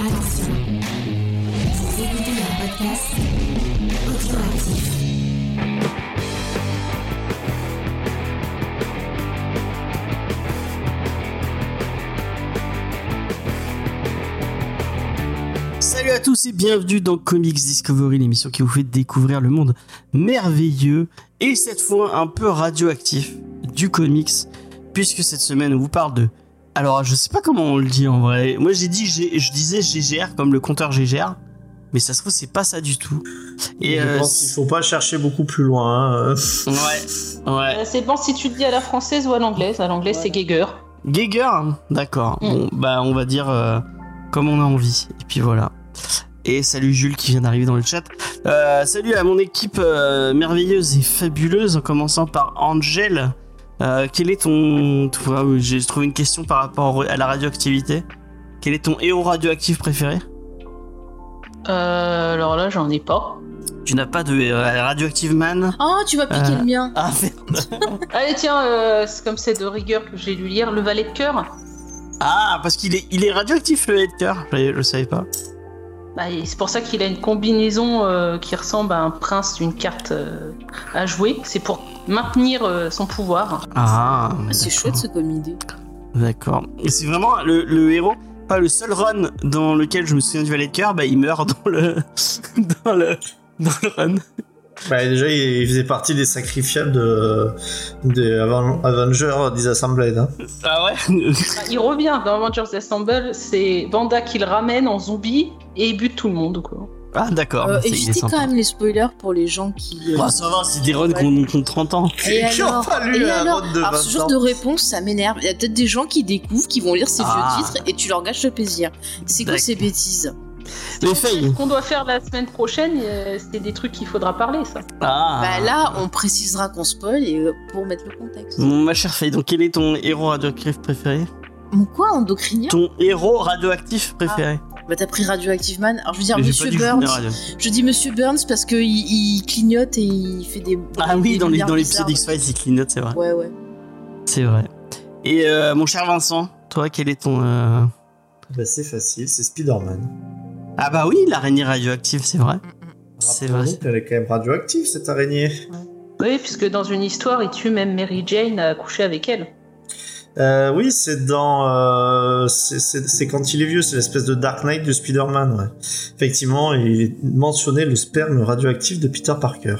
Attention, vous écoutez un podcast. Salut à tous et bienvenue dans Comics Discovery, l'émission qui vous fait découvrir le monde merveilleux et cette fois un peu radioactif du comics, puisque cette semaine on vous parle de. Alors je sais pas comment on le dit en vrai. Moi j'ai dit je disais GGR comme le compteur GGR, mais ça se trouve c'est pas ça du tout. Et je euh, pense qu'il faut pas chercher beaucoup plus loin. hein. ouais, ouais. Euh, C'est bon si tu le dis à la française ou à l'anglaise. À l'anglaise, c'est Geiger. Geiger, d'accord. Mm. Bon, bah on va dire euh, comme on a envie. Et puis voilà. Et salut Jules qui vient d'arriver dans le chat. Euh, salut à mon équipe euh, merveilleuse et fabuleuse, en commençant par Angel. Euh, quel est ton... oui, J'ai trouvé une question par rapport à la radioactivité. Quel est ton héros radioactif préféré? Euh, alors là, j'en ai pas. Tu n'as pas de euh, Radioactive Man? Oh, tu vas piquer Euh. le mien. Ah merde. Allez, tiens, euh, c'est comme c'est de rigueur que j'ai lu lire. Le valet de cœur. Ah, parce qu'il est, il est radioactif le Edgar. Je, je savais pas. Bah, c'est pour ça qu'il a une combinaison euh, qui ressemble à un prince d'une carte euh, à jouer. C'est pour maintenir euh, son pouvoir. Ah, Ah, c'est chouette ça comme idée. D'accord. Et c'est vraiment le, le héros, pas le seul run dans lequel je me souviens du valet de cœur, bah il meurt dans le dans le dans le run. Bah, déjà, il faisait partie des sacrifiables de, de Aven- Avengers Disassembled. Hein. Ah ouais? Bah, il revient dans Avengers Assemble. C'est Vanda qui le ramène en zombie et il bute tout le monde. Quoi. Ah d'accord. Euh, c'est- il est évitez sympa. quand même les spoilers pour les gens qui. euh, Bah, ça va, c'est des runs qu'on qu'on 30 ans. Et Qui ont alors, pas lu et alors, run de alors 20 ce genre ans. de réponse, ça m'énerve. Il y a peut-être des gens qui découvrent, qui vont lire ces Ah. vieux titres et tu leur gâches le plaisir. C'est quoi ces bêtises? Mais Faye. Ce qu'on doit faire la semaine prochaine, euh, c'est des trucs qu'il faudra parler, ça. Ah. Bah là, on précisera qu'on spoil et euh, pour mettre le contexte. Ma chère Faye, donc quel est ton héros radioactif préféré? Mon quoi, endocrinien Ton héros radioactif préféré Bah t'as pris Radioactive Man. Alors je veux dire Mais Monsieur que Burns. Je dis Monsieur Burns parce qu'il il clignote et il fait des. Ah des oui, dans les dans l'épisode. X-Files, il clignote, c'est vrai. Ouais, ouais. C'est vrai. Et euh, mon cher Vincent, toi, quel est ton euh, Bah, c'est facile, c'est Spider-Man. Ah bah oui, l'araignée radioactive, c'est vrai. C'est vrai. Qu'elle est quand même radioactive, cette araignée. Oui, puisque dans une histoire, il tue même Mary Jane à coucher avec elle. Euh, oui, c'est dans. euh, c'est- quand il est vieux, c'est l'espèce de Dark Knight de Spider-Man, ouais. Effectivement, il est mentionné le sperme radioactif de Peter Parker.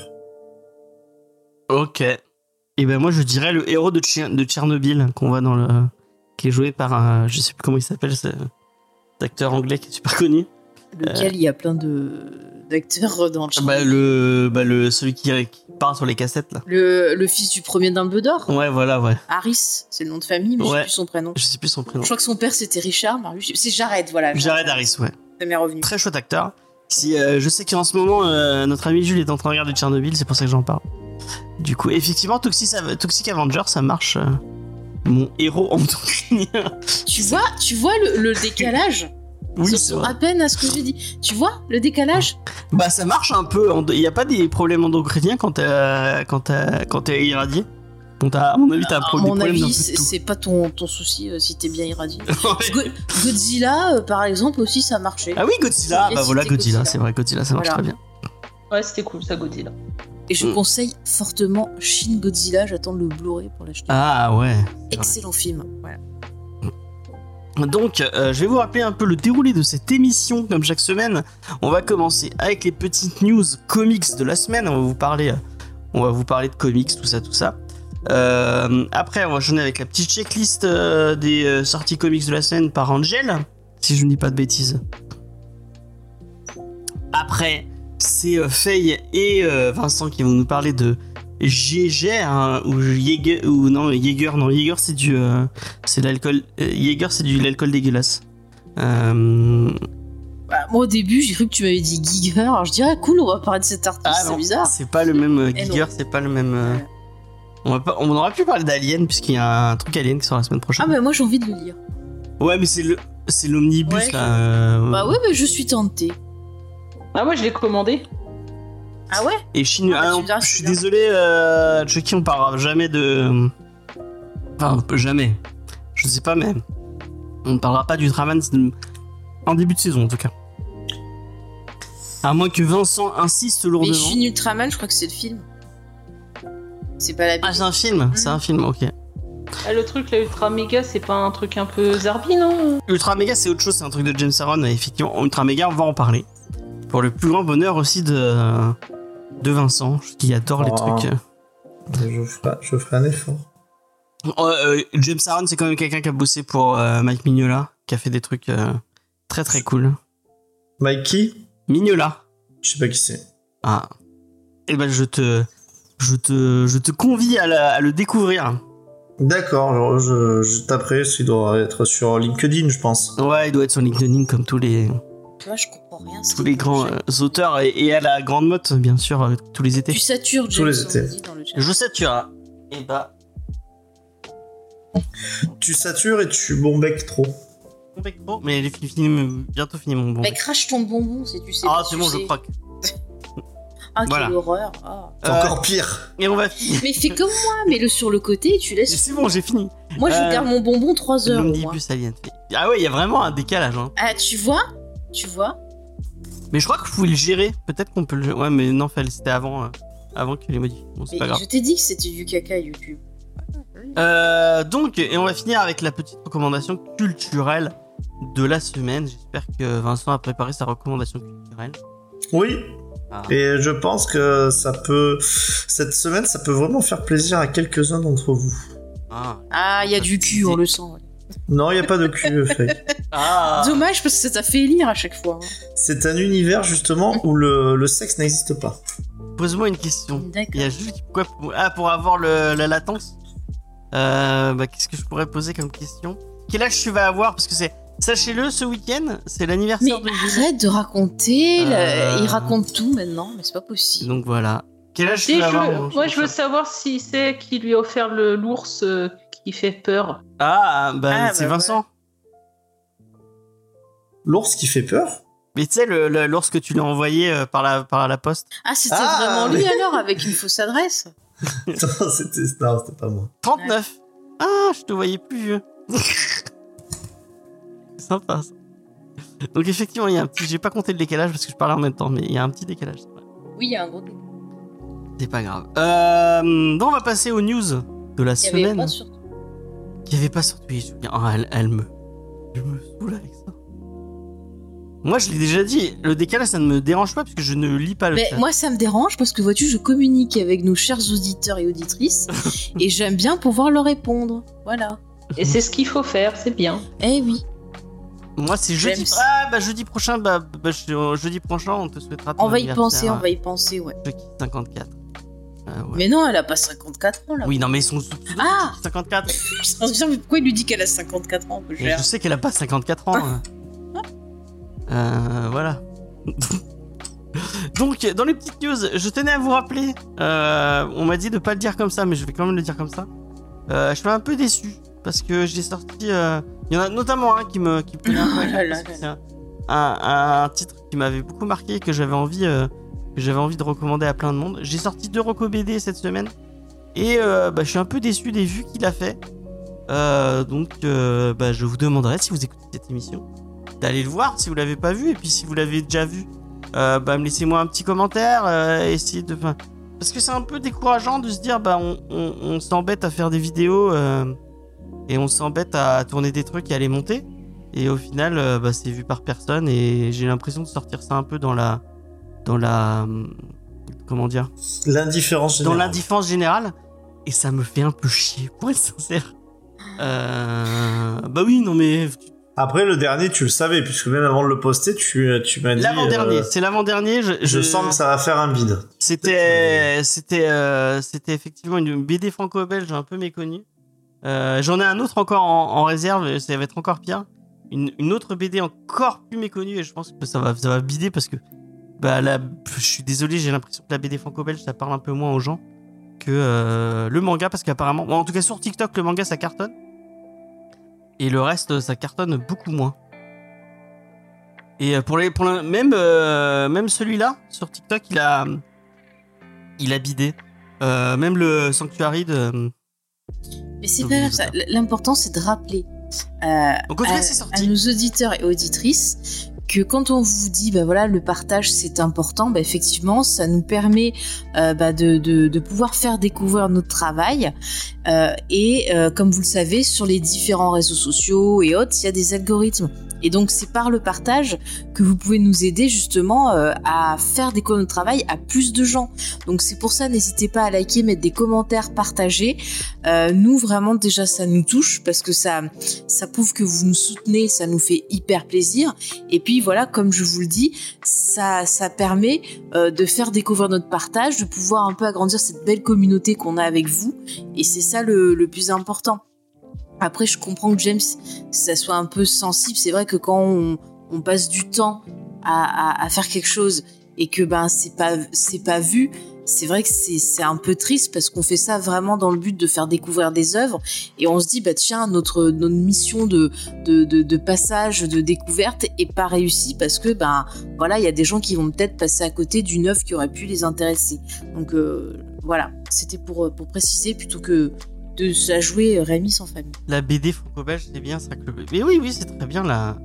Ok. Et ben moi je dirais le héros de, de Tchernobyl qu'on voit dans le qui est joué par un je sais plus comment il s'appelle ce cet acteur anglais qui est super connu. Lequel il y a plein de d'acteurs dans le champ. Bah le bah le celui qui, qui parle sur les cassettes là. le, le fils du premier Dumbledore, Ouais voilà ouais. Harris, c'est le nom de famille, mais je sais plus son prénom. Je sais plus son prénom. Je crois que son père c'était Richard, Marius. C'est Jared, voilà. Jared Harris ouais. Ça m'est revenu. Très chouette acteur. Si euh, je sais qu'en ce moment euh, notre ami Jules est en train de regarder Tchernobyl, c'est pour ça que j'en parle. Du coup effectivement Toxic, Toxic Avenger ça marche. euh, mon héros endocrinien. Tu vois, tu vois le, le décalage? Oui vrai. à peine à ce que j'ai dit. Tu vois le décalage Bah ça marche un peu. Il n'y a pas des problèmes endocriniens quand t'es quand t'es quand t'es irradié. Bon, à mon avis, t'as un À pro- des mon avis, c'est pas ton, ton souci euh, si t'es bien irradié. Ouais. Go- Godzilla, euh, par exemple, aussi ça marchait. Ah oui, Godzilla. Bah voilà, Godzilla, Godzilla. c'est vrai, Godzilla, ça marche Voilà. très bien. Ouais, c'était cool, ça, Godzilla. Et je Mm. conseille fortement Shin Godzilla, j'attends le Blu-ray pour l'acheter. Ah ouais. Excellent film. Voilà. Donc, euh, je vais vous rappeler un peu le déroulé de cette émission, comme chaque semaine. On va commencer avec les petites news comics de la semaine. On va vous parler, euh, on va vous parler de comics, tout ça, tout ça. Euh, après, on va enchaîner avec la petite checklist des sorties comics de la semaine par Angel, si je ne dis pas de bêtises. Après, c'est Faye et Vincent qui vont nous parler de Jäger hein, ou Jäger ou non Jäger non Jäger c'est du euh, c'est de l'alcool euh, Jäger c'est du l'alcool dégueulasse. Euh, Bah, moi au début j'ai cru que tu m'avais dit Giger, alors je dirais cool on va parler de cet artiste, ah c'est bizarre. c'est pas le même euh, Eh. Giger, c'est pas le même. euh, Ouais. On, va pas, on aurait pu parler d'Alien puisqu'il y a un truc Alien qui sort la semaine prochaine. Ah bah moi j'ai envie de le lire. Ouais, mais c'est le c'est l'omnibus Ouais. là. euh, Bah ouais mais je suis tentée. Ah, moi, je l'ai commandé. Ah ouais Et Chine, Ah, bah, ah, je suis désolé, euh, Chucky, on parlera jamais de. Enfin, jamais. Je sais pas, mais. On ne parlera pas du En début de saison, en tout cas. À moins que Vincent insiste Mais lourdement. Shin Ultraman, je crois que c'est le film. C'est pas la Ah, c'est un film C'est un film, ok. Ah, le truc, la Ultra Méga, c'est pas un truc un peu zarbi, non Ultra Mega, c'est autre chose, c'est un truc de James Aaron. Effectivement, Ultra Mega, on va en parler. Pour le plus grand bonheur aussi de, de Vincent, qui adore les Oh. trucs. Je ferai, je ferai un effort. Euh, euh, James Aaron, c'est quand même quelqu'un qui a bossé pour euh, Mike Mignola, qui a fait des trucs euh, très très cool. Mikey? Mignola. Je sais pas qui c'est. Ah. Eh ben, je te, je te, je te convie à, la- à le découvrir. D'accord, je, je taperai, il doit être sur LinkedIn, je pense. Ouais, il doit être sur LinkedIn comme tous les, Tu vois, je comprends rien. tous les grands euh, auteurs et, et à la grande motte, bien sûr, euh, tous les étés. Tu satures, Tous les étés. dans le. Je sais, tu as. Et bah, Tu satures et tu bombec trop. bon, mais j'ai fini, bientôt fini mon bon. Mais crache ton bonbon si tu sais. Ah, c'est bon, je croque. Ah, quelle Voilà. horreur. Ah. C'est Euh, encore pire. Et on va finir. Mais fais comme moi, mets-le sur le côté et tu laisses. C'est bon, j'ai fini. Moi, je Euh, garde mon bonbon 3 heures. au moins. L'omnibus alien. Ah ouais, il y a vraiment un décalage. Hein. Ah, tu vois Tu vois Mais je crois que vous pouvez le gérer. Peut-être qu'on peut le gérer. Ouais, mais non, c'était avant, euh, avant qu'il les modifie. Bon, c'est Mais pas grave. je t'ai dit que c'était du caca YouTube. Euh, donc, et on va finir avec la petite recommandation culturelle de la semaine. J'espère que Vincent a préparé sa recommandation culturelle. Oui, Ah. et je pense que ça peut. Cette semaine, ça peut vraiment faire plaisir à quelques-uns d'entre vous. Ah. Ah, il y a du cul, on le sent. ouais. Non, il n'y a pas de cul, Faye. Ah. Dommage parce que ça t'a fait lire à chaque fois. hein. C'est un univers justement où le, le sexe n'existe pas. Pose-moi une question. D'accord. Il y a juste quoi pour... Ah, pour avoir le, la latence euh, bah, Qu'est-ce que je pourrais poser comme question? Quel âge tu vas avoir? Parce que c'est. Sachez-le, ce week-end, c'est Mais l'anniversaire de Jules. arrête de raconter, Euh. il raconte tout maintenant, mais c'est pas possible. Donc voilà. Quel âge tu vas avoir Moi, je veux savoir si c'est qui lui a offert le l'ours euh, qui fait peur. Ah, bah, Ah, c'est bah, Vincent. L'ours qui fait peur Mais tu sais, le, le- lorsque tu l'as envoyé euh, par, la, par la poste, Ah, c'était Ah, vraiment lui mais- alors, avec une fausse adresse Non, c'était pas moi. 39. Ah, je te voyais plus vieux. c'est sympa ça. Donc effectivement, il y a un petit. J'ai pas compté le décalage parce que je parlais en même temps, mais il y a un petit décalage. c'est vrai. Oui, il y a un gros. C'est pas grave. Euh, donc on va passer aux news de la Il y avait semaine. pas sur. Il y avait pas sur Twitch. Ah, elle, elle me. Je me saoule avec ça. Moi, je l'ai déjà dit, le décalage, ça ne me dérange pas puisque je ne lis pas le Mais chat. moi, ça me dérange parce que vois-tu, je communique avec nos chers auditeurs et auditrices et j'aime bien pouvoir leur répondre. Voilà. Et c'est ce qu'il faut faire, c'est bien. Eh oui. Moi, c'est jeudi. Ça. Ah, bah jeudi prochain, bah, bah, euh, jeudi prochain, on te souhaitera ton On va y penser, on va y penser, ouais. Chucky 54. Euh, ouais. Mais non, elle a pas 54 ans là. Oui, non, mais ils sont sous Ah 54. Je pense bien, mais pourquoi il lui dit qu'elle a 54 ans je sais qu'elle a pas 54 ans. Euh, voilà. Donc, dans les petites news, je tenais à vous rappeler. euh, on m'a dit de pas le dire comme ça, mais je vais quand même le dire comme ça. Euh, je suis un peu déçu parce que j'ai sorti. euh, Il y en a notamment un qui me qui me tenait un peu à Oh un, un- un titre qui m'avait beaucoup marqué et que j'avais envie que j'avais envie de recommander à plein de monde. J'ai sorti deux recos BD cette semaine et bah, je suis un peu déçu des vues qu'il a fait. Donc, bah, je vous demanderai si vous écoutez cette émission d'aller le voir si vous l'avez pas vu et puis si vous l'avez déjà vu, euh, bah, me laissez-moi un petit commentaire. euh, essayez de, parce que c'est un peu décourageant de se dire bah on, on- on s'embête à faire des vidéos euh, et on s'embête à tourner des trucs et à les monter et au final bah, c'est vu par personne et j'ai l'impression de sortir ça un peu dans la dans la comment dire L'indifférence dans générale. l'indifférence générale et ça me fait un peu chier pour être sincère. Euh, bah oui non mais Après, le dernier, tu le savais, puisque même avant de le poster, tu, tu m'as dit. l'avant-dernier euh, c'est l'avant-dernier je, je sens que ça va faire un bide. C'était, c'était, euh, c'était effectivement une BD franco-belge un peu méconnue. Euh, J'en ai un autre encore en, en réserve, ça va être encore pire. Une, une autre BD encore plus méconnue, et je pense que ça va, ça va bider parce que, bah, la, je suis désolé, j'ai l'impression que la BD franco-belge ça parle un peu moins aux gens que le manga, parce qu'apparemment, en tout cas sur TikTok, le manga ça cartonne. Et le reste, ça cartonne beaucoup moins. Et euh, pour les, pour le- même, euh, même celui-là sur TikTok, il a, il a bidé. Euh, même le Sanctuary de. Mais c'est pas grave. L'important c'est de rappeler euh, Donc, à- nos auditeurs et auditrices que quand on vous dit bah voilà le partage c'est important bah effectivement ça nous permet euh, bah, de, de, pouvoir faire découvrir notre travail. Euh, et euh, comme vous le savez sur les différents réseaux sociaux et autres il y a des algorithmes et donc c'est par le partage que vous pouvez nous aider justement euh, à faire découvrir notre travail à plus de gens donc c'est pour ça n'hésitez pas à liker mettre des commentaires partager Euh, nous vraiment déjà ça nous touche parce que ça ça prouve que vous nous soutenez, ça nous fait hyper plaisir. Et puis voilà, comme je vous le dis, ça, ça permet euh, de faire découvrir notre partage, de pouvoir un peu agrandir cette belle communauté qu'on a avec vous. Et c'est ça le, le plus important. Après, je comprends que James, ça soit un peu sensible. C'est vrai que quand on, passe du temps à, faire quelque chose et que ben c'est pas c'est pas vu, c'est vrai que c'est un peu triste parce qu'on fait ça vraiment dans le but de faire découvrir des œuvres. Et on se dit bah tiens notre notre mission de de, de, de passage de découverte est pas réussie parce que ben voilà il y a des gens qui vont peut-être passer à côté d'une œuvre qui aurait pu les intéresser. Donc euh, voilà. C'était pour pour préciser plutôt que de se jouer Rémi sans famille La BD franco-belge, c'est bien ça que. Mais oui, oui, c'est très bien la,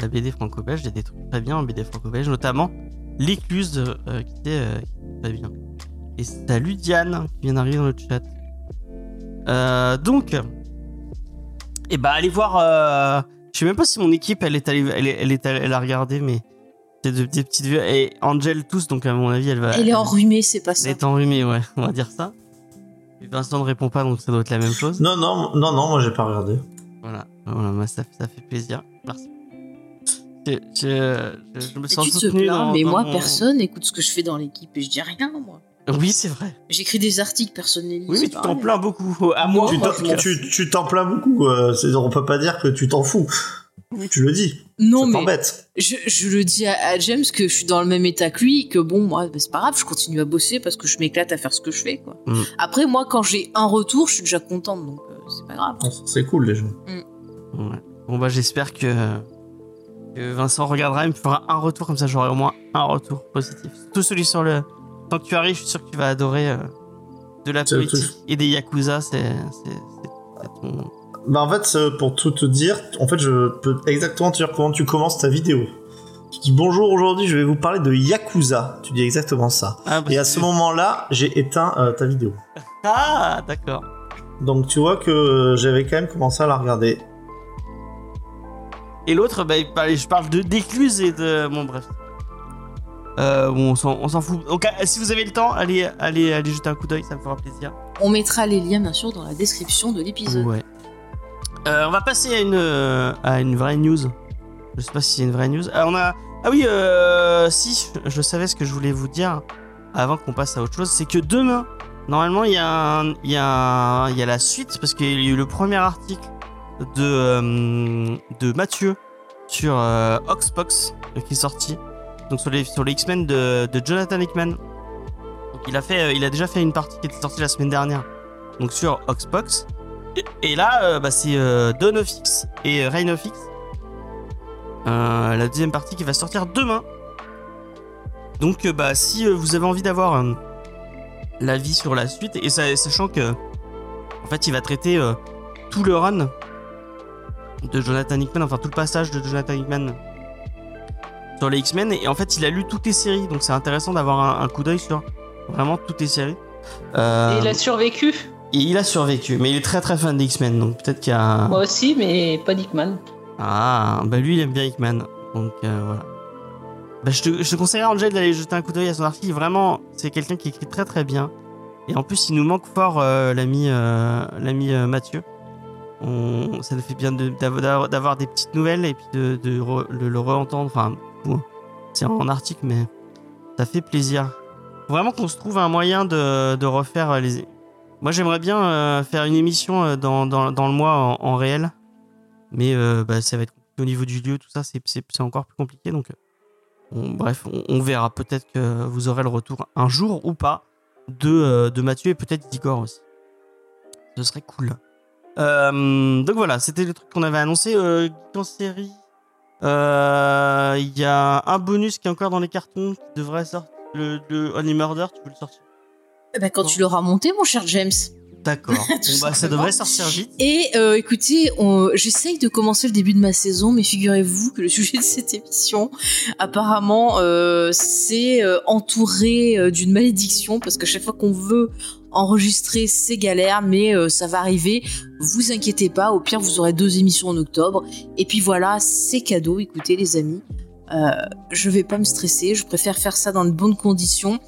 la BD franco-belge. Il y a des trucs très bien en BD franco-belge, notamment l'écluse euh, qui, était, euh, qui était très bien. Et salut Diane qui vient d'arriver dans le chat. Euh, donc, et bah allez voir. euh, Je sais même pas si mon équipe elle est allée, elle, est, elle, est allée- elle a regardé, mais c'est de- des petites vues. Et Angel tous, donc à mon avis elle va. elle est enrhumée c'est pas Elle ça est enrhumée, ouais, on va dire ça. Vincent ne répond pas, donc ça doit être la même chose. Non, non, non, non, moi j'ai pas regardé. Voilà, voilà moi, ça, ça fait plaisir. Merci. Je, je- je- je me sens tu te soutenu plains dans- mais dans moi mon- personne écoute ce que je fais dans l'équipe et je dis rien moi Oui, c'est vrai. j'écris des articles personne ne les lit Oui, mais c'est tu t'en plains beaucoup. À moi, Tu t'en- tu tu t'en plains beaucoup. euh, on peut pas dire que tu t'en fous. Tu le dis. non ça mais je, je le dis à, à James que je suis dans le même état que lui, que bon, moi, bah, c'est pas grave, je continue à bosser parce que je m'éclate à faire ce que je fais, quoi. Mm. Après, moi, quand j'ai un retour, je suis déjà contente, donc euh, c'est pas grave. Non, C'est cool déjà. Ouais. Bon, bah, j'espère que, que Vincent regardera et me fera un retour, comme ça j'aurai au moins un retour positif. Tout celui sur le Sanctuary, je suis sûr que tu vas adorer euh, de la politique et des Yakuza, c'est c'est- c'est- c'est ton. Bah en fait, pour tout te dire, en fait, je peux exactement te dire comment tu commences ta vidéo. Tu dis bonjour, aujourd'hui je vais vous parler de Yakuza. Tu dis exactement ça. Ah, bah, Et à ce moment-là, j'ai éteint euh, ta vidéo. Ah, d'accord. Donc tu vois que euh, j'avais quand même commencé à la regarder. Et l'autre, bah, je parle de d'écluse et de. Bon, bref. Euh, bon, on s'en fout. Donc, si vous avez le temps, allez, allez, allez jeter un coup d'œil, ça me fera plaisir. On mettra les liens, bien sûr, dans la description de l'épisode. Ouais. Euh, on va passer à une, euh, à une vraie news. Je sais pas si c'est une vraie news. Ah, on a. Ah oui, euh, si, je savais ce que je voulais vous dire avant qu'on passe à autre chose. C'est que demain, normalement, il y, a y, y a la suite parce qu'il y a eu le premier article de, euh, de Mathieu sur euh, Oxbox euh, qui est sorti. Donc sur les, sur les X-Men de, de Jonathan Hickman. Il a, fait, euh, il a déjà fait une partie qui était sortie la semaine dernière. Donc sur Oxbox. Et, là, euh, bah, c'est euh, Dawn of X et Reign of X. La deuxième partie qui va sortir demain. Donc euh, bah, si vous avez envie d'avoir l'avis sur la suite, et sa- sachant que en fait il va traiter tout le run de Jonathan Hickman, enfin tout le passage de Jonathan Hickman sur les X-Men, et en fait il a lu toutes les séries, donc c'est intéressant d'avoir un, coup d'œil sur vraiment toutes les séries. Et il a survécu. Et il a survécu, mais il est très très fan des X-Men, donc peut-être qu'il y a... Moi aussi, mais pas Dickman. Ah, bah lui il aime bien Hickman, donc euh, voilà. Bah, je, te, je te conseillerais Angel d'aller jeter un coup d'œil à son article, vraiment c'est quelqu'un qui écrit très très bien. Et en plus il nous manque fort euh, l'ami euh, l'ami Mathieu. On, ça nous fait bien d'avoir des petites nouvelles et puis de, de re- de le re-entendre, enfin c'est en article mais ça fait plaisir. Faut Vraiment qu'on se trouve un moyen de, de refaire les... Moi j'aimerais bien euh, faire une émission euh, dans, dans, le mois en, réel. Mais euh, bah, ça va être compliqué au niveau du lieu, tout ça, c'est encore plus compliqué. Donc, on- bref, on, verra. Peut-être que vous aurez le retour un jour ou pas de, de Mathieu et peut-être d'Igor aussi. Ce serait cool. Donc voilà, c'était le truc qu'on avait annoncé. Euh, en série, il y a un bonus qui est encore dans les cartons qui devrait sortir. Le, le Only Murder, tu veux le sortir? Eh ben, quand tu l'auras monté, mon cher James. D'accord. bon, bah, ça devrait sortir vite. Et euh, écoutez, on- j'essaye de commencer le début de ma saison, mais figurez-vous que le sujet de cette émission, apparemment, euh, c'est euh, entouré euh, d'une malédiction, parce que chaque fois qu'on veut enregistrer, c'est galère, mais ça va arriver. Vous inquiétez pas, au pire, vous aurez deux émissions en octobre. Et puis voilà, c'est cadeau, écoutez les amis. Je vais pas me stresser, je préfère faire ça dans de bonnes conditions.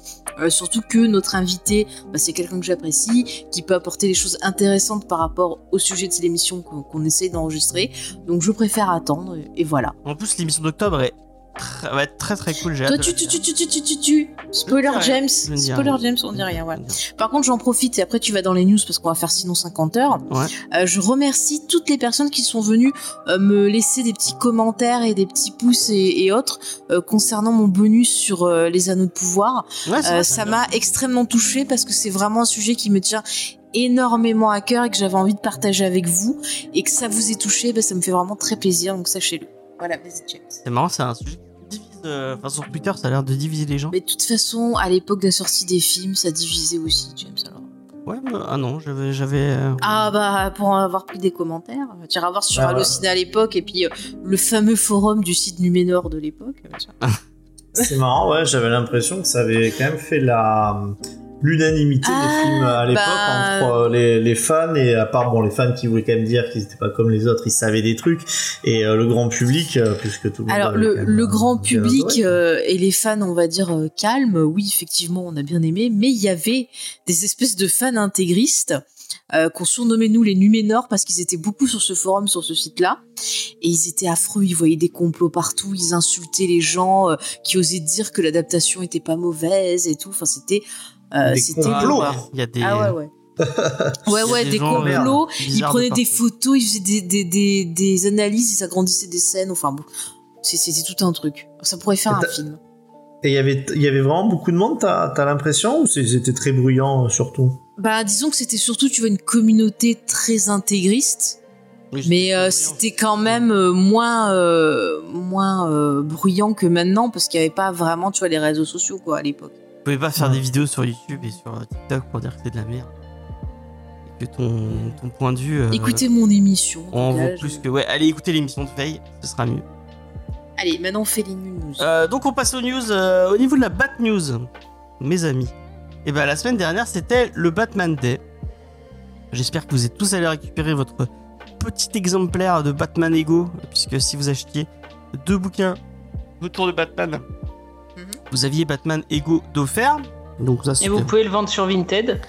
Euh, surtout que notre invité, bah, c'est quelqu'un que j'apprécie, qui peut apporter des choses intéressantes par rapport au sujet de cette émission qu'on qu'on essaie d'enregistrer. Donc je préfère attendre, et voilà. En plus, l'émission d'octobre est tr- va être très très cool. J'ai hâte tu, tu, faire. tu, tu, tu, tu, tu, Spoiler. James. Spoiler. James, on dit rien, ouais. Par contre, j'en profite et après tu vas dans les news parce qu'on va faire sinon 50 heures. Ouais. Euh, je remercie toutes les personnes qui sont venues euh, me laisser des petits commentaires et des petits pouces et, et autres euh, concernant mon bonus sur euh, les anneaux de pouvoir. Ouais, Euh, vrai, ça m'a extrêmement touchée parce que c'est vraiment un sujet qui me tient énormément à cœur et que j'avais envie de partager avec vous et que ça vous ait touché, ben, ça me fait vraiment très plaisir, donc sachez-le. Voilà, vas-y. C'est marrant, c'est un sujet. Euh, Enfin, sur Twitter, ça a l'air de diviser les gens. Mais de toute façon, à l'époque de la sortie des films, ça divisait aussi, James. Alors. Ouais, mais- ah non, j'avais. j'avais euh, Ah bah pour en avoir pris des commentaires, tu iras voir sur Ah. Allociné à l'époque et puis euh, le fameux forum du site Numénor de l'époque. tiens. C'est marrant, ouais, j'avais l'impression que ça avait quand même fait la l'unanimité Ah, des films à l'époque bah. entre euh, les, les fans et à part bon les fans qui voulaient quand même dire qu'ils étaient pas comme les autres, ils savaient des trucs et euh, le grand public euh, puisque tout le monde Alors avait le, même, le grand public euh, et les fans, on va dire calmes, oui effectivement on a bien aimé, mais il y avait des espèces de fans intégristes qu'on surnommait nous les Numénors parce qu'ils étaient beaucoup sur ce forum, sur ce site-là, et ils étaient affreux, ils voyaient des complots partout, ils insultaient les gens qui osaient dire que l'adaptation était pas mauvaise et tout, enfin c'était... euh, Des c'était complots. Il y a des. Ah ouais, ouais. ouais, ouais, des des gens, complots. euh, Ils de prenaient des photos, ils faisaient des, des, des, des analyses, ils agrandissaient des scènes. Enfin bon, c'est- c'était tout un truc. Ça pourrait faire un film. Et il y avait il y avait vraiment beaucoup de monde, t'as as, l'impression ou c'était très bruyant euh, surtout? Bah, disons que c'était surtout, tu vois, une communauté très intégriste. Oui, Mais euh, c'était c'était quand même euh, moins, euh, moins euh, bruyant que maintenant parce qu'il n'y avait pas vraiment, tu vois, les réseaux sociaux, quoi, à l'époque. Pouvais pas faire Ouais. des vidéos sur YouTube et sur TikTok pour dire que c'est de la merde. Et que ton, ton point de vue. euh, Écoutez mon émission. cas, vaut plus que. Ouais, allez écouter l'émission de veille, ce sera mieux. Allez, maintenant on fait les news. Euh, donc on passe aux news. euh, au niveau de la Bat News, mes amis. Et ben la semaine dernière c'était le Batman Day. J'espère que vous êtes tous allés récupérer votre petit exemplaire de Batman Ego, puisque si vous achetiez deux bouquins autour de Batman. Vous aviez Batman Ego d'offert. Donc ça Et vous pouvez le vendre sur Vinted.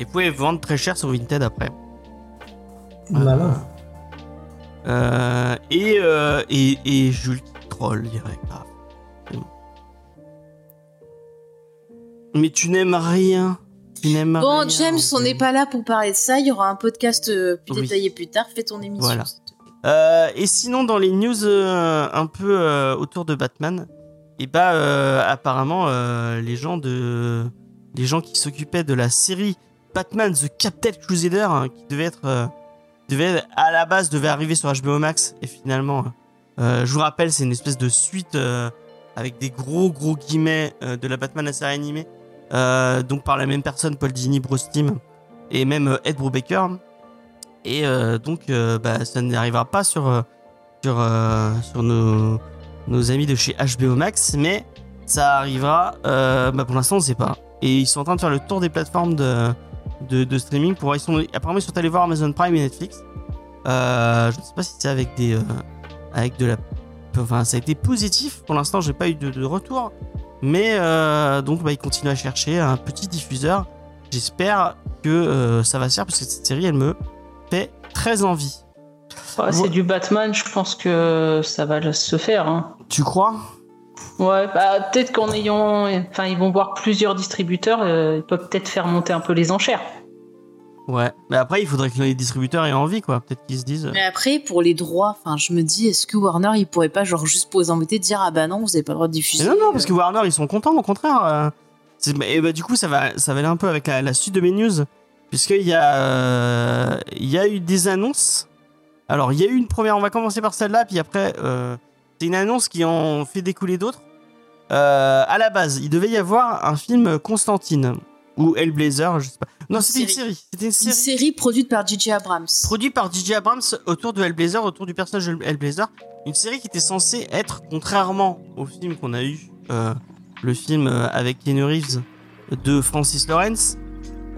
Et vous pouvez vendre très cher sur Vinted après. Malin. Euh, et, euh, et, et Jules qui troll direct. Ah, bon. Mais tu n'aimes rien. Tu n'aimes rien. Bon, James, on n'est pas là pour parler de ça. Il y aura un podcast euh, plus Oui. détaillé plus tard. Fais ton émission. Voilà. Euh, et sinon, dans les news euh, un peu euh, autour de Batman, et bah apparemment euh, les gens de les gens qui s'occupaient de la série Batman The Captain Crusader hein, qui devait être euh, devait à la base devait arriver sur HBO Max. Et finalement je vous rappelle c'est une espèce de suite avec des gros gros guillemets de la Batman la série animée donc par la même personne Paul Dini Bruce et même Ed Brubaker. Et donc bah, ça n'arrivera pas sur sur sur nos nos amis de chez HBO Max mais ça arrivera euh, bah, pour l'instant on sait pas. Et ils sont en train de faire le tour des plateformes de streaming pour ils sont apparemment ils sont allés voir Amazon Prime et Netflix. Euh, je ne sais pas si c'est avec des euh, avec de la enfin ça a été positif. Pour l'instant j'ai pas eu de, retour. Mais euh, donc bah, ils continuent à chercher un petit diffuseur. J'espère que ça va se faire parce que cette série elle me fait très envie Ouais, c'est du Batman, je pense que ça va se faire. hein. tu crois? Ouais, bah, peut-être qu'en ayant. Enfin, ils vont voir plusieurs distributeurs, euh, ils peuvent peut-être faire monter un peu les enchères. ouais mais après il faudrait que les distributeurs aient envie quoi peut-être qu'ils se disent Mais après, pour les droits, enfin, je me dis, est-ce que Warner, il pourrait pas, genre, juste pour les embêter, dire, ah bah non, vous avez pas le droit de diffuser. Mais non, non, parce que Warner, ils sont contents, au contraire. euh. Et bah, du coup, ça va, ça va aller un peu avec la, la suite de mes news. Puisqu'il y, a, euh, il y a eu des annonces. Alors, il y a eu une première, on va commencer par celle-là, puis après, euh, c'est une annonce qui en fait découler d'autres. Euh, à la base, il devait y avoir un film Constantine. ou Hellblazer, je sais pas. Non, c'était une série. C'était une Une série produite par J.J. Abrams. produite par DJ Abrams autour de Hellblazer, autour du personnage de Hellblazer. Une série qui était censée être, contrairement au film qu'on a eu, euh, le film avec Keanu Reeves de Francis Lawrence,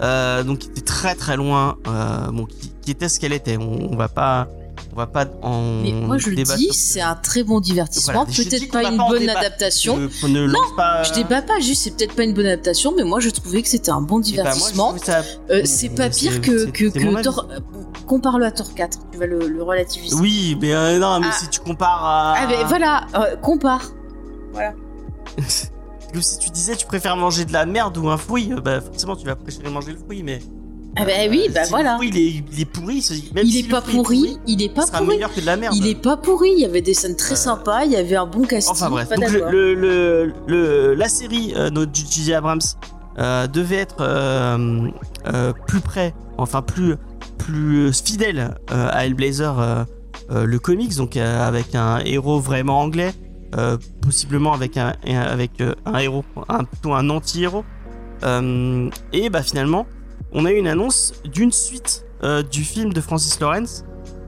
euh, donc qui était très très loin, euh, bon, qui, qui était ce qu'elle était. On, on va pas, on va pas en. Mais moi je le dis, sur c'est un très bon divertissement. Voilà, je peut-être pas une bonne adaptation. Ne, ne lance pas. Je débat pas, juste c'est peut-être pas une bonne adaptation, mais moi je trouvais que c'était un bon je divertissement. Euh, c'est pas pire que, que, que. Thor. euh, Compare-le à Thor 4, tu vas le, le relativiser. Oui, mais euh, non, mais Ah. si tu compares à. Ah ben voilà, euh, compare. Comme si tu disais tu préfères manger de la merde ou un fruit, euh, bah forcément tu vas préférer manger le fruit, mais. Ah ben oui, euh, bah si voilà. Fruit il est, il est pourri, même Il si est pas pourri, il est pas pourri. meilleur que de la merde. Il est pas pourri, il y avait des scènes très Euh, sympas, il y avait un bon casting. Enfin bref, pas donc le, d'accord. le, le- le- la série euh, de J.J. Abrams euh, devait être euh, euh, plus près, enfin plus plus fidèle euh, à Hellblazer, euh, euh, le comics, donc euh, avec un héros vraiment anglais, euh, possiblement avec un avec euh, un héros, un, plutôt un anti-héros. Euh, et bah finalement, on a eu une annonce d'une suite euh, du film de Francis Lawrence.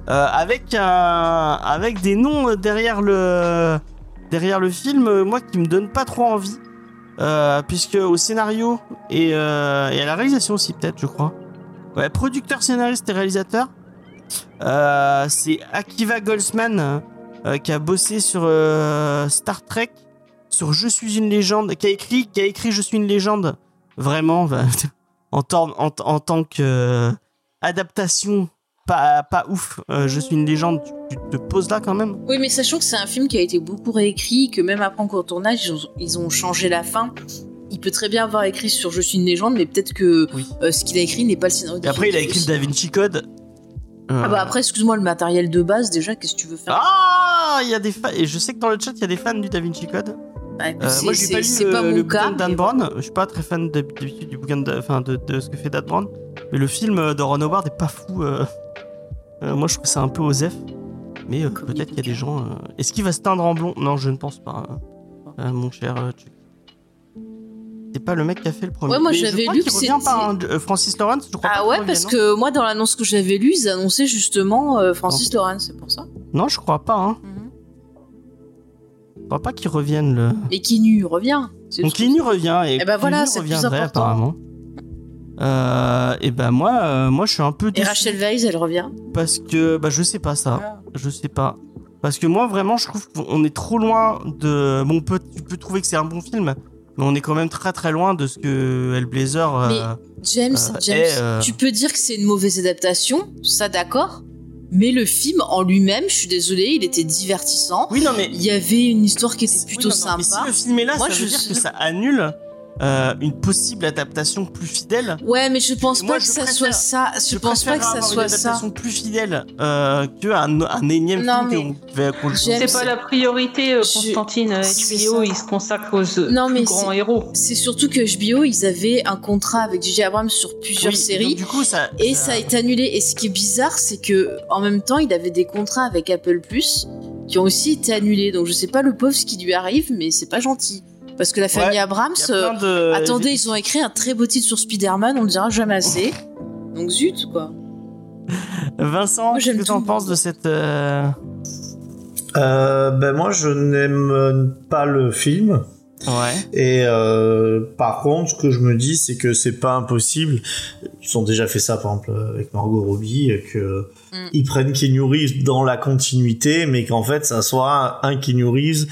euh, avec avec des noms derrière le derrière le film, euh, moi qui me donne pas trop envie, puisque au scénario et, à la réalisation aussi peut-être, je crois. Ouais, producteur, scénariste et réalisateur, c'est Akiva Goldsman qui a bossé sur Star Trek, sur Je suis une légende, qui a écrit, qui a écrit Je suis une légende, vraiment, bah, en, tor- en, en tant que euh, adaptation pas, pas ouf. euh, je suis une légende, tu, tu te poses là quand même? Oui, mais sachant que c'est un film qui a été beaucoup réécrit, que même après en cours de tournage, ils ont, ils ont changé la fin. Il peut très bien avoir écrit sur Je suis une légende, mais peut-être que Oui. euh, ce qu'il a écrit n'est pas le scénario. Et après, il a écrit le Da Vinci Code. Euh, Ah bah après, excuse-moi, le matériel de base, déjà, qu'est-ce que tu veux faire? Ah, il y a des fans. Et je sais que dans le chat, il y a des fans du Da Vinci Code. Bah, écoute, Euh, c'est- moi, j'ai pas c'est lu c'est le, pas le mon bouquin cas. de Dan mais Brown. Je suis pas très fan d'hab- d'habitude du bouquin de, enfin, de, de ce que fait Dan Brown. Mais le film de Ron Howard est pas fou. euh. Euh, moi, je trouve ça un peu osef. Mais euh, peut-être qu'il y a des gens. euh, Est-ce qu'il va se teindre en blond? Non, je ne pense pas. hein. Euh, mon cher euh, Chuck. C'est pas le mec qui a fait le premier. Ouais, moi, j'avais lu que hein, euh, Francis Lawrence, je crois Ah ouais, parce que moi, dans l'annonce que j'avais lue, ils annonçaient justement euh, Francis Lawrence, c'est pour ça? Non, je crois pas. Hein. Je crois pas qu'il revienne. Le... Et Kinu revient. Donc. Kinu revient et Eh ben voilà, reviendrait apparemment. Euh, et ben moi, euh, moi je suis un peu Et déçu Rachel Weisz, elle revient. parce que bah je sais pas ça, je sais pas. Parce que moi vraiment je trouve qu'on est trop loin de. Bon, on peut, tu peux trouver que c'est un bon film, mais on est quand même très très loin de ce que Hellblazer. euh, James, Euh, James, et, euh, tu peux dire que c'est une mauvaise adaptation, ça d'accord. Mais le film en lui-même, je suis désolée, il était divertissant. Oui non mais Il y avait une histoire qui était Oui, plutôt non, non, Mais si sympa. le film est là, Moi, ça je veut dire que ça annule euh, une possible adaptation plus fidèle. Ouais, mais je pense Moi, pas que je ça préfère- soit ça. Je, pense pas préfère que ça soit une ça. adaptation plus fidèle euh, qu'un un énième Non, film mais qu'on James- C'est pas la priorité, euh, Je- Constantine. C'est HBO, ça. il se consacre aux Non, plus mais grands c'est- héros. C'est surtout que HBO, ils avaient un contrat avec J.J. Abrams sur plusieurs Oui, séries. donc, du coup, ça. Et ça a été annulé. Et ce qui est bizarre, c'est que en même temps, il avait des contrats avec Apple Plus qui ont aussi été annulés. Donc je sais pas le pauvre ce qui lui arrive, mais c'est pas gentil. Parce que la famille Ouais, Abrams, euh, de- attendez, ils ont écrit un très beau titre sur Spider-Man, on le dira jamais assez. Donc zut quoi. Vincent, qu'est-ce que t'en penses de cette. euh, Euh, ben moi, je n'aime pas le film. Ouais. Et euh, par contre, ce que je me dis, c'est que c'est pas impossible. Ils ont déjà fait ça, par exemple, avec Margot Robbie, que Mm. ils prennent Keanu Reeves dans la continuité, mais qu'en fait, ça soit un Keanu Reeves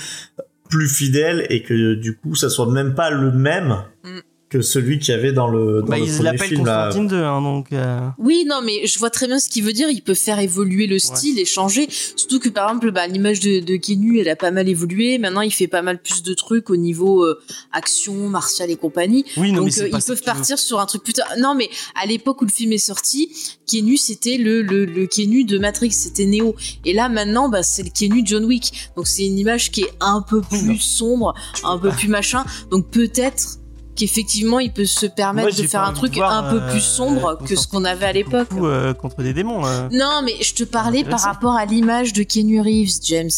plus fidèle et que du coup, ça soit même pas le même Mm. Que celui qu'il y avait dans le, dans Bah, le ils premier l'appellent. Constantine 2, hein, donc. euh, Oui, non, mais je vois très bien ce qu'il veut dire. Il peut faire évoluer le style et changer. Surtout que par exemple, bah, l'image de, de Kenu, elle a pas mal évolué. Maintenant, il fait pas mal plus de trucs au niveau euh, action, martial et compagnie. Oui, non, mais Donc c'est euh, ils peuvent veux. partir sur un truc plus tard. Non, mais à l'époque où le film est sorti, Kenu c'était le le, le Kenu de Matrix, c'était Neo. Et là maintenant, bah c'est le Kenu de John Wick. Donc c'est une image qui est un peu plus non. sombre, Tu un peux peu pas. plus machin. Donc peut-être qu'effectivement il peut se permettre Moi, de faire un truc voir, un peu euh, plus sombre que ce qu'on avait à l'époque. Beaucoup, euh, contre des démons. euh. Non, mais je te parlais par rapport à l'image de Kenu Reeves, James.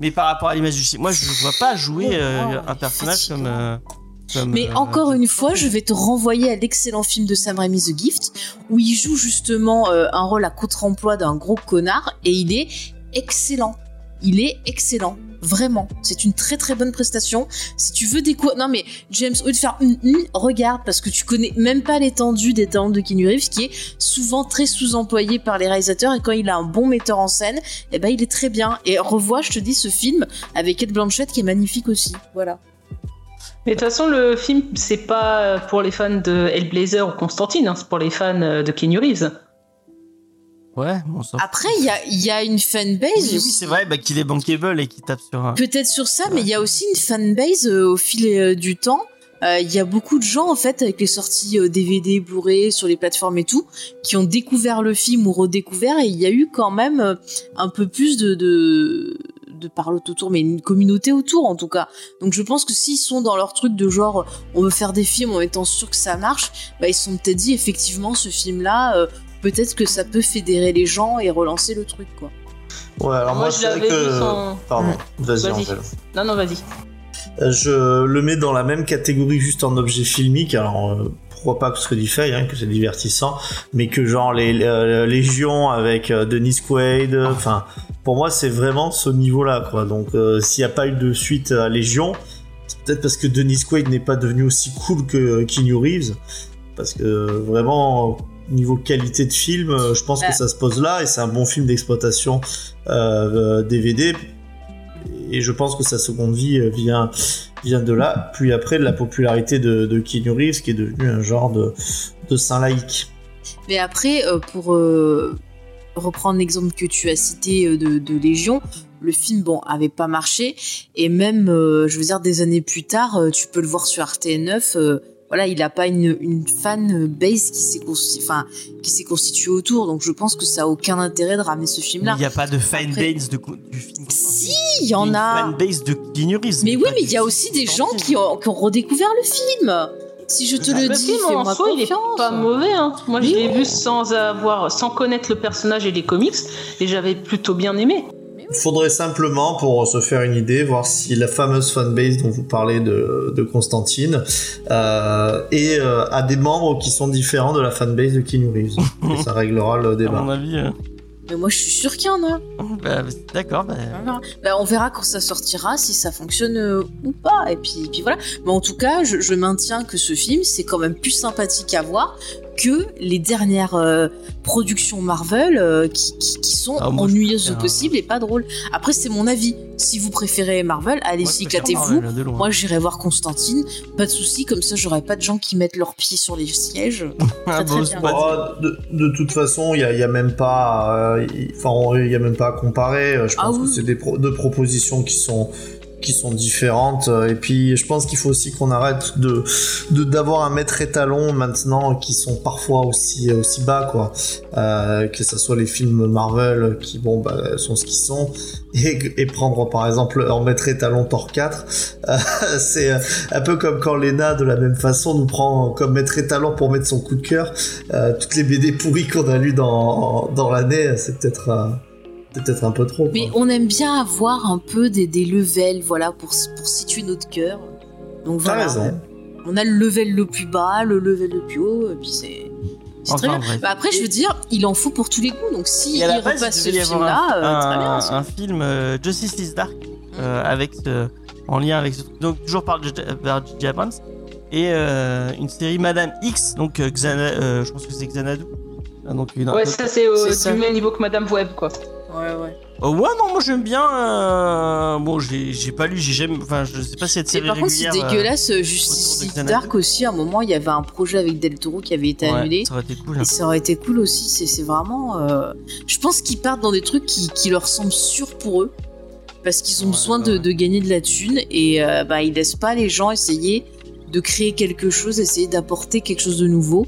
Mais par rapport à l'image du film, moi je ne vois pas jouer euh, Oh, un personnage comme. euh, comme, Mais euh, encore une fois, je vais te renvoyer à l'excellent film de Sam Raimi The Gift, où il joue justement euh, un rôle à contre-emploi d'un gros connard, et il est excellent. Il est excellent. Vraiment. C'est une très très bonne prestation. Si tu veux découvrir... Non mais James, au lieu de faire hum, regarde, parce que tu connais même pas l'étendue des talents de Keanu Reeves, qui est souvent très sous-employé par les réalisateurs, et quand il a un bon metteur en scène, eh ben il est très bien. Et revois, je te dis, ce film avec Kate Blanchett qui est magnifique aussi. Voilà. Mais de toute façon, le film, c'est pas pour les fans de Hellblazer ou Constantine, hein, c'est pour les fans euh, de Keanu Reeves. Ouais, bon, ça. Après, il y a, il y a une fanbase. Oui, oui, c'est vrai bah, qu'il est bankable et qu'il tape sur. un- Peut-être sur ça, mais il y a aussi une fanbase euh, au fil euh, du temps. Euh, Il y a beaucoup de gens, en fait, avec les sorties DVD, Blu-ray, sur les plateformes et tout, qui ont découvert le film ou redécouvert, et il y a eu quand même un peu plus de, de, de parlotte autour, mais une communauté autour, en tout cas. Donc je pense que s'ils sont dans leur truc de genre, on veut faire des films en étant sûr que ça marche, bah, ils se sont peut-être dit, effectivement, ce film-là, euh, peut-être que ça peut fédérer les gens et relancer le truc, quoi. Ouais, alors moi, Moi, je l'avais que. sans- Pardon, vas-y, Vas-y. Angèle. Non, non, vas-y. Euh, Je le mets dans la même catégorie juste en objet filmique. Alors euh, pourquoi pas que ce du fait, hein, que c'est divertissant, mais que genre les euh, Légion avec euh, Dennis Quaid. euh, Enfin, pour moi c'est vraiment ce niveau-là quoi. Donc euh, s'il n'y a pas eu de suite à Légion, c'est peut-être parce que Dennis Quaid n'est pas devenu aussi cool que Keanu Reeves, parce que vraiment niveau qualité de film, euh, je pense Bah. que ça se pose là et c'est un bon film d'exploitation euh, euh, DVD. Et je pense que sa seconde vie euh, vient, vient de là. Puis après, de la popularité de, de Keanu Reeves, qui est devenu un genre de, de saint laïque. Mais après, euh, pour euh, reprendre l'exemple que tu as cité euh, de, de Légion, le film, bon, avait pas marché. Et même, euh, je veux dire, des années plus tard, euh, tu peux le voir sur RTN9. euh, voilà, il a pas une, une fan base qui s'est consti- enfin, qui s'est constituée autour. Donc je pense que ça a aucun intérêt de ramener ce film-là. il n'y a pas de fanbase Après- de, du film. Si, il y en une a. fanbase de Keanu Reeves, Mais oui, mais il y a aussi des gens qui ont, qui ont redécouvert le film. Si je te le Le dis, fais-moi soi, il est confiance. pas mauvais. Hein. Moi, je l'ai vu sans avoir, sans connaître le personnage et les comics, et j'avais plutôt bien aimé. Il faudrait simplement, pour se faire une idée, voir si la fameuse fanbase dont vous parlez de, de Constantine euh, est, euh, a des membres qui sont différents de la fanbase de Keanu Reeves. Et ça réglera le À débat. mon avis. euh, Mais moi, je suis sûre qu'il y en a. bah, D'accord, bah, On verra. Bah, on verra quand ça sortira si ça fonctionne euh, ou pas. Et puis, puis voilà. Mais en tout cas, je, je maintiens que ce film, c'est quand même plus sympathique à voir que les dernières euh, productions Marvel euh, qui, qui- qui sont Ah, moi, ennuyeuses au possible et pas drôles. Après, c'est mon avis. Si vous préférez Marvel, préfère éclatez-vous. Loin. Moi, j'irai voir Constantine. Pas de souci, comme ça, j'aurai pas de gens qui mettent leurs pieds sur les sièges. Ah, très bien. Oh, de, de toute façon, il y a, y a même pas, euh, il- enfin, il y a même pas à comparer. Je Ah pense que c'est des pro- deux propositions qui sont qui sont différentes. Euh, Et puis, je pense qu'il faut aussi qu'on arrête de d'avoir un maître étalon maintenant qui sont parfois aussi aussi bas, quoi. Euh, que ce soit les films Marvel qui, bon, bah, sont ce qu'ils sont, et, et prendre par exemple en maître étalon Thor 4, euh, c'est euh, un peu comme quand Lena, de la même façon, nous prend comme maître étalon pour mettre son coup de cœur. Euh, toutes les BD pourries qu'on a lues dans, dans l'année, c'est peut-être euh, peut-être un peu trop. quoi. Mais on aime bien avoir un peu des, des levels, voilà, pour, pour situer notre cœur. Donc voilà. raison. On a le level le plus bas, le level le plus haut, et puis c'est. C'est très Enfin, bien. Bah après, je veux dire, il en faut pour tous les goûts. Donc si il base, repasse il ce film-là, un, euh, très bien. un- film euh, Justice is Dark euh, avec ce- en lien avec ce truc. Donc toujours par J.J. Abrams et euh, une série Madame X. Donc euh, Xana- euh, je pense que c'est Xanadu. Ah, Donc une, Ouais, ça c'est du même niveau que Madame Web, quoi. Ouais, ouais. Oh, ouais, non, moi j'aime bien. euh, Bon, j'ai j'ai pas lu, j'ai jamais. Enfin, je sais pas si cette Et série par contre, c'est euh, dégueulasse. euh, Justice. Dark aussi, à un moment, il y avait un projet avec Del Toro qui avait été ouais, annulé. Ça aurait été cool. hein. Et ça aurait été cool aussi. C'est c'est vraiment. euh, Je pense qu'ils partent dans des trucs qui, qui leur semblent sûrs pour eux. Parce qu'ils ont Ouais, besoin ouais, de, ouais. de gagner de la thune. Et euh, bah, ils laissent pas les gens essayer de créer quelque chose, essayer d'apporter quelque chose de nouveau.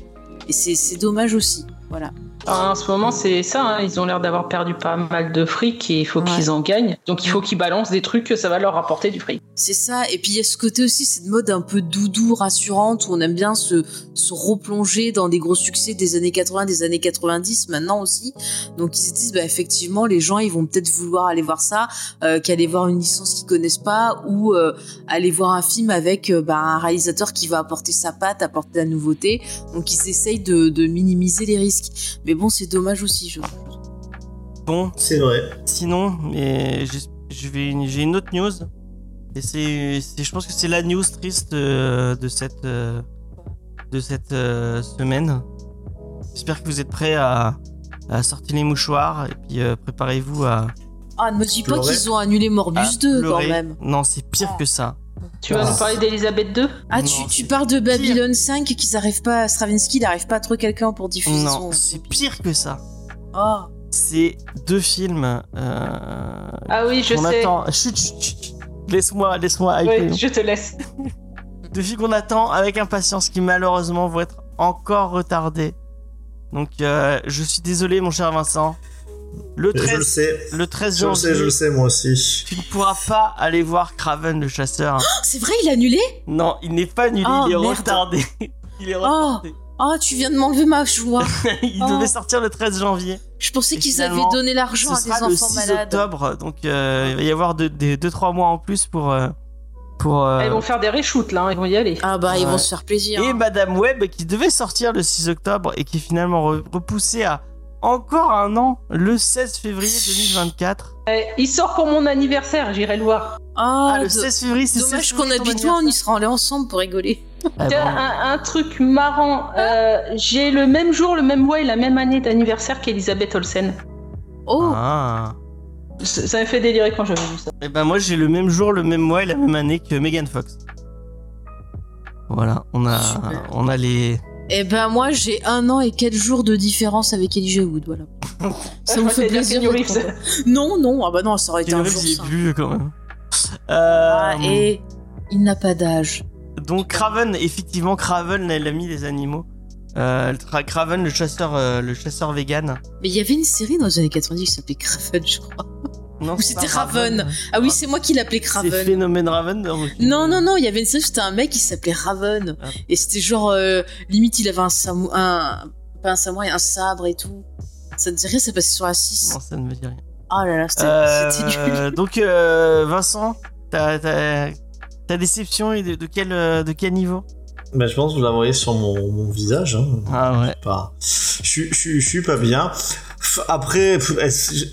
Et c'est c'est dommage aussi. Voilà. En ce moment, c'est ça. hein, Ils ont l'air d'avoir perdu pas mal de fric et il faut Ouais. qu'ils en gagnent. Donc il faut qu'ils balancent des trucs que ça va leur rapporter du fric. C'est ça. Et puis il y a ce côté aussi, cette mode un peu doudou, rassurante, où on aime bien se, se replonger dans des gros succès des années 80, des années 90 maintenant aussi. Donc ils se disent, bah effectivement, les gens, ils vont peut-être vouloir aller voir ça, euh, qu'aller voir une licence qu'ils connaissent pas, ou euh, aller voir un film avec euh, bah, un réalisateur qui va apporter sa patte, apporter la nouveauté. Donc ils essayent de, de minimiser les risques. Mais bon, c'est dommage aussi, je trouve. Bon, C'est vrai. sinon, mais j'ai une autre news. Et c'est, je pense que c'est la news triste euh, de cette, euh, de cette euh, semaine. J'espère que vous êtes prêts à, à sortir les mouchoirs et puis euh, préparez-vous à, Ah, ne me dis pas qu'ils ont annulé Morbus à 2 quand pleurer. même. Non, c'est pire que ça. Tu vas Ah. nous parler d'Elisabeth II Ah, Non, tu, tu parles de Babylone 5 qu'ils arrivent pas, Stravinsky n'arrive pas à trouver quelqu'un pour diffuser Non, son. c'est pire que ça. Oh. C'est deux films euh, Ah oui, je sais. attend. Chut, chut, chut. Laisse-moi, laisse-moi. Ouais, je te laisse. Deux films qu'on attend avec impatience qui malheureusement vont être encore retardés. Donc euh, je suis désolé mon cher Vincent. Le Je le 13, sais. le 13 Je le janvier, sais, je le sais, moi aussi. tu ne pourras pas aller voir Craven le chasseur. C'est vrai, il a annulé? Non, il n'est pas annulé, Oh, il est merde. retardé. il est Oh. retardé. Oh, tu viens de m'enlever ma joie. il Oh. devait sortir le 13 janvier. Je pensais qu'ils avaient donné l'argent Ce à sera des le enfants 6 malades. octobre, donc euh, il va y avoir 2-3 mois en plus pour... euh, pour euh, Ils vont faire des reshoots là, ils vont y aller. Ah bah, ils vont se faire plaisir. Et. Madame Web qui devait sortir le 6 octobre et qui est finalement re- repoussé à encore un an, le 16 février 2024. Eh, il sort pour mon anniversaire, j'irai le voir. Ah, Ah, le do- 16 février, c'est dommage 16 qu'on habite loin, on y sera allés ensemble pour rigoler. Ah un, un truc marrant. euh, J'ai le même jour, le même mois et la même année d'anniversaire qu'Elisabeth Olsen. Oh, Ah. Ça ça m'a fait délirer quand j'avais vu ça. Et ben moi j'ai le même jour, le même mois et la même année que Megan Fox. Voilà, on a, Super. on a les. Eh ben moi j'ai un an et quatre jours de différence avec Elijah Wood, voilà. Ça je vous fait plaisir. Non, non, ah bah non, ça aurait été un jour il est ça. plus vieux quand même. Ah, Euh, et il n'a pas d'âge. Donc Craven, effectivement, Craven, l'ami des animaux. Euh, Craven, le chasseur, euh, le chasseur vegan. Mais il y avait une série dans les années 90 qui s'appelait Craven, je crois. Non, Ou c'est c'était Raven. Ah oui, c'est moi qui l'appelais C'est Craven. Phénomène Raven. Non, non, non, il y avait une série, c'était un mec qui s'appelait Raven. Ah. Et c'était genre, euh, limite, il avait un samouraï, un, pas un samouraï, un sabre et tout. Ça te dirait, ça passait sur la 6. Non, ça ne me dit rien. Oh là là, c'était Euh, donc euh, Vincent, ta, ta, ta déception est de, de quel euh, de quel niveau? Bah, je pense que vous la voyez sur mon, mon visage. Hein. Ah ouais. Pas... Je, suis- je, suis- je suis pas bien. Après,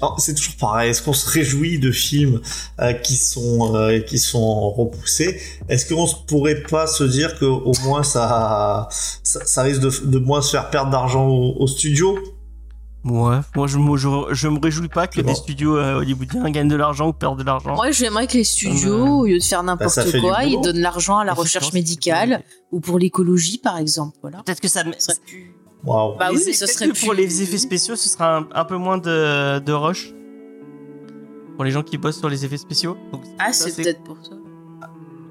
oh, c'est toujours pareil. Est-ce qu'on se réjouit de films euh, qui sont euh, qui sont repoussés? Est-ce qu'on se pourrait pas se dire que au moins ça ça, ça risque de, de moins se faire perdre d'argent au, au studio? Ouais. Moi je, me- je, je me réjouis pas que Bon. des studios euh, hollywoodiens gagnent de l'argent ou perdent de l'argent. Moi, j'aimerais que les studios, au lieu de faire bah, n'importe quoi, ils donnent l'argent à la recherche médicale ou pour l'écologie, par exemple. Voilà. Peut-être que ça. Ça Waouh. Bah oui, mais peut-être serait que plus. pour les effets spéciaux, ce sera un, un peu moins de, de rush. Pour les gens qui bossent sur les effets spéciaux. Donc, Ah, c'est peut-être pour ça.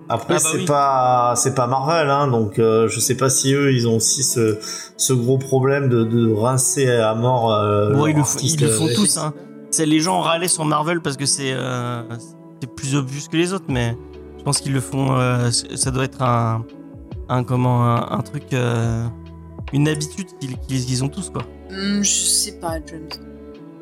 Après, Ah bah c'est oui. pas c'est pas Marvel, hein, donc euh, je sais pas si eux ils ont aussi ce, ce gros problème de, de rincer à mort. Euh, Bon, ils le, font- artiste, ils le font euh, tous. Hein. C'est les gens râlaient sur Marvel parce que c'est euh, c'est plus obvious que les autres, mais je pense qu'ils le font. euh, ça doit être un, un comment un, un truc, euh, une habitude qu'ils ont tous quoi. Hmm, je sais pas, James.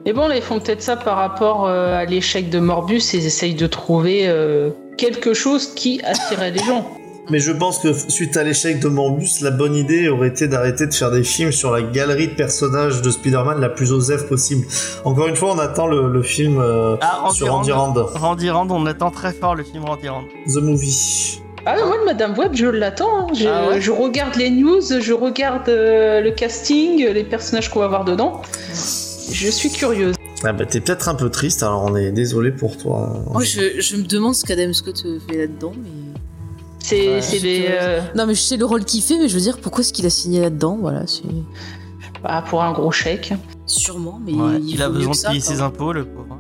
Mais bon, là, ils font peut-être ça par rapport euh, à l'échec de Morbus et ils essayent de trouver euh, quelque chose qui attirait les gens. Mais je pense que suite à l'échec de Morbus, la bonne idée aurait été d'arrêter de faire des films sur la galerie de personnages de Spider-Man la plus osef possible. Encore une fois, on attend le, le film euh, Ah, Randy sur Randy Rand. Rand, Randy Rand, on attend très fort le film Randy Rand. The Movie. Ah, moi, de Madame Web, je l'attends. hein. Je, Ah ouais je regarde les news, je regarde euh, le casting, les personnages qu'on va voir dedans. Je suis curieuse. Ah bah t'es peut-être un peu triste, alors on est désolé pour toi. Moi, je, je me demande ce qu'Adam Scott euh, fait là-dedans, mais. C'est Ouais, des. euh, Non, mais je sais le rôle qu'il fait, mais je veux dire, pourquoi est-ce qu'il a signé là-dedans Voilà, c'est. bah, pour un gros chèque. Sûrement, mais Ouais, il, il, a besoin de ça, payer ses impôts, le pauvre.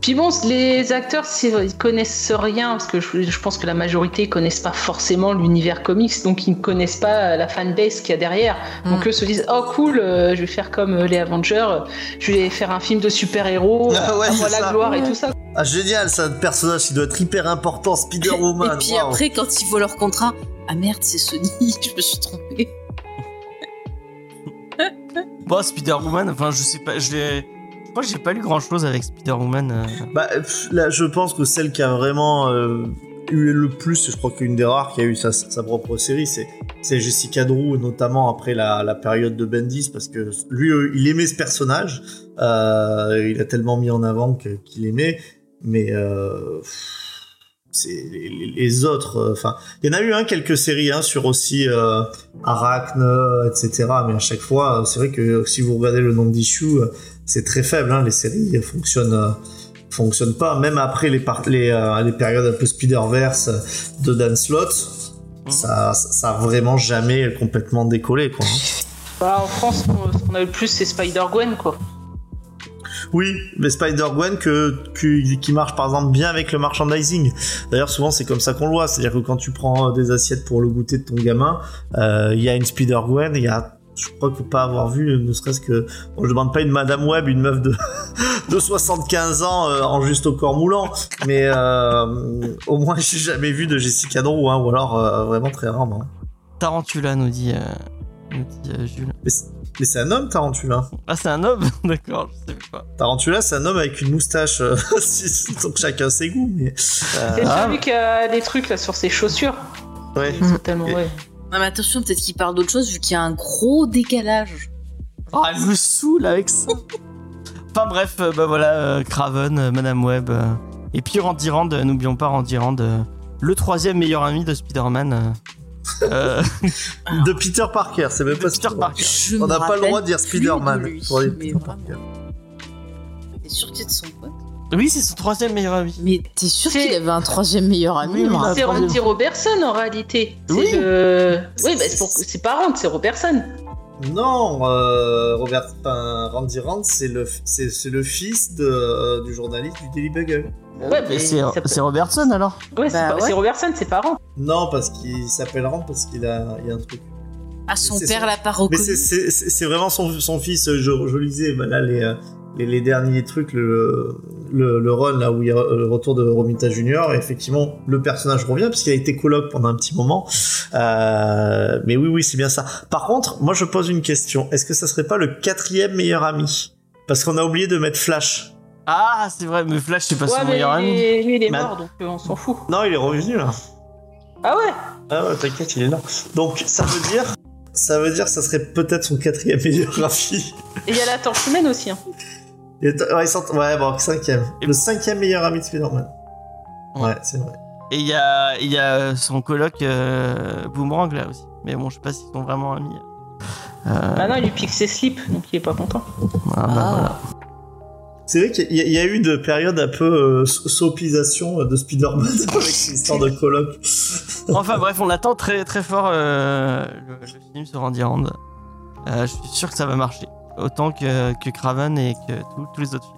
Puis bon, les acteurs, ils connaissent rien, parce que je, je pense que la majorité connaissent pas forcément l'univers comics, donc ils ne connaissent pas la fanbase qu'il y a derrière. Donc Mm. eux se disent, oh cool, euh, je vais faire comme euh, les Avengers, je vais faire un film de super-héros, Ah ouais, euh, la gloire et tout ça. Ah, génial, c'est un personnage qui doit être hyper important, Spider-Woman. Et puis après, quand ils voient leur contrat, ah merde, c'est Sony, je me suis trompé. Bon, Spider-Woman, enfin, je sais pas, je l'ai. Que j'ai pas lu grand chose avec Spider-Woman. euh. Bah, là, je pense que celle qui a vraiment eu le plus, je crois qu'une des rares qui a eu sa, propre série, c'est, Jessica Drew, notamment après la, période de Bendis, parce que lui, euh, il aimait ce personnage, euh, il a tellement mis en avant qu'il aimait, mais les, autres, enfin, il y en a eu hein, quelques séries hein, sur aussi Arachne, etc. Mais à chaque fois, c'est vrai que si vous regardez le nombre d'issues, c'est très faible. Hein, les séries fonctionnent, euh, fonctionnent pas. Même après les, par- les, euh, les périodes un peu Spider-Verse de Dan Slott, Mhm. ça, ça a vraiment jamais complètement décollé. Quoi. hein. Bah, en France, on- ce qu'on a le plus, c'est Spider-Gwen, quoi. Oui, mais Spider-Gwen que, que- qui marche par exemple bien avec le merchandising. D'ailleurs, souvent c'est comme ça qu'on le voit. C'est-à-dire que quand tu prends euh, des assiettes pour le goûter de ton gamin, euh, il y a une Spider-Gwen, il y a je crois que pas avoir vu, ne serait-ce que. Bon, je demande pas une Madame Web, une meuf de, de 75 ans euh, en juste au corps moulant, mais euh, au moins j'ai jamais vu de Jessica Drew, hein, ou alors euh, vraiment très rarement. Tarantula, nous dit, euh, nous dit euh, Jules. Mais c'est- mais c'est un homme, Tarantula. Ah, c'est un homme? D'accord, je sais pas. Tarantula, c'est un homme avec une moustache. euh, donc chacun ses goûts, mais. euh, C'est Ah. celui qui a des trucs là sur ses chaussures. ouais. Ils sont tellement, ouais. Non, mais attention, peut-être qu'il parle d'autre chose vu qu'il y a un gros décalage. Ah, elle me saoule avec ça Enfin bref, euh, bah voilà, euh, Craven, euh, Madame Web. euh, et puis Randy Rand, euh, n'oublions pas Randy Rand, euh, le troisième meilleur ami de Spider-Man. euh, euh, De Peter Parker, c'est même pas Peter Parker. Je On n'a pas le droit de dire Spider-Man. T'es sûr que c'est de son pote? Oui, c'est son troisième meilleur ami. Mais t'es sûr qu'il avait un troisième meilleur ami Oui. C'est. Randy Robertson en réalité. Oui. le. Oui, bah, c'est pour- pas Rand, c'est Robertson. Non, euh, Robert, enfin, Randy Rand, c'est le, c'est, c'est le fils de, euh, du journaliste du Daily Bugle. Ouais, mais c'est peut- Robertson alors Ouais, c'est Bah pas- ouais. c'est Robertson, c'est pas Rand. Non, parce qu'il s'appelle Rand parce qu'il a, il a un truc. Ah, son père son- l'a pas Mais reconnu. c'est, c'est, vraiment son, son fils. Je, je lisais, bah, là, les, euh, les, les derniers trucs, le, le, le run, là, où il y a le retour de Romita Junior, et effectivement, le personnage revient, parce qu'il a été coloc pendant un petit moment. Euh, mais oui, oui, c'est bien ça. Par contre, moi, je pose une question. Est-ce que ça serait pas le quatrième meilleur ami? Parce qu'on a oublié de mettre Flash. Ah, c'est vrai, mais Flash, c'est pas ouais, son mais meilleur lui, ami. lui, il est Bah- mort, donc euh, on s'en fout. Non, il est revenu, là. Ah ouais? Ah ouais, t'inquiète, il est là. Donc, ça veut dire, ça veut dire que ça serait peut-être son quatrième meilleur ami. Et il y a la torche humaine aussi. Hein. Il est- Ouais, ils sont- ouais, bon, cinquième. Et- Le cinquième meilleur ami de Spider-Man. Ouais. Ouais, c'est vrai. Et il y a, il y a son coloc euh, Boomerang là aussi. Mais bon, je sais pas s'ils sont vraiment amis. Euh, Bah non, il lui pique ses slips, donc il est pas content. ah, bah, Ah. voilà. C'est vrai qu'il y, a- il y a eu de périodes un peu euh, so- soapisation de Spider-Man avec cette histoire de colloque. Enfin bref, on attend très très fort euh, le, le film sur Randy Rand. Euh, je suis sûr que ça va marcher. Autant que, que Craven et que tous- tous les autres films.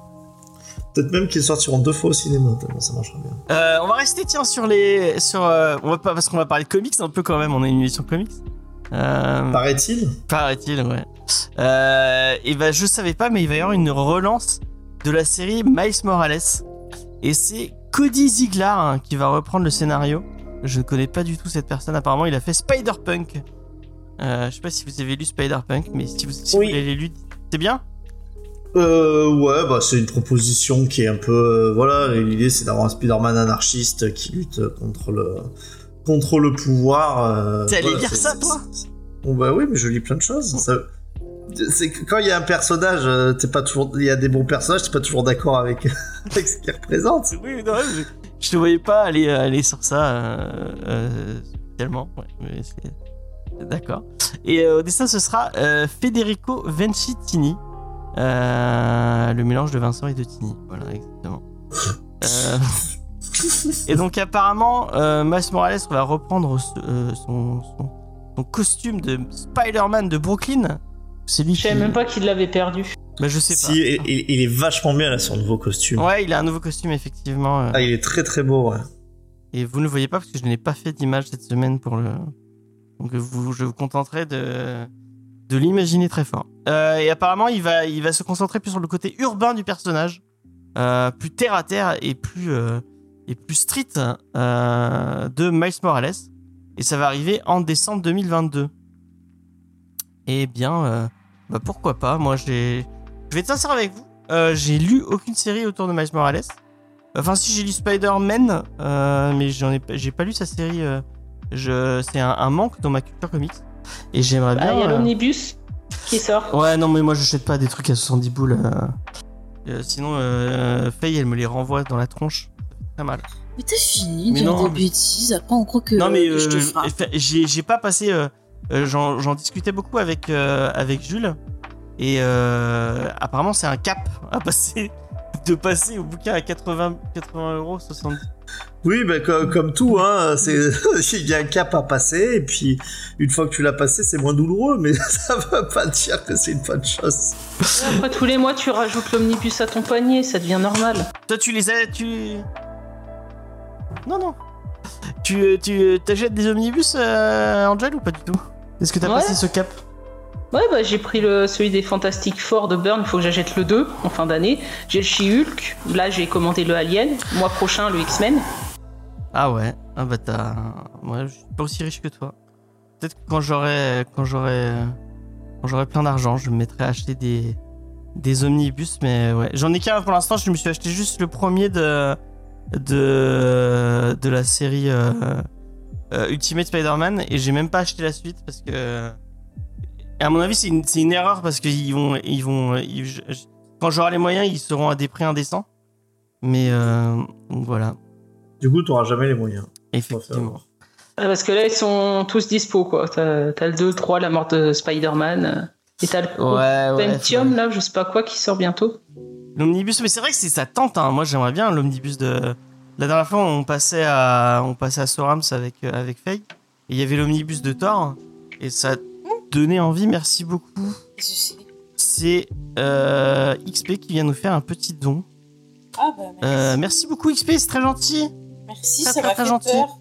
Peut-être même qu'ils sortiront deux fois au cinéma, tellement ça marchera bien. Euh, on va rester tiens sur les sur euh, on va pas parce qu'on va parler de comics un peu quand même. On a une émission comics. Euh, Paraît-il Paraît-il, ouais. Euh, et ben, je savais pas, mais il va y avoir une relance de la série Miles Morales. Et c'est Cody Ziegler hein, qui va reprendre le scénario. Je ne connais pas du tout cette personne. Apparemment, il a fait Spider-Punk. Euh, je sais pas si vous avez lu Spider-Punk, mais si vous, si Oui. vous l'avez lu, c'est bien Euh, ouais, bah c'est une proposition qui est un peu, euh, voilà, l'idée c'est d'avoir un Spider-Man anarchiste qui lutte contre le, contre le pouvoir. Euh, T'es allé voilà, lire ça, toi Bon bah oui, mais je lis plein de choses. Ça- C'est que quand il y a un personnage, euh, t'es pas toujours, il y a des bons personnages, t'es pas toujours d'accord avec, avec ce qu'il représente. Oui, non, je, je te voyais pas aller, aller sur ça euh, spécialement. Ouais, mais c'est- D'accord. Et euh, au dessin, ce sera euh, Federico Vencitini. Euh, le mélange de Vincent et de Tini. Voilà, exactement. Euh, et donc, apparemment, euh, Miles Morales va reprendre ce- euh, son, son, son costume de Spider-Man de Brooklyn. C'est lui Je qui. savais même pas qu'il l'avait perdu. Bah, je sais Si, il, il- il est vachement bien là, son nouveau costume. pas. Ouais, il a un nouveau costume, effectivement. Ah, il est très très beau, ouais. Et vous ne le voyez pas parce que je n'ai pas fait d'image cette semaine pour le. Donc vous, je vous contenterai de, de l'imaginer très fort. Euh, et apparemment, il va, il va se concentrer plus sur le côté urbain du personnage, euh, plus terre à terre et plus, euh, et plus street de Miles Morales. Et ça va arriver en décembre 2022. Eh bien, bah pourquoi pas? Moi, j'ai. Je vais être sincère avec vous. j'ai lu aucune série autour de Miles Morales. Enfin, si j'ai lu Spider-Man, mais j'en ai, j'ai pas lu sa série. Je, c'est un, un manque dans ma culture comics. Et j'aimerais Bah, bien. Il y a euh, l'omnibus qui sort. Ouais, non, mais moi j'achète pas des trucs à 70 boules. euh. Euh, sinon, euh, Faye, elle me les renvoie dans la tronche. Très mal. Mais t'as fini de Mais dire non, des mais- bêtises, après on croit que non, mais je te euh, j'ai, j'ai pas passé. euh, euh, j'en, j'en discutais beaucoup avec, euh, avec Jules. Et euh, apparemment, c'est un cap à passer. De passer au bouquin à 80, 80 euros, 70. Oui, bah, comme, comme tout, hein, c'est il y a un cap à passer, et puis une fois que tu l'as passé, c'est moins douloureux, mais ça veut pas dire que c'est une bonne chose. Après, tous les mois, tu rajoutes l'omnibus à ton panier, ça devient normal. Toi, tu les as. Tu. Non, non. Tu, tu t'achètes des omnibus, euh, Angel, ou pas du tout? Est-ce que t'as Ouais. passé ce cap? Ouais, bah j'ai pris le, celui des Fantastic Four de Burn, il faut que j'achète le 2 en fin d'année. J'ai le She-Hulk, là j'ai commandé le Alien, mois prochain le X-Men. Ah ouais. Ah bah t'as. Moi, je suis pas aussi riche que toi. Peut-être que quand j'aurai, quand j'aurai, quand j'aurai plein d'argent, je me mettrai à acheter des des omnibus. Mais ouais, j'en ai qu'un pour l'instant. Je me suis acheté juste le premier de de de la série euh, euh, Ultimate Spider-Man et j'ai même pas acheté la suite parce que à mon avis c'est une, une erreur parce qu'ils vont ils vont ils- je- quand j'aurai les moyens ils seront à des prix indécents. Mais euh, voilà, Du coup, t'auras jamais les moyens. effectivement. Ah, Parce que là ils sont tous dispo quoi. T'as t'as le 2, le 3, la mort de Spider-Man. euh, Et t'as le Ouais, ouais. Pentium là, je sais pas quoi qui sort bientôt. L'omnibus, mais c'est vrai que c'est ça tente. Hein. Moi, j'aimerais bien l'omnibus de. La dernière fois, on passait à, on passait à Sorams avec euh, avec Faye. Et il y avait l'omnibus de Thor et ça donnait envie. Merci beaucoup. C'est euh, XP qui vient nous faire un petit don. Ah bah merci, Euh, merci beaucoup XP, c'est très gentil. Merci très, ça très, m'a très fait gentil. peur.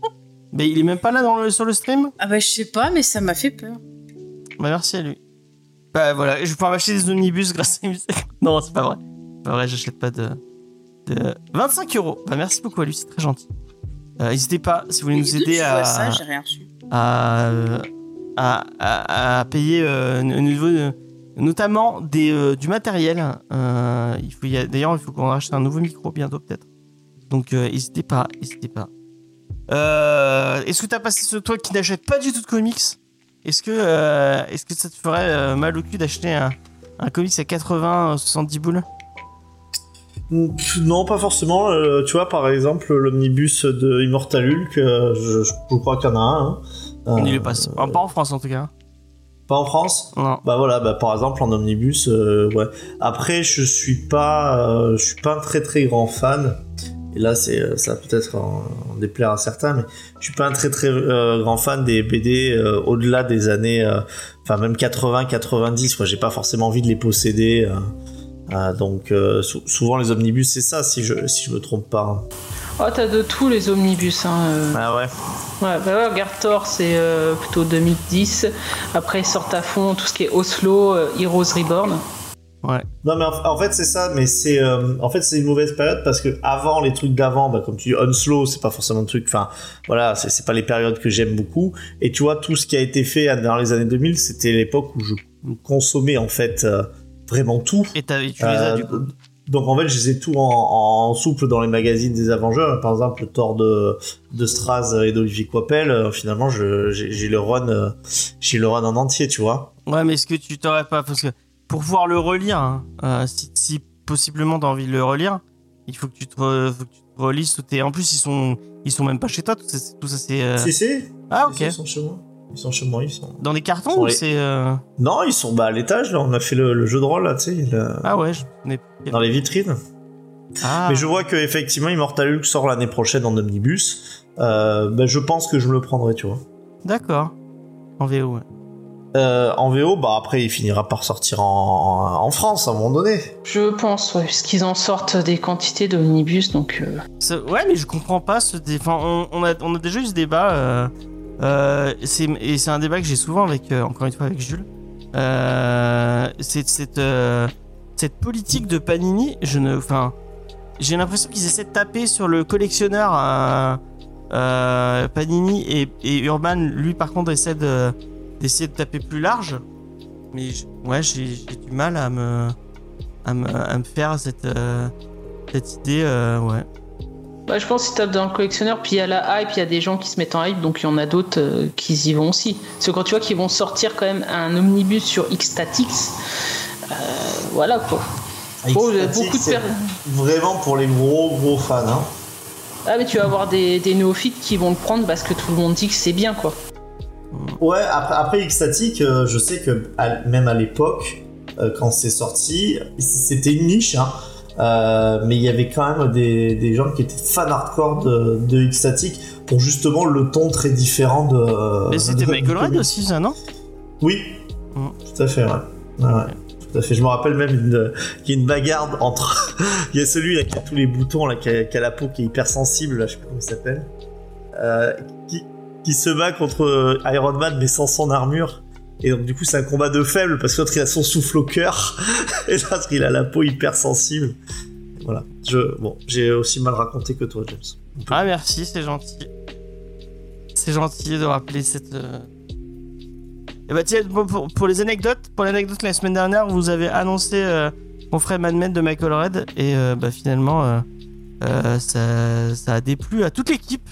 Mais il est même pas là dans le, sur le stream? Ah bah je sais pas, mais ça m'a fait peur. Bah merci à lui. Bah voilà, je vais pouvoir m'acheter des omnibus grâce à lui. non, c'est pas vrai. C'est pas vrai, j'achète pas de, de 25 euros. Bah merci beaucoup à lui, c'est très gentil. Euh, N'hésitez pas si vous voulez Mais nous aider à, ça, j'ai rien reçu. à, à, à- à payer euh, au niveau de- notamment des, euh, du matériel. Euh, il faut y a- D'ailleurs, il faut qu'on achète un nouveau micro bientôt peut-être. Donc euh, n'hésitez pas, n'hésitez pas. Euh, est-ce que t'as passé ce toi qui n'achète pas du tout de comics? Est-ce que, euh, est-ce que ça te ferait mal au cul d'acheter un, un comics à 80, 70 boules? Non, pas forcément. euh, tu vois, par exemple, l'omnibus de Immortal Hulk, euh, je, je crois qu'il y en a un. hein. Euh, Il est pas, enfin, pas en France en tout cas. pas en France? Non. Bah voilà, bah par exemple en omnibus, ouais. Après, je suis pas, je suis pas un très très grand fan. Et là, c'est, euh, ça va peut-être en, en déplaire à certains, mais je suis pas un très très euh, grand fan des BD euh, au-delà des années, enfin même 80, 90. Quoi, j'ai pas forcément envie de les posséder. donc sou- souvent les omnibus, c'est ça, si je si je me trompe pas. Oh, t'as de tous les omnibus. Hein. euh. Ah ouais. Ouais, bah ouais, regarde Thor, c'est euh, plutôt 2010. Après, ils sortent à fond tout ce qui est Oslo, euh, Heroes Reborn. Non mais en, en fait c'est ça, mais c'est euh, en fait c'est une mauvaise période parce que avant les trucs d'avant, bah, comme tu dis Unslow, c'est pas forcément un truc, enfin voilà, c'est c'est pas les périodes que j'aime beaucoup. Et tu vois tout ce qui a été fait dans les années 2000, c'était l'époque où je consommais en fait euh, vraiment tout. Et, tu les as Euh, du coup Donc en fait, je les ai tout en, en souple dans les magazines des Avengers. Par exemple, le Thor de, de Straz et d'Olivier Coipel. euh, finalement, je- j'ai j'ai le run, euh, j'ai le run en entier, tu vois. Ouais, mais est-ce que tu t'aurais pas. Parce que pour pouvoir le relire, hein, euh, si, si possiblement t'as envie de le relire, il faut que tu te, re- faut que tu te relises. tous tes- En plus, ils sont, ils sont même pas chez toi, tout ça, c'est- tout ça c'est. euh, Si si. Ah, ok. Ils sont chez moi. Ils sont chez moi. Ils sont. Dans des cartons ou les- c'est. euh, Non, ils sont bah, à l'étage. Là, on a fait le, le jeu de rôle là, tu sais, euh, Ah ouais, je dans les vitrines. Ah, Mais je vois que effectivement, Immortal Hulk sort l'année prochaine en omnibus. Euh, bah, je pense que je me le prendrai, tu vois. d'accord. En VO, ouais. Euh, en VO, bah après il finira par sortir en, en France à un moment donné. Je pense, ouais, puisqu'ils en sortent des quantités d'omnibus, donc. euh, Ça- Ouais, mais je comprends pas ce. dé- Enfin, on, on a, on a déjà eu ce débat. euh, euh, c'est- et c'est un débat que j'ai souvent avec, euh, encore une fois, avec Jules. Euh, c'est cette, euh, cette politique de Panini. Je ne, enfin, j'ai l'impression qu'ils essaient de taper sur le collectionneur. euh, euh, Panini et, et Urban, lui, par contre, essaie de d'essayer de taper plus large. Mais je- ouais, j'ai du mal à me, à me, à me faire cette, euh, cette idée. euh, ouais. Bah, je pense qu'ils tapent dans le collectionneur, puis il y a la hype, il y a des gens qui se mettent en hype, donc il y en a d'autres euh, qui y vont aussi. Parce que quand tu vois qu'ils vont sortir quand même un omnibus sur X-Statix, euh, voilà quoi. Oh, beaucoup de Vraiment pour les gros gros fans. Hein. Ah, mais tu vas avoir des, des néophytes qui vont le prendre parce que tout le monde dit que c'est bien quoi. Ouais, après, après X-Static, euh, je sais que à- même à l'époque, euh, quand c'est sorti, c'était une niche, hein, euh, mais il y avait quand même des, des gens qui étaient fans hardcore de, de X-Static pour justement le ton très différent de. Mais c'était Michael Red aussi, ça, non? Oui, Mm. tout à fait, ouais. Ouais, ouais, Tout à fait. Je me rappelle même qu'il y a une bagarre entre. il y a celui là qui a tous les boutons, là, qui a, qui a la peau qui est hypersensible, là, je sais pas comment il s'appelle. Euh, qui, qui se bat contre euh, Iron Man mais sans son armure. Et donc du coup c'est un combat de faible parce que l'autre il a son souffle au cœur et l'autre il a la peau hypersensible. Voilà. Je, bon, j'ai aussi mal raconté que toi, James. Ah, merci, c'est gentil. C'est gentil de rappeler cette. euh, Et bah, tiens, pour, les anecdotes, pour l'anecdote, la semaine dernière, vous avez annoncé euh, qu'on ferait Mad Men de Michael Red, et bah, finalement, ça, ça a déplu à toute l'équipe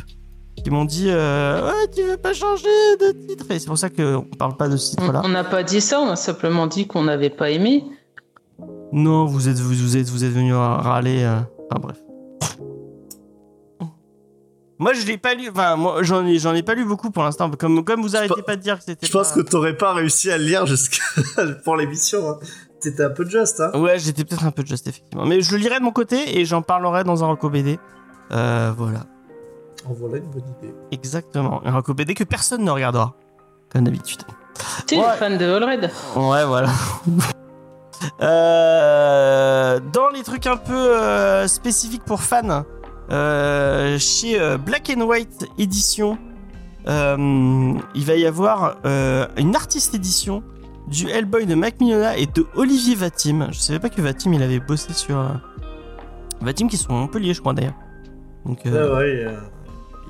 qui m'ont dit euh, Ouais, tu veux pas changer de titre Et c'est pour ça qu'on parle pas de ce On titre-là. on n'a pas dit ça, on a simplement dit qu'on n'avait pas aimé. Non, vous êtes, vous, vous êtes, vous êtes venu râler. euh, Enfin, bref. Moi, je l'ai pas lu. Enfin, moi, j'en ai, j'en ai pas lu beaucoup pour l'instant. Comme, comme vous arrêtez pas de dire que c'était. Je pense pas- que t'aurais pas réussi à le lire jusqu'à pour l'émission. Hein. C'était un peu juste, hein. Ouais, j'étais peut-être un peu juste, effectivement. Mais je le lirai de mon côté et j'en parlerai dans un reco BD. Euh, voilà. En voilà une bonne idée. Exactement. Un reco BD que personne ne regardera. Comme d'habitude. Tu es Ouais. fan de Allred Ouais, voilà. Euh, dans les trucs un peu euh, spécifiques pour fans, euh, chez euh, Black and White Edition, euh, il va y avoir euh, une artiste édition du Hellboy de Mac Mignola et de Olivier Vatim. Je savais pas que Vatim il avait bossé sur. euh, Vatim qui sont à Montpellier, je crois d'ailleurs. Donc, euh, Ouais, euh,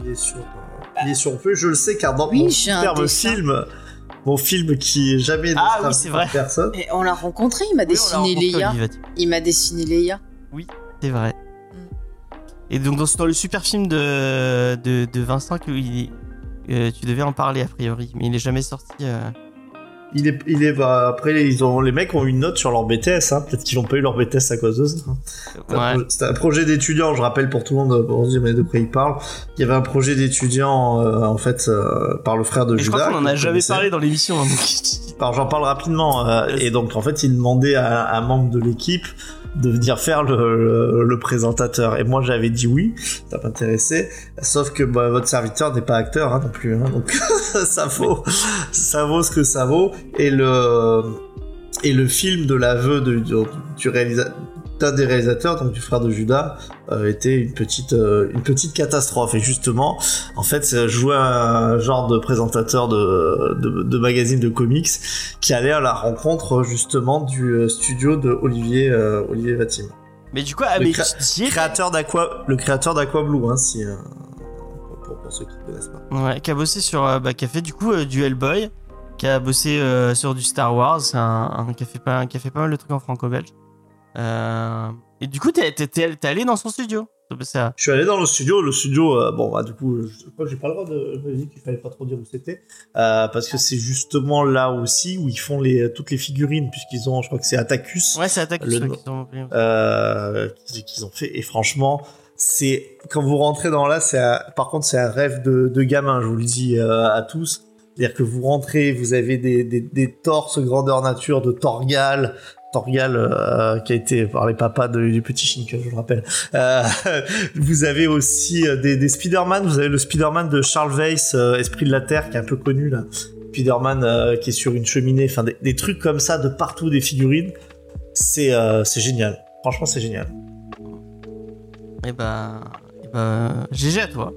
il est sur. euh, Il est sur peu, je le sais car dans Oui, mon superbe film, mon film qui est jamais Ah ne sera oui, c'est vrai. personne. Et on l'a rencontré, il m'a oui, dessiné Leia. Il m'a dessiné Leia. C'est vrai. Et donc dans, dans le super film de, de, de Vincent, que il- euh, tu devais en parler a priori, mais il est jamais sorti. euh. Il est, il est, bah, après, ils ont, les mecs ont une note sur leur BTS, hein. Peut-être qu'ils n'ont pas eu leur BTS à cause de ça. C'était un Ouais. projet- C'était un projet d'étudiants, je rappelle pour tout le monde, pour se dire mais de quoi ils parlent. Il y avait un projet d'étudiants, euh, en fait, euh, par le frère de Et je Judas. crois qu'on en a jamais parlé dans l'émission. hein, j'en parle rapidement. euh, et donc en fait, il demandait à, à un membre de l'équipe de venir faire le, présentateur. Et moi j'avais dit oui, ça m'intéressait. Sauf que bah, votre serviteur n'est pas acteur hein, non plus. hein, donc ça vaut, ce que ça vaut. Et le film de l'aveu du réalisateur d'un des réalisateurs, donc du frère de Judas, euh, était une petite, euh, une petite catastrophe. Et justement, en fait, ça jouait un genre de présentateur de, de, de magazine de comics qui allait à la rencontre justement du euh, studio de Olivier, euh, Olivier Vatim. Mais du coup, ah, Le mais Créateur d'Aqua, le créateur d'Aqua Blue, hein, si, pour, pour ceux qui ne connaissent pas. Ouais, qui a bossé sur. bah, qui a fait du coup du Hellboy, qui a bossé sur du Star Wars, un, un- qui, a fait pas, qui a fait pas mal de trucs en franco-belge. Euh, et du coup, t'es t'es- t'es- t'es allé dans son studio. Ça, Je suis allé dans le studio, le studio, euh, bon, bah, du coup, je crois que j'ai pas le droit de, je me dis qu'il fallait pas trop dire où c'était, euh, parce que c'est justement là aussi où ils font les, toutes les figurines, puisqu'ils ont, je crois que c'est Atacus, ouais, c'est Attack Le- qu'ils qu'ils ont fait. Et franchement, c'est quand vous rentrez dans là, c'est un- par contre c'est un rêve de, de gamin. Je vous le dis à tous. C'est-à-dire que vous rentrez, vous avez des, des, des torses grandeur nature de Torgal. Torgal euh, qui a été par les papas du petit Shinka, je le rappelle. Euh, vous avez aussi euh, des, des Spider-Man. Vous avez le Spider-Man de Charles Weiss, Esprit de la Terre, qui est un peu connu là, Spider-Man qui est sur une cheminée, enfin des, trucs comme ça de partout, des figurines. C'est c'est génial. Franchement, c'est génial. Et bah, et bah, GG à toi.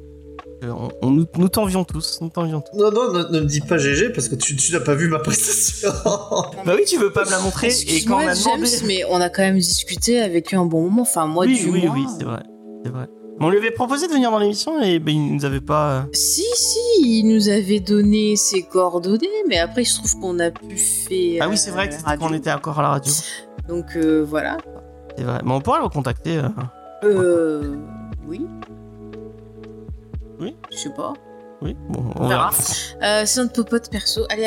Euh, On, on- nous, nous t'envions tous, nous t'envions tous. Non, non, ne, ne me dis pas GG parce que tu, tu n'as pas vu ma prestation. Bah oui, tu veux pas me la montrer et quand on Excuse-moi, a demandé. James, mais on a quand même discuté avec eux un bon moment. Enfin, moi, oui, du oui, moins. oui, c'est vrai, c'est vrai. On lui avait proposé de venir dans l'émission et ben il nous avait pas. euh, Si, si, il nous avait donné ses coordonnées, mais après, je trouve qu'on a pu faire. Ah oui, c'est vrai que euh, c'était radio. quand on était encore à la radio. Donc euh, voilà. C'est vrai. Mais on pourra le contacter. euh. Euh. Oui. Oui. Je sais pas. Oui, bon, on On verra. verra. Euh, c'est notre popote perso. Allez,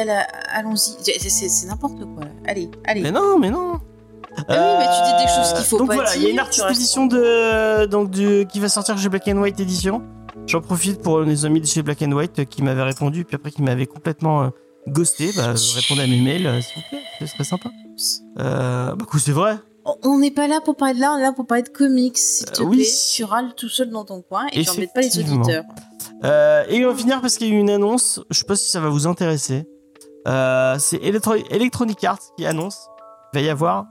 allons-y. C'est- n'importe quoi là. Allez, allez. Mais non, mais non. Ah oui, mais tu dis des choses qu'il faut donc pas voilà, il y a une artiste édition de donc du qui va sortir chez Black and White édition. J'en profite pour les amis de chez Black and White euh, qui m'avaient répondu puis après qui m'avaient complètement euh, ghosté. Bah, répondez à mes mails, euh, s'il vous plaît, ce serait sympa. Euh, bah, coup, c'est vrai. On- n'est pas là pour parler de là, on est là pour parler de comics. S'il te Euh, oui. plaît, tu râles tout seul dans ton coin et tu embêtes pas les auditeurs. Euh, et on va finir parce qu'il y a eu une annonce. Je sais pas si ça va vous intéresser. Euh, c'est Electro- Electronic Arts qui annonce qu'il va y avoir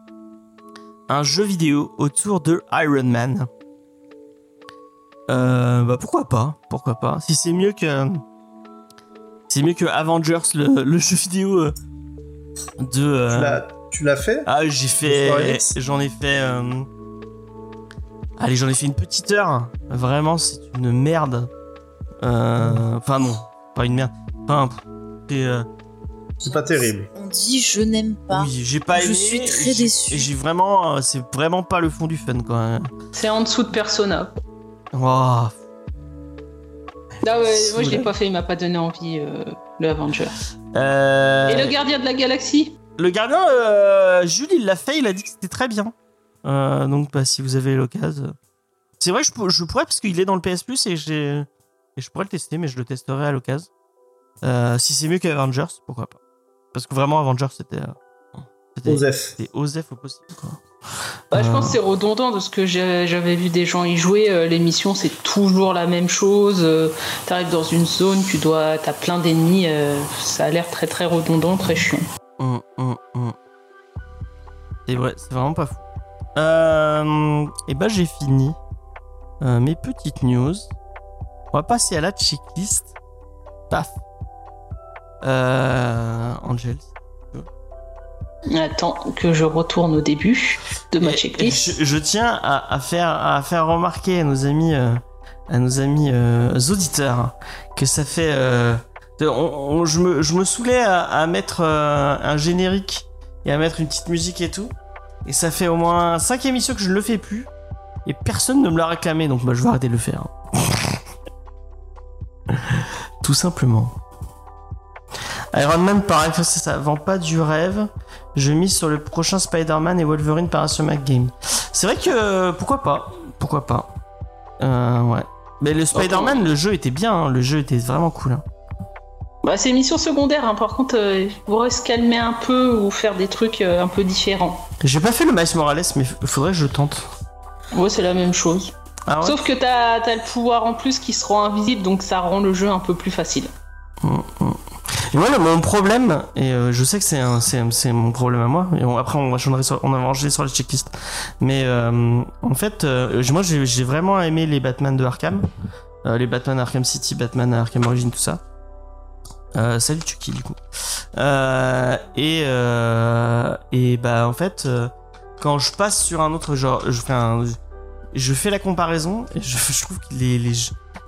un jeu vidéo autour de Iron Man. Euh, bah pourquoi pas? Pourquoi pas? Si c'est mieux que c'est mieux que Avengers, le, le jeu vidéo euh, de. Tu l'as- fait ah, j'ai fait. J'en ai fait. euh, Allez, j'en ai fait une petite heure. Vraiment, c'est une merde. Euh, Enfin, non, pas une merde. Enfin, c'est, euh, C'est pas terrible. On dit je n'aime pas. Oui, j'ai pas Je aimé. suis très déçu. Et j'ai vraiment. euh, C'est vraiment pas le fond du fun, quoi. C'est en dessous de Persona. Ah ouais, moi je l'ai pas fait, il m'a pas donné envie, euh, le Avenger. Euh, Et le gardien de la galaxie? Le gardien, euh, Jules, il l'a fait, il a dit que c'était très bien. Euh, donc, bah, si vous avez l'occasion. C'est vrai, je, pour- je pourrais, parce qu'il est dans le PS Plus et, j'ai- et je pourrais le tester, mais je le testerai à l'occasion. Euh, si c'est mieux qu'Avengers, pourquoi pas. Parce que vraiment, Avengers, c'était. euh, c'était- Osef. C'était Osef au possible, quoi. Bah, Je pense que c'est redondant de ce que j'avais vu des gens y jouer. L'émission, c'est toujours la même chose. T'arrives dans une zone, tu dois, t'as plein d'ennemis. ça a l'air très très redondant, très chiant. C'est vrai, c'est vraiment pas fou. Euh, et bah j'ai fini euh, mes petites news. On va passer à la checklist. Paf. Euh, Angel. Attends que je retourne au début de ma checklist. Je, je tiens à, à faire, à faire remarquer à nos amis, euh, à nos amis euh, auditeurs que ça fait. De- on- on- je, me, je me saoulais à, à mettre euh, un générique et à mettre une petite musique et tout. Et ça fait au moins 5 émissions que je ne le fais plus. Et personne ne me l'a réclamé, donc bah, je vais arrêter de le faire. Tout simplement. Iron Man, pareil, ça, ça vend pas du rêve. Je mise sur le prochain Spider-Man et Wolverine par Mac Game. C'est vrai que euh, pourquoi pas? Pourquoi pas? Euh, Ouais. Mais le Spider-Man, le jeu était bien, hein, le jeu était vraiment cool. hein. Bah, c'est mission secondaire, hein. par contre, euh, il faudrait se calmer un peu ou faire des trucs euh, un peu différents. J'ai pas fait le Miles Morales, mais il faudrait que je tente. Ouais, c'est la même chose. Ah ouais Sauf que t'as as le pouvoir en plus qui se rend invisible, donc ça rend le jeu un peu plus facile. Et voilà, mon problème, et euh, je sais que c'est mon problème à moi, et on- après on va changer sur, on va enchaîner sur les checklists. Mais euh, en fait, euh, moi j'ai vraiment aimé les Batman de Arkham, Euh, les Batman Arkham City, Batman Arkham Origins, tout ça. Euh, salut Chucky du coup. Euh, et euh, et bah en fait, euh, quand je passe sur un autre genre, je fais je fais la comparaison et je, trouve que les,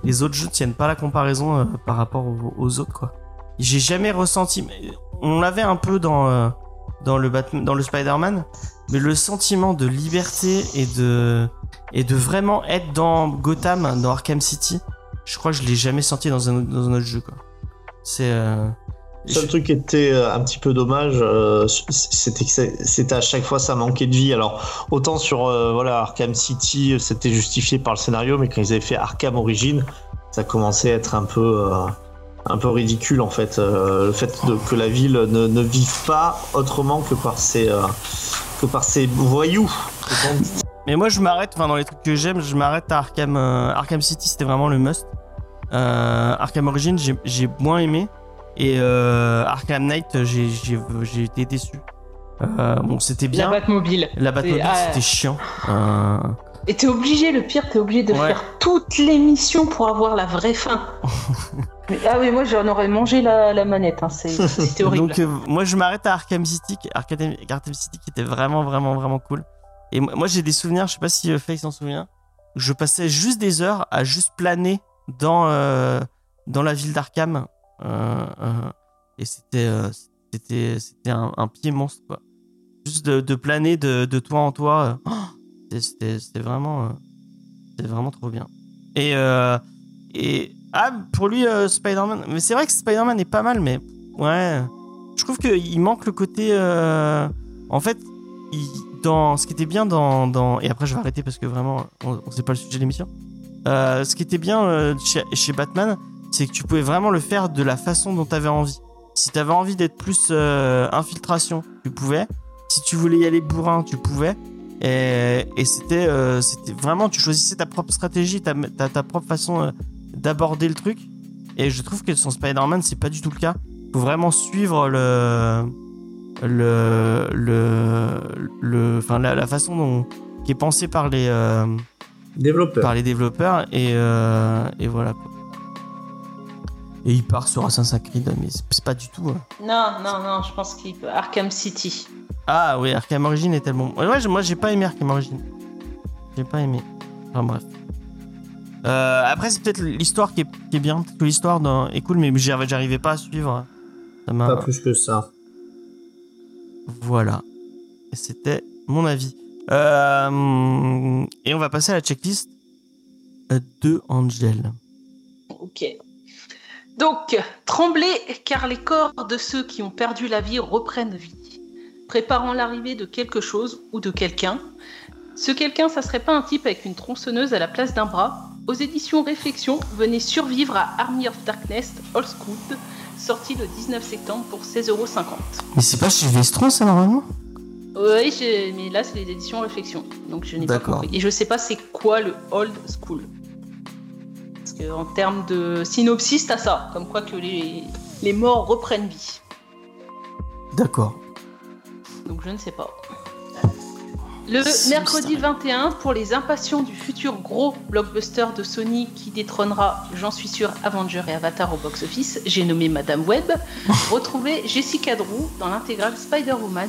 les autres jeux tiennent pas la comparaison par rapport aux, autres quoi. J'ai jamais ressenti. On l'avait un peu dans dans le Batman, dans le Spider-Man, mais le sentiment de liberté et de et de vraiment être dans Gotham, dans Arkham City, je crois que je l'ai jamais senti dans un dans un autre jeu quoi. C'est euh, Le seul truc qui était euh, un petit peu dommage, euh, c'était que c'était à chaque fois ça manquait de vie. Alors autant sur euh, voilà Arkham City, c'était justifié par le scénario, mais quand ils avaient fait Arkham Origin, ça commençait à être un peu euh, un peu ridicule en fait. Le fait de, que la ville ne, ne vive pas autrement que par ses que par ses voyous. Mais moi, je m'arrête, enfin, dans les trucs que j'aime, je m'arrête à Arkham, Arkham City, c'était vraiment le must. Euh, Arkham Origins, j'ai- moins aimé. Et euh, Arkham Knight, j'ai été déçu. Euh, bon, c'était La bien. Batmobile. La Batmobile, ah. c'était chiant. Et t'es obligé, le pire, t'es obligé de Ouais. faire toutes les missions pour avoir la vraie fin. Mais- ah oui, moi j'en aurais mangé la, la manette, hein. c'est- c'était horrible. Donc euh, moi je m'arrête à Arkham City, Arkham, Arkham City qui était vraiment vraiment vraiment cool. Et moi, j'ai des souvenirs, je sais pas si Faye s'en souvient, je passais juste des heures à juste planer dans euh, dans la ville d'Arkham euh, euh, et c'était c'était un, un pied monstre quoi. Juste de, planer de, de toit en toit, oh, c'était- vraiment c'était vraiment trop bien. Et et ah pour lui Spider-Man, mais c'est vrai que Spider-Man est pas mal mais Ouais. Je trouve qu'il manque le côté. En fait, dans ce qui était bien dans, dans- Et après, je vais arrêter parce que vraiment, on, on sait pas le sujet de l'émission. Euh, ce qui était bien euh, chez, Batman, c'est que tu pouvais vraiment le faire de la façon dont tu avais envie. Si tu avais envie d'être plus euh, infiltration, tu pouvais. Si tu voulais y aller bourrin, tu pouvais. Et, c'était vraiment, tu choisissais ta propre stratégie, ta, propre façon d'aborder le truc. Et je trouve que son Spider-Man, c'est pas du tout le cas faut vraiment suivre le le le la, la façon dont qui est pensée par les euh, Développeur. par les développeurs et euh, et voilà quoi. et il part sur Assassin's Creed mais c'est c'est pas du tout hein. Non, non, non, je pense qu'il peut. Arkham City. ah oui Arkham Origin est tellement ouais, ouais, moi j'ai pas aimé Arkham Origin j'ai pas aimé enfin bref Euh, après c'est peut-être l'histoire qui est, qui est bien peut-être que l'histoire dans- est cool mais j'arrivais pas à suivre ça m'a Pas plus que ça. Voilà. Et c'était mon avis. Euh, et on va passer à la checklist de Angel. Ok. Donc, tremblez car les corps de ceux qui ont perdu la vie reprennent vie, préparant l'arrivée de quelque chose ou de quelqu'un. Ce quelqu'un, ça serait pas un type avec une tronçonneuse à la place d'un bras. Aux éditions Réflexion, venez survivre à Army of Darkness Old School, sorti le 19 septembre pour 16,50€. Mais c'est pas chez Vestron ça normalement? Oui, mais là, c'est les éditions Réflexion, donc je n'ai pas compris. Et je sais pas c'est quoi le Old School. Parce que en termes de synopsis, t'as ça, comme quoi que les, les morts reprennent vie. D'accord. Donc je ne sais pas. Le mercredi mystérieux. 21, pour les impatients du futur gros blockbuster de Sony qui détrônera, j'en suis sûr, Avenger et Avatar au box-office, j'ai nommé Madame Web, retrouvez Jessica Drew dans l'intégrale Spider-Woman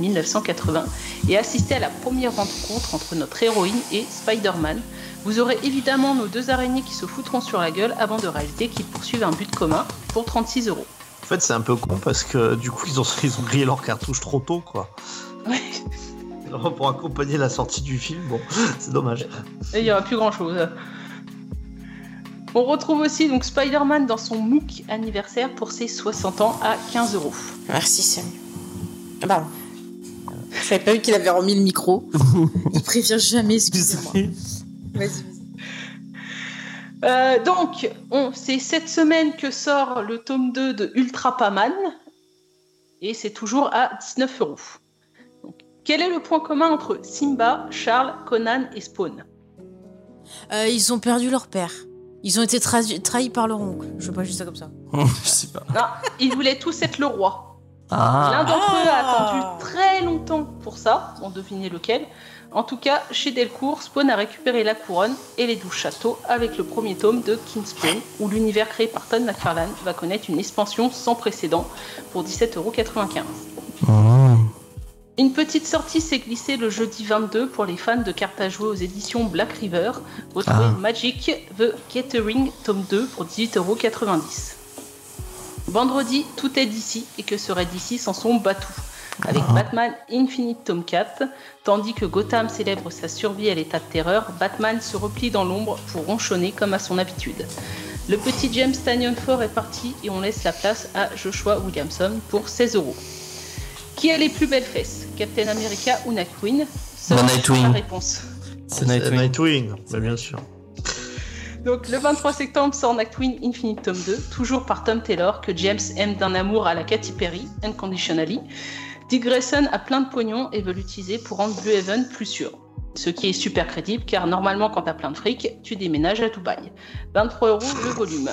1978-1980 et assistez à la première rencontre entre notre héroïne et Spider-Man. Vous aurez évidemment nos deux araignées qui se foutront sur la gueule avant de réaliser qu'ils poursuivent un but commun pour 36 euros. En fait, c'est un peu con parce que du coup, ils ont, ils ont grillé leur cartouche trop tôt, quoi. Ouais. Pour accompagner la sortie du film, bon, c'est dommage. Et il n'y aura plus grand chose. On retrouve aussi donc Spider-Man dans son MOOC anniversaire pour ses 60 ans à 15 euros. Merci Samuel. Ah bah. Je savais pas vu qu'il avait remis le micro. Il prévient jamais, excusez-moi. Vas-y, vas-y. Euh, donc, on- c'est cette semaine que sort le tome 2 de Ultra Paman. Et c'est toujours à 19 euros. Quel est le point commun entre Simba, Charles, Conan et Spawn? Euh, ils ont perdu leur père. Ils ont été tra- trahis par leur oncle. Je veux pas juste ça comme ça. je sais pas. Non, ils voulaient tous être le roi. L'un Ah. d'entre eux a Ah. attendu très longtemps pour ça, on devinez lequel. En tout cas, chez Delcourt, Spawn a récupéré la couronne et les douze châteaux avec le premier tome de Kingspawn, où l'univers créé par Todd McFarlane va connaître une expansion sans précédent pour 17,95€. Ah. Une petite sortie s'est glissée le jeudi 22 pour les fans de cartes à jouer aux éditions Black River. Retrouvez Ah. Magic The Gathering tome 2 pour 18,90€. Vendredi, tout est d'ici et que serait d'ici sans son Batou avec Ah. Batman Infinite tome 4, tandis que Gotham célèbre sa survie à l'état de terreur, Batman se replie dans l'ombre pour ronchonner comme à son habitude. Le petit James Tanyon Ford est parti et on laisse la place à Joshua Williamson pour 16 euros. Qui a les plus belles fesses? Captain America ou Nightwing? Nightwing. la réponse. C'est Nightwing. Nightwing, bah, bien sûr. Donc le 23 septembre sort Nightwing Infinite tome 2, toujours par Tom Taylor, que James aime d'un amour à la Katy Perry, unconditionally. Dick Grayson a plein de pognon et veut l'utiliser pour rendre Blue Haven plus sûr. Ce qui est super crédible car normalement quand t'as plein de fric, tu déménages à Dubaï. 23 euros le volume.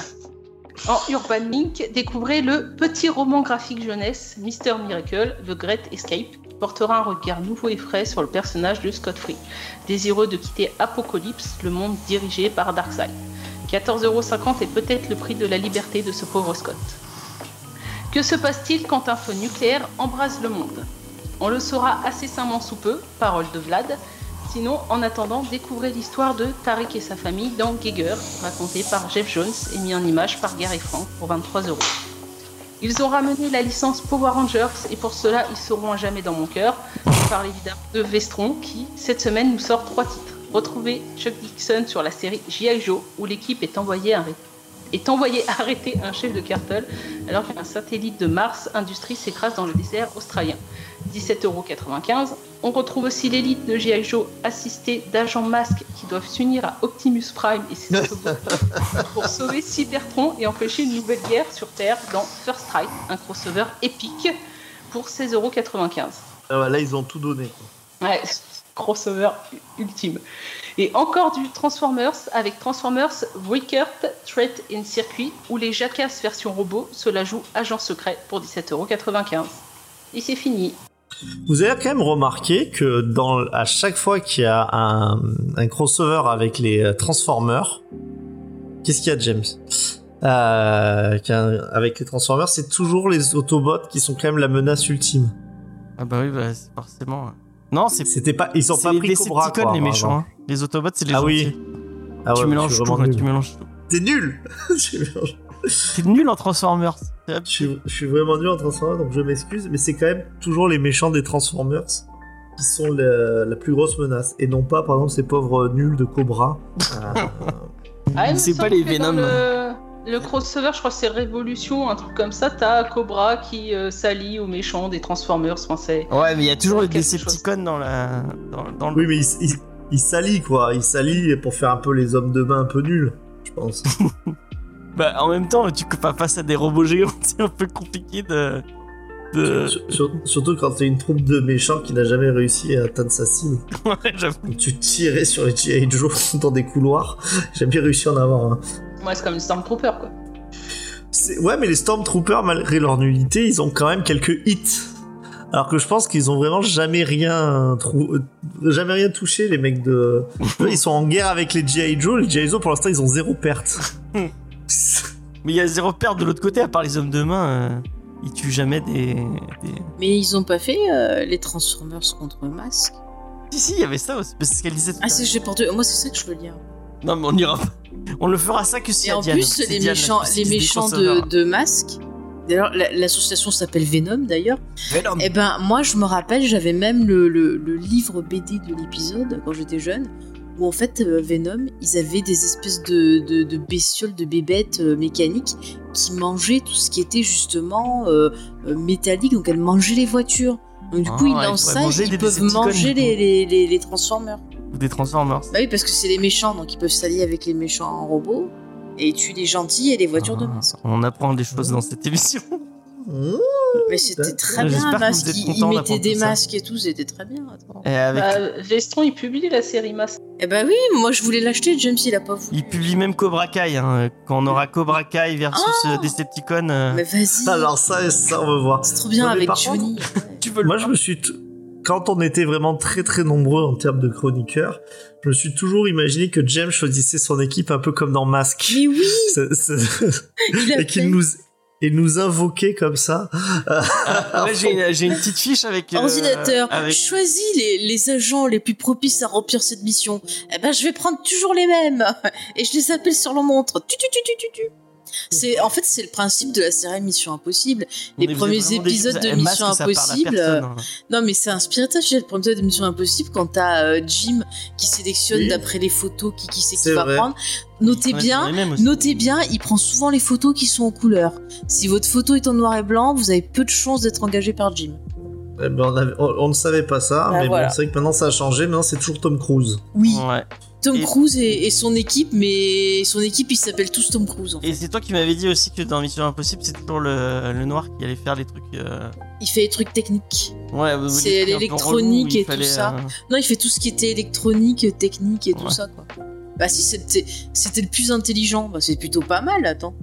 En Urban Link, découvrez le petit roman graphique jeunesse Mister Miracle, The Great Escape, qui portera un regard nouveau et frais sur le personnage de Scott Free, désireux de quitter Apocalypse, le monde dirigé par Darkseid. 14,50€ est peut-être le prix de la liberté de ce pauvre Scott. Que se passe-t-il quand un feu nucléaire embrase le monde? On le saura incessamment sous peu, parole de Vlad. Sinon, en attendant, découvrez l'histoire de Tariq et sa famille dans Geiger, racontée par Jeff Jones et mis en image par Gary Frank pour 23 euros. Ils ont ramené la licence Power Rangers et pour cela, ils seront à jamais dans mon cœur. Je parle évidemment de Vestron qui, cette semaine, nous sort trois titres. Retrouvez Chuck Dixon sur la série G.I. Joe où l'équipe est envoyée arrêter un chef de cartel alors qu'un satellite de Mars Industries s'écrase dans le désert australien. 17,95€. On retrouve aussi l'élite de G.I. Joe assistée d'agents masques qui doivent s'unir à Optimus Prime et ses pour sauver Cybertron et empêcher une nouvelle guerre sur Terre dans First Strike, un crossover épique pour 16,95€. Ah ouais, là, ils ont tout donné. Ouais, crossover ultime. Et encore du Transformers avec Transformers Wickert Threat in Circuit où les jacasses version robot se la jouent agent secret pour 17,95€. Et c'est fini. Vous avez quand même remarqué que dans, à chaque fois qu'il y a un, un crossover avec les euh, Transformers, qu'est-ce qu'il y a, James? Euh, Avec les Transformers, c'est toujours les Autobots qui sont quand même la menace ultime. Ah bah oui, bah, c'est forcément. Non, c'est C'était pas, ils ont c'est pas les pris Cobra, Decepticons quoi, les méchants. hein. Les Autobots, c'est les Ah oui. gentils. Ah ouais, tu mélanges tout, vraiment là, nul. tu mélanges tout. T'es nul. T'es nul en Transformers. je, suis, je suis vraiment nul en Transformers, donc je m'excuse, mais c'est quand même toujours les méchants des Transformers qui sont la, la plus grosse menace, et non pas, par exemple, ces pauvres nuls de Cobra. Euh, Ah, C'est pas les Venom. Le, le crossover, je crois que c'est Révolution, un truc comme ça. T'as Cobra qui euh, s'allie aux méchants des Transformers français. Ouais, mais il y a toujours Quelque Decepticons dans la. Dans, dans le. oui, mais ils il, il s'allient, quoi. Ils s'allient pour faire un peu les hommes de main un peu nuls, je pense. Bah, en même temps, tu peux pas face à des robots géants, c'est un peu compliqué de. de... Sur- sur- surtout quand t'es une troupe de méchants qui n'a jamais réussi à atteindre sa cible. Ouais, j'avoue. Tu tirais sur les G.I. Joe dans des couloirs. J'ai jamais réussi à en avoir un. Ouais, c'est comme une Stormtrooper, quoi. Ouais, mais les Stormtroopers, malgré leur nullité, ils ont quand même quelques hits. Alors que je pense qu'ils ont vraiment jamais rien trou... euh, jamais rien touché, les mecs de. ils sont en guerre avec les G.I. Joe. Les G.I. Joe, pour l'instant, ils ont zéro perte. Mais il y a zéro perte de l'autre côté, à part les hommes de main. euh, ils tuent jamais des. des... Mais ils ont pas fait euh, les Transformers contre Masque. Si, si, il y avait ça aussi. C'est ce qu'elle disait tout Ah, c'est j'ai porté. Moi, c'est ça que je veux lire. Non, mais on ira pas. On le fera ça que si Et en Diane. plus, les Diane méchants, les méchants de, de Masque. D'ailleurs, la- l'association s'appelle Venom d'ailleurs. Venom. Eh ben, moi, je me rappelle, j'avais même le, le- le livre BD de l'épisode quand j'étais jeune, où en fait, euh, Venom, ils avaient des espèces de, de, de bestioles, de bébêtes euh, mécaniques qui mangeaient tout ce qui était justement euh, métallique, donc elles mangeaient les voitures. Donc du Ah, coup, ils ouais, lancent ils ça, ils peuvent manger les, les, les, les Transformers. Des Transformers. Bah oui, parce que c'est les méchants, donc ils peuvent s'allier avec les méchants en robot et tuer les gentils et les voitures de Ah, masque. On apprend des choses dans cette émission. Mais c'était très bien, masque. ils mettaient d'apprendre des ça. masques et tout, c'était très bien. Et avec... Bah, Vestron, il publie la série Mask. Eh bah oui, moi je voulais l'acheter, James il a pas voulu. Il publie même Cobra Kai. Hein. Quand on aura Cobra Kai versus Oh Decepticon. euh, Mais vas-y, Alors ça, ça on va voir. c'est trop bien Non, avec Johnny. Tu veux le Moi, je me suis. t- Quand on était vraiment très très nombreux en termes de chroniqueurs, je me suis toujours imaginé que James choisissait son équipe un peu comme dans Mask. Mais oui, C'est- c'est- il a et qu'il fait. nous et nous invoquait comme ça. Ah, j'ai une, petite fiche avec. euh, Ordinateur, avec... choisis les, les agents les plus propices à remplir cette mission. Eh ben, je vais prendre toujours les mêmes. Et je les appelle sur leur montre. Tu, tu, tu, tu, tu, tu. C'est, en fait, c'est le principe de la série Mission Impossible. les premiers des épisodes de Mission Impossible, personne, hein. Non, mais c'est inspiratif. j'ai Le premier épisode de Mission Impossible, quand t'as euh, Jim qui sélectionne Oui. d'après les photos qui, qui c'est qui va vrai. prendre. Notez Ouais, bien. Notez bien, il prend souvent les photos qui sont en couleur. Si votre photo est en noir et blanc, vous avez peu de chances d'être engagé par Jim. Eh ben, on, avait- on- on ne savait pas ça, Bah, mais voilà. bon, c'est vrai que maintenant ça a changé. Maintenant, c'est toujours Tom Cruise. Oui, Ouais. Tom Et- Cruise et, et son équipe, mais son équipe, ils s'appellent tous Tom Cruise. en fait. Et c'est toi qui m'avais dit aussi que dans Mission Impossible, c'est toujours le, le noir qui allait faire les trucs. euh, Il fait les trucs techniques. Ouais, C'est l'électronique et tout ça. euh, Non, il fait tout ce qui était électronique, technique et tout ça, quoi. Bah si c'était c'était le plus intelligent, bah c'est plutôt pas mal, attends.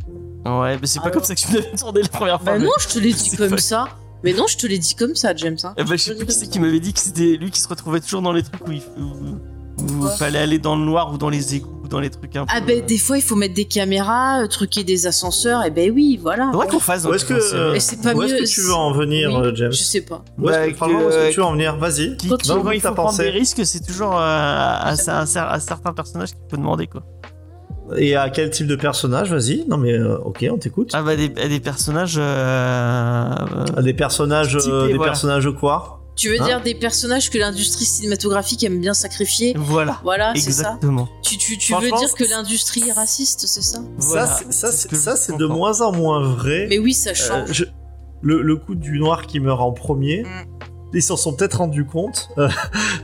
Ouais, mais c'est pas comme ça que tu m'avais tourné la première fois. Bah mais- non, je te l'ai dit comme pas- ça. Mais non, je te l'ai dit comme ça, James. Hein. Eh ben, je sais plus qui c'est qui m'avait dit que c'était lui qui se retrouvait toujours dans les trucs où il où, où Quoi fallait aller dans le noir ou dans les égouts ou dans les trucs un peu. Ah ben euh, des fois il faut mettre des caméras, euh, truquer des ascenseurs, et ben oui, voilà. Faudrait qu'on fasse. Où est-ce que, euh, pas où est-ce mieux, que tu veux en venir, Oui, euh, James Je sais pas. Où est-ce que, Bah, tu veux en venir Vas-y. Qui, Quand qui- il faut prendre des risques, c'est toujours euh, à, à- à- à certains personnages qu'il faut demander quoi. Et à quel type de personnage Vas-y. Non mais euh, ok, on t'écoute. Ah bah des, des personnages. euh, euh, À Des personnages, Typés, des voilà. personnages quoi? Tu veux Hein dire des personnages que l'industrie cinématographique aime bien sacrifier Voilà. Voilà, c'est ça. Exactement. Tu, tu, tu veux dire que l'industrie est raciste, c'est ça Voilà. Ça, c'est- ça, ce c'est que ça, je c'est de moins en moins vrai. Mais oui, ça Euh, change. je- le, le coup du noir qui meurt en premier, Mm. ils s'en sont peut-être rendus compte. Euh,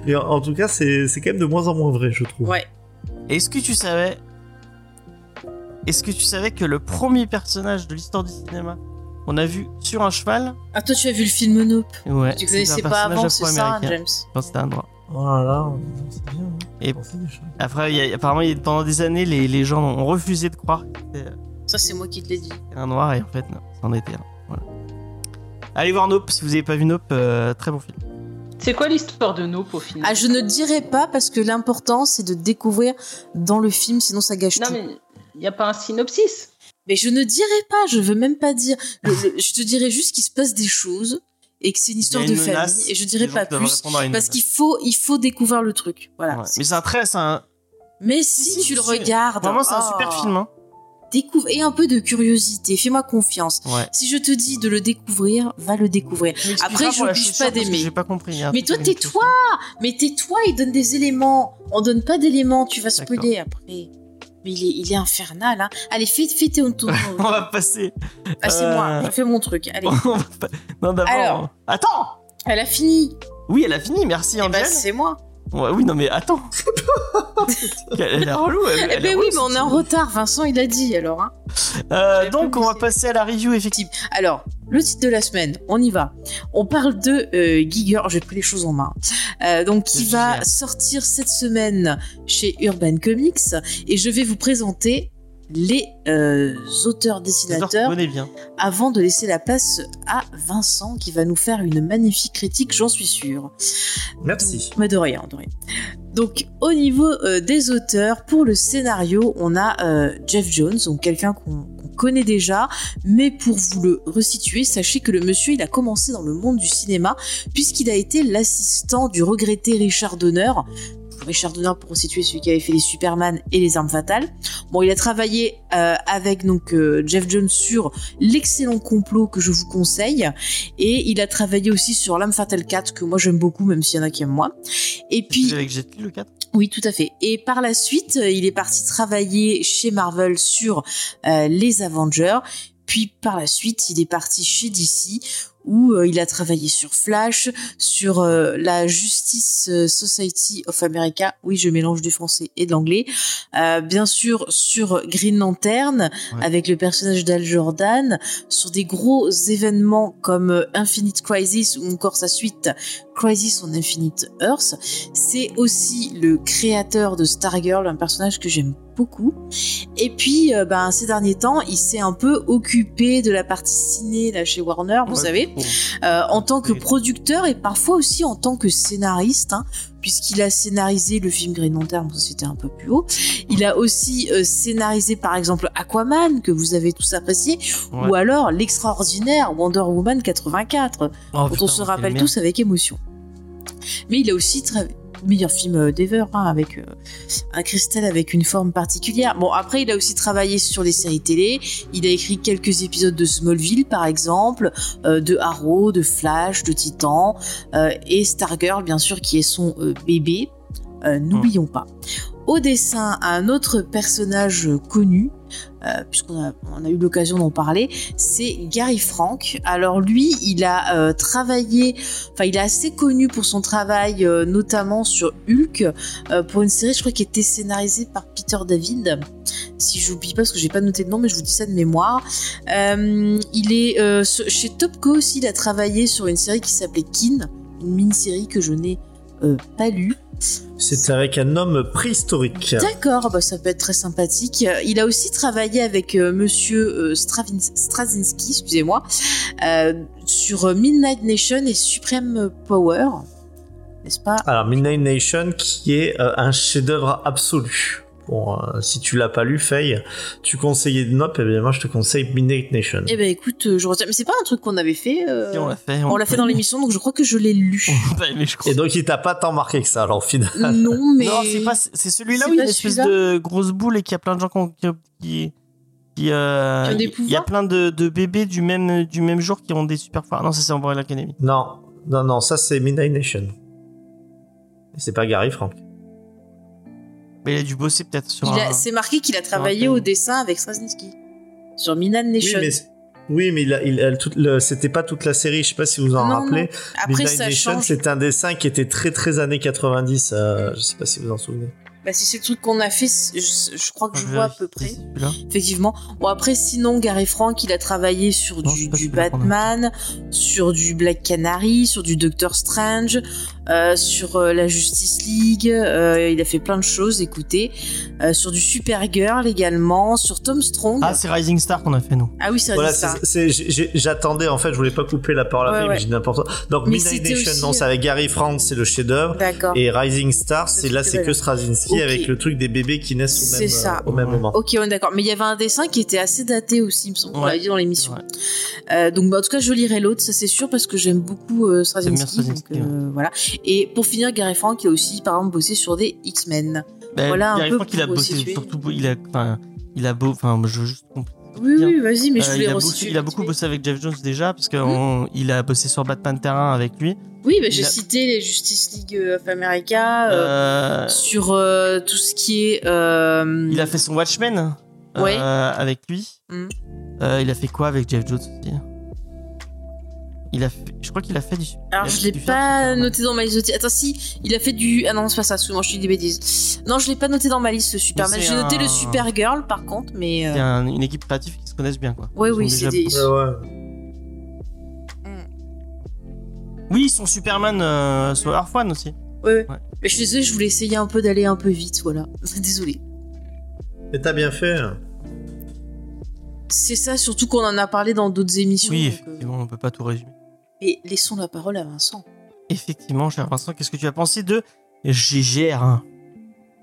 Mais en, en tout cas, c'est c'est quand même de moins en moins vrai, je trouve. Ouais. Est-ce que tu savais Est-ce que tu savais que le premier personnage de l'histoire du cinéma qu'on a vu sur un cheval Ah toi tu as vu le film Nope. Ouais. Tu c'est connaissais un pas avant, c'est ça. James Je pense que c'était un noir. Oh là là, c'est bien. hein. Et-. Après, il y a- apparemment, il y a- pendant des années, les, les gens ont refusé de croire que c'était Ça c'est moi qui te l'ai dit. un noir et en fait, non, c'en était un. Voilà. Allez voir Nope si vous avez pas vu Nope, euh, très bon film. C'est quoi l'histoire de Nope au final? Ah je ne dirai pas parce que l'important c'est de découvrir dans le film, sinon ça gâche Non tout. mais il y a pas un synopsis? Mais je ne dirai pas, je veux même pas dire. Le- le- je te dirai juste qu'il se passe des choses et que c'est une histoire de famille et je les dirai gens pas plus parce qu'il faut il faut découvrir le truc. Voilà. Ouais. Mais c'est un très, c'est un. Mais si, tu le regardes, Vraiment, c'est un oh, super film. Hein. Découvre et un peu de curiosité. Fais-moi confiance. Ouais. Si je te dis de le découvrir, va le découvrir. Après, la j'oblige chaussure pas d'aimer. J'ai pas compris. Mais toi, tais-toi Mais tais-toi, il donne des éléments. On donne pas d'éléments, tu vas spoiler après. Mais il est, il est infernal, hein. Allez, fais, fais tes tour. On va passer. Ah, c'est moi, Euh, je fais mon truc. Allez. Non, d'abord. Alors. Attends Elle a fini. Oui, elle a fini, merci Eh ben, Angèle. c'est moi. Ouais, oui, non, mais attends. elle est relou. Elle, Eh elle ben oui, mais on est en retard. Vincent, il a dit alors. Hein. Euh, donc, on va passer à la review, effectivement. Alors, le titre de la semaine, on y va. On parle de euh, Giger, j'ai pris les choses en main. Euh, donc, qui va sortir cette semaine chez Urban Comics. Et je vais vous présenter les euh, auteurs dessinateurs bien. avant de laisser la place à Vincent qui va nous faire une magnifique critique, j'en suis sûre. Merci. Mais de rien, de rien. Donc, au niveau euh, des auteurs, pour le scénario, on a euh, Jeff Jones, donc quelqu'un qu'on connaît déjà, mais pour vous le resituer, sachez que le monsieur, il a commencé dans le monde du cinéma, puisqu'il a été l'assistant du regretté Richard Donner. Richard Donner, pour resituer, celui qui avait fait les Superman et les Armes Fatales. Bon, il a travaillé euh, avec donc euh, Jeff Jones sur l'excellent complot que je vous conseille, et il a travaillé aussi sur L'Arme Fatale 4, que moi j'aime beaucoup, même s'il y en a qui aiment moins. Et puis, Avec Jet Li, le 4. Oui, tout à fait. Et par la suite, euh, il est parti travailler chez Marvel sur euh, les Avengers. Puis par la suite, il est parti chez DC où euh, il a travaillé sur Flash, sur euh, la Justice euh, Society of America. Oui, je mélange du français et de l'anglais. Bien sûr, sur Green Lantern Ouais. avec le personnage d'Al Jordan, sur des gros événements comme Infinite Crisis ou encore sa suite Crisis on Infinite Earth. C'est aussi le créateur de Stargirl, un personnage que j'aime beaucoup. Et puis, euh, ben, ces derniers temps, il s'est un peu occupé de la partie ciné là chez Warner, vous Ouais, savez, bon. euh, en tant que producteur et parfois aussi en tant que scénariste, hein, puisqu'il a scénarisé le film Green Lantern, c'était un peu plus haut. Il a aussi euh, scénarisé par exemple Aquaman, que vous avez tous apprécié, Ouais. ou alors l'extraordinaire Wonder Woman 84 Oh, dont putain, on se rappelle tous avec émotion. Mais il a aussi travaillé meilleur film euh, d'ever hein, avec euh, un cristal avec une forme particulière. Bon après il a aussi travaillé sur les séries télé, il a écrit quelques épisodes de Smallville par exemple, euh, de Arrow, de Flash, de Titan euh, et Stargirl bien sûr qui est son bébé. N'oublions pas. Au dessin, un autre personnage connu, euh, puisqu'on a, eu l'occasion d'en parler, c'est Gary Frank. Alors lui, il a euh, travaillé, enfin il est assez connu pour son travail, euh, notamment sur Hulk, pour une série, je crois, qui était scénarisée par Peter David. Si j'oublie pas, parce que j'ai pas noté le nom, mais je vous dis ça de mémoire. Il est chez Topco aussi, il a travaillé sur une série qui s'appelait Kin, une mini-série que je n'ai pas lue. C'est avec un homme préhistorique. D'accord, bah, ça peut être très sympathique. Euh, Il a aussi travaillé avec euh, Monsieur euh, Straczynski, excusez-moi, euh, sur Midnight Nation et Supreme Power, n'est-ce pas? Alors, Midnight Nation, qui est un chef-d'œuvre absolu. Bon, euh, si tu l'as pas lu, Faye, tu conseillais de Nope, et bien moi je te conseille Midnight Nation. Eh ben écoute, euh, je retiens. Mais c'est pas un truc qu'on avait fait. euh, Si, on l'a fait. on l'a fait dans l'émission, donc je crois que je l'ai lu. Je crois. Et donc il t'a pas tant marqué que ça, alors au final. non, mais. Non, c'est pas, c'est celui-là C'est où il y a pas une espèce de grosse boule et qu'il y a plein de gens qui, ont- qui, qui, qui, euh, Qui ont des il y a pouvoirs plein de, de bébés du même, du même jour qui ont des super pouvoirs. Non, ça c'est Umbrella Academy. Non, non, non, ça c'est Midnight Nation. Et c'est pas Gary Frank. Mais il a dû bosser peut-être sur un... C'est marqué qu'il a travaillé au dessin avec Straczynski. Sur Oui, Nation. mais, oui, mais il a- il a toute le- c'était pas toute la série, je sais pas si vous en Non, rappelez. Après, Nation, c'est un dessin qui était très très années 90, euh, je sais pas si vous en souvenez. Bah, si c'est le truc qu'on a fait, je, je crois que je Je vois à vérifie peu près. Effectivement. Bon, après, sinon, Gary Frank, il a travaillé sur Non, du, Batman, sur du Black Canary, sur du Doctor Strange, euh, sur euh, la Justice League. euh, il a fait plein de choses, écoutez. Euh, sur du Supergirl également, sur Tom Strong. Ah, c'est Rising Star qu'on a fait, nous. Ah oui, c'est Voilà, ça. c'est- c'est- j'ai- j'ai- j'attendais en fait, je voulais pas couper la parole Ouais, mais j'ai n'importe quoi. Donc Mais Midnight Nation, aussi, non, c'est avec Gary Frank, c'est le chef-d'œuvre. D'accord. Et Rising Star, c'est là, c'est que. Straczynski avec le truc des bébés qui naissent au C'est même, ça. euh, au même Ouais. moment. Ok, ouais, d'accord. Mais il y avait un dessin qui était assez daté aussi, il me semble. On Ouais, l'a dit dans l'émission. Euh, donc, bah, en tout cas, je lirai l'autre, ça c'est sûr, parce que j'aime beaucoup euh, Straczynski. Donc, euh, voilà. Et pour finir, Gary Frank, a aussi, par exemple, bossé sur des X-Men. Ben, Voilà un Gary peu Frank, il a bossé surtout, il a, enfin, il a beau, enfin, je veux juste Oui, Bien. oui, vas-y, mais je Euh, voulais il, a resituer bossé- il a beaucoup bossé avec Jeff Jones déjà, parce qu'il Hmm. a bossé sur Batman Terrain avec lui. Oui, bah, j'ai a- cité les Justice League of America, euh, Euh, sur euh, tout ce qui est. euh, il a fait son Watchmen euh, Ouais. avec lui. Euh, il a fait quoi avec Jeff Jones aussi? Il a fait, Je crois qu'il a fait du. Alors, je l'ai film pas noté dans ma liste. de- Attends, si, il a fait du. Ah non, c'est pas ça, excuse-moi, je dis des bêtises. Non, je l'ai pas noté dans ma liste, le Superman. J'ai noté un- le Supergirl, par contre, mais. euh, C'est un- une équipe créative qui se connaissent bien, quoi. Ouais, Ils oui, c'est déjà- des. Ouais, ouais. Oui, son Superman euh, sur Earth One aussi. Ouais, ouais. Mais je suis désolée, je voulais essayer un peu d'aller un peu vite, voilà. Désolée. Mais t'as bien fait. hein. C'est ça, surtout qu'on en a parlé dans d'autres émissions. Oui, donc, euh, effectivement, on peut pas tout résumer. Et laissons la parole à Vincent. Effectivement, cher Vincent, qu'est-ce que tu as pensé de GGR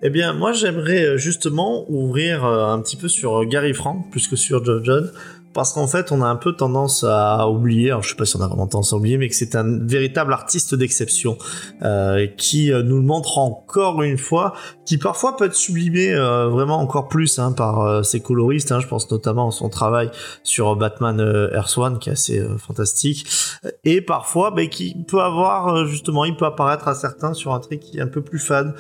Eh bien, moi, j'aimerais euh, justement ouvrir euh, un petit peu sur euh, Gary Frank plus que sur Geoff John. Parce qu'en fait, on a un peu tendance à oublier, alors je sais pas si on a vraiment tendance à oublier, mais que c'est un véritable artiste d'exception euh, qui euh, nous le montre encore une fois, qui parfois peut être sublimé euh, vraiment encore plus hein, par euh, ses coloristes. hein. je pense notamment à son travail sur Batman euh, Earth One, qui est assez fantastique, et parfois, ben, qui peut avoir justement, il peut apparaître à certains sur un trait qui est un peu plus fade,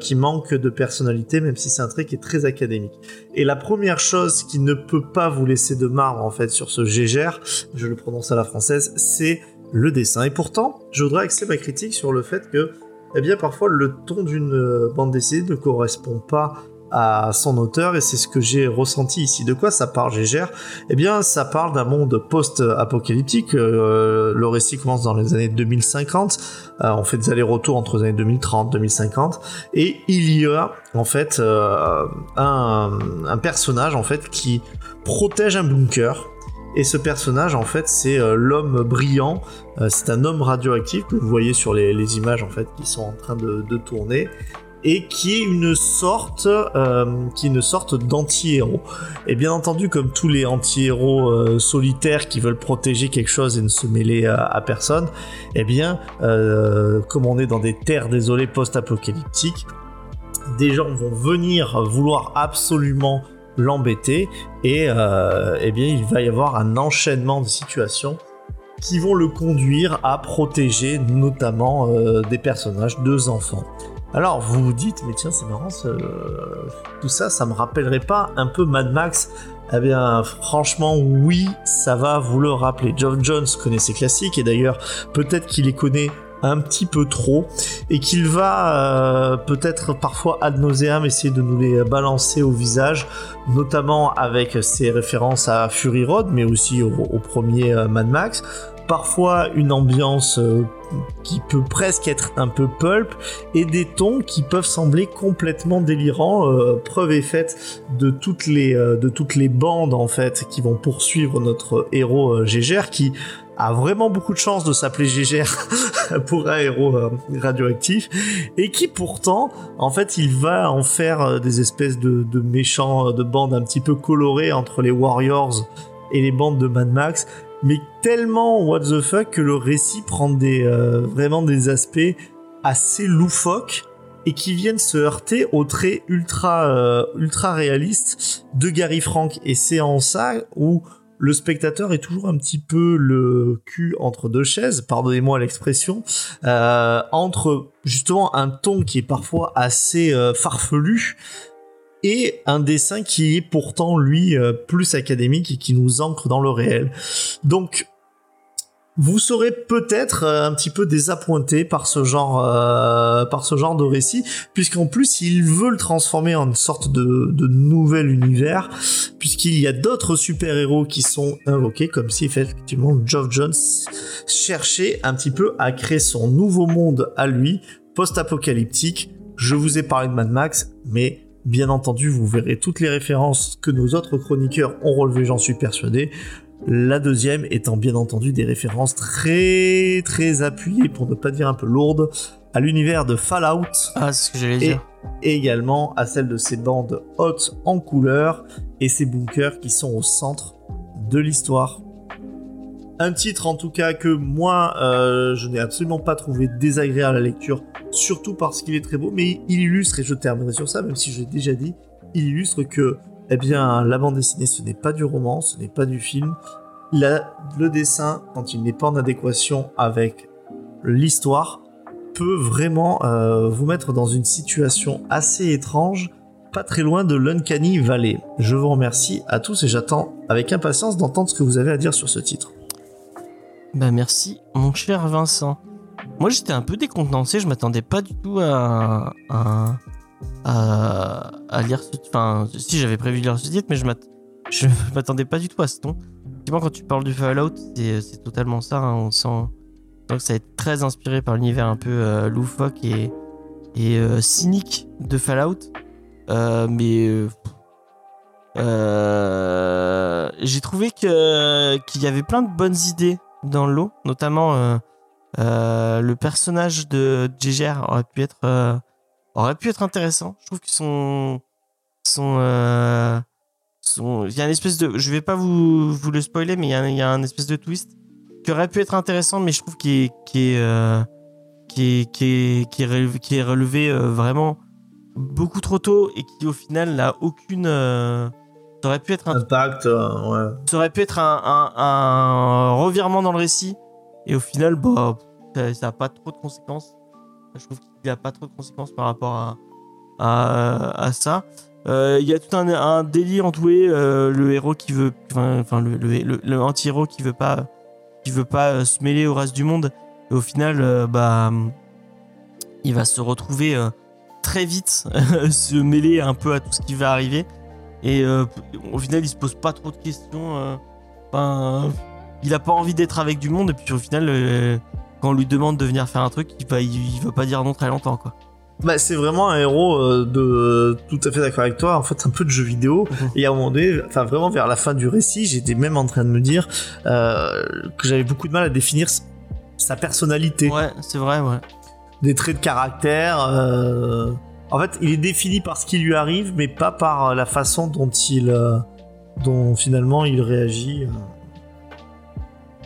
qui manque de personnalité, même si c'est un trait qui est très académique. Et la première chose qui ne peut pas vous laisser de en fait sur ce Gégère, je le prononce à la française, c'est le dessin. Et pourtant, je voudrais axer ma critique sur le fait que, eh bien, parfois le ton d'une euh, bande dessinée ne correspond pas à son auteur et c'est ce que j'ai ressenti ici. De quoi ça parle Gégère? Eh bien, ça parle d'un monde post-apocalyptique. Euh, le récit commence dans les années 2050. Euh, on fait des allers-retours entre les années 2030, 2050, et il y a en fait un, un personnage en fait qui protège un bunker. Et ce personnage, en fait, c'est euh, l'homme brillant. Euh, c'est un homme radioactif que vous voyez sur les, images en fait qui sont en train de, tourner et qui est une sorte, euh, qui une sorte d'anti-héros. Et bien entendu, comme tous les anti-héros solitaires qui veulent protéger quelque chose et ne se mêler à, à personne, eh bien, comme on est dans des terres désolées post-apocalyptiques, des gens vont venir vouloir absolument l'embêter et euh, eh bien il va y avoir un enchaînement de situations qui vont le conduire à protéger notamment euh, des personnages, deux enfants. Alors vous vous dites mais tiens c'est marrant tout ça ça me rappellerait pas un peu Mad Max? Eh bien franchement oui ça va vous le rappeler. Geoff Jones connaît ses classiques et d'ailleurs peut-être qu'il les connaît un petit peu trop et qu'il va euh, peut-être parfois ad nauseam essayer de nous les balancer au visage, notamment avec ses références à Fury Road, mais aussi au, premier euh, Mad Max. Parfois une ambiance euh, qui peut presque être un peu pulp et des tons qui peuvent sembler complètement délirants. Preuve est faite de toutes les de toutes les bandes en fait qui vont poursuivre notre héros euh, Gégère qui a vraiment beaucoup de chance de s'appeler Gégère pour un héros euh, radioactif et qui pourtant en fait il va en faire euh, des espèces de, méchants euh, de bandes un petit peu colorées entre les Warriors et les bandes de Mad Max mais tellement what the fuck que le récit prend des vraiment des aspects assez loufoques et qui viennent se heurter aux traits ultra ultra réalistes de Gary Frank. Et c'est en ça où le spectateur est toujours un petit peu le cul entre deux chaises, pardonnez-moi l'expression, euh, entre justement un ton qui est parfois assez euh, farfelu et un dessin qui est pourtant lui euh, plus académique et qui nous ancre dans le réel. Donc vous serez peut-être euh, un petit peu désappointé par ce genre euh, par ce genre de récit puisqu'en plus il veut le transformer en une sorte de, de nouvel univers puisqu'il y a d'autres super-héros qui sont invoqués comme si effectivement Geoff Jones cherchait un petit peu à créer son nouveau monde à lui post-apocalyptique je vous ai parlé de Mad Max mais Bien entendu, vous verrez toutes les références que nos autres chroniqueurs ont relevées, j'en suis persuadé. La deuxième étant bien entendu des références très très appuyées, pour ne pas dire un peu lourdes, à l'univers de Fallout Ah, c'est ce que j'allais et dire. également à celle de ces bandes hautes en couleur et ces bunkers qui sont au centre de l'histoire. Un titre en tout cas que moi euh, je n'ai absolument pas trouvé désagréable à la lecture, surtout parce qu'il est très beau, mais il illustre, et je terminerai sur ça, même si je l'ai déjà dit, il illustre que eh bien, la bande dessinée, ce n'est pas du roman, ce n'est pas du film. Le dessin, quand il n'est pas en adéquation avec l'histoire, peut vraiment euh, vous mettre dans une situation assez étrange, pas très loin de l'Uncanny Valley. Je vous remercie à tous et j'attends avec impatience d'entendre ce que vous avez à dire sur ce titre. Bah merci, mon cher Vincent. Moi j'étais un peu décontenancé, je m'attendais pas du tout à, à, à, à lire ce Enfin, si j'avais prévu de lire ce titre, mais je m'att- je m'attendais pas du tout à ce ton. Effectivement, quand tu parles du Fallout, c'est totalement ça. hein, on sent donc ça va être très inspiré par l'univers un peu euh, loufoque et, euh, cynique de Fallout. Euh, mais j'ai trouvé qu'il y avait plein de bonnes idées dans le lot, notamment le personnage de Jéger aurait pu être aurait pu être intéressant. Je trouve qu'ils sont sont euh, sont il y a une espèce de je vais pas vous vous le spoiler mais il y a, il y a un espèce de twist qui aurait pu être intéressant mais je trouve qu'il est qui est euh, qui est qui est qui est relevé, qui est relevé euh, vraiment beaucoup trop tôt et qui au final n'a aucune euh, ça aurait pu être un Impact, euh, ouais. ça aurait pu être un, un- un revirement dans le récit et au final bah ça, ça a pas trop de conséquences je trouve qu'il a pas trop de conséquences par rapport à à ça. Euh, il y a tout un, un délire entouré euh, le héros qui veut enfin le, le, anti-héros qui veut pas veut pas euh, se mêler au reste du monde. Et au final euh, bah il va se retrouver euh, très vite se mêler un peu à tout ce qui va arriver. Et euh, au final il se pose pas trop de questions euh, il a pas envie d'être avec du monde. Et puis au final euh, quand on lui demande de venir faire un truc il va il, il veut pas dire non très longtemps quoi Bah, c'est vraiment un héros euh, de tout à fait d'accord avec toi. En fait, un peu de jeu vidéo. Mhm. Et à un moment donné, enfin vraiment vers la fin du récit, j'étais même en train de me dire euh, que j'avais beaucoup de mal à définir sa personnalité, ouais c'est vrai ouais des traits de caractère. euh, En fait, il est défini par ce qui lui arrive, mais pas par la façon dont il, euh, dont finalement il réagit.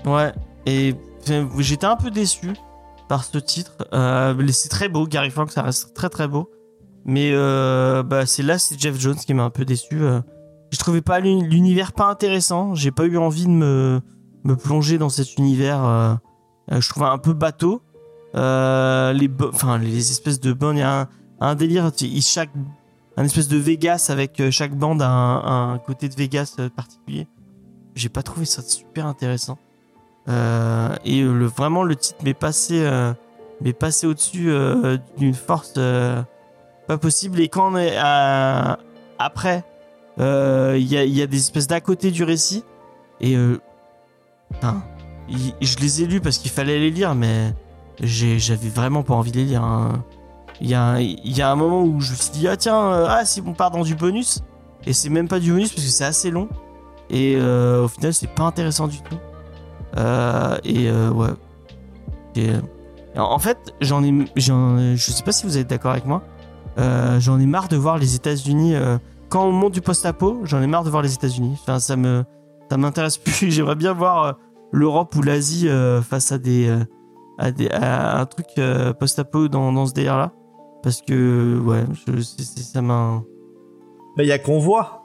euh. Ouais, et euh, j'étais un peu déçu par ce titre. Euh, c'est très beau, Gary Frank, ça reste très très beau. Mais euh, bah, c'est là, c'est Jeff Jones qui m'a un peu déçu. euh. Je trouvais pas l'uni- l'univers pas intéressant. J'ai pas eu envie de me, plonger dans cet univers. euh. Je trouvais un peu bateau. Les, enfin, les espèces de bandes, il y a un, délire. chaque, un espèce de Vegas avec chaque bande a un, côté de Vegas particulier. J'ai pas trouvé ça super intéressant. Euh, et le, vraiment, le titre m'est passé, euh, au-dessus euh, d'une force euh, pas possible. Et quand on est à- après, euh, il y, a, y a des espèces d'à côté du récit. Et euh, il- je les ai lus parce qu'il fallait les lire, mais j'avais vraiment pas envie de les lire. hein. Il y, a, un- il y a un moment où je me suis dit, ah tiens, euh, ah si on part dans du bonus. Et c'est même pas du bonus parce que c'est assez long. Et euh, au final, c'est pas intéressant du tout. Euh, et euh, ouais. Euh, en fait, j'en ai, j'en- je sais pas si vous êtes d'accord avec moi. J'en ai marre de voir les États-Unis. quand on monte du post-apo, j'en ai marre de voir les États-Unis. Enfin, ça me, ça m'intéresse plus. J'aimerais bien voir l'Europe ou l'Asie face à des, à des, à un truc post-apo dans, ce délire-là. Parce que ouais, je, ça m'a. Il y a Convoi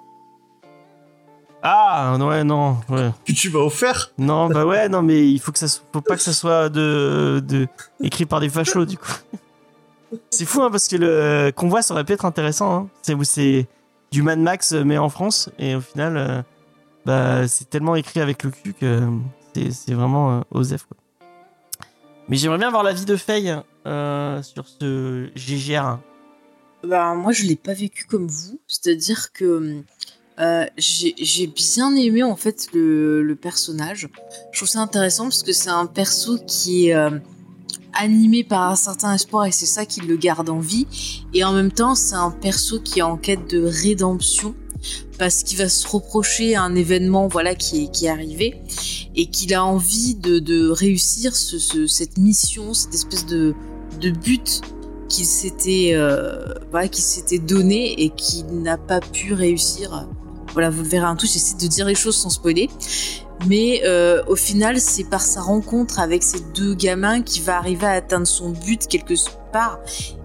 Ah ouais non ouais. que tu m'as offert. Non, bah ouais, non, mais il faut que ça, so- faut pas que ça soit de, de écrit par des fachos du coup. C'est fou hein, parce que le convoi ça aurait pu être intéressant. Hein. C'est c'est du Mad Max euh, mais en France et au final, euh, bah c'est tellement écrit avec le cul que c'est c'est vraiment euh, osef quoi. Mais j'aimerais bien voir l'avis de Faye euh, sur ce GGR. Bah, moi, je l'ai pas vécu comme vous. C'est-à-dire que euh, j'ai j'ai bien aimé en fait le, le personnage. Je trouve ça intéressant parce que c'est un perso qui est euh, animé par un certain espoir et c'est ça qui le garde en vie. Et en même temps, c'est un perso qui est en quête de rédemption parce qu'il va se reprocher un événement voilà qui est, qui est arrivé et qu'il a envie de, de réussir ce, ce- cette mission, cette espèce de, de but qu'il s'était euh, voilà, qu'il s'était donné et qu'il n'a pas pu réussir. Voilà, vous le verrez un tout, j'essaie de dire les choses sans spoiler. Mais euh, au final, c'est par sa rencontre avec ces deux gamins qu'il va arriver à atteindre son but quelque part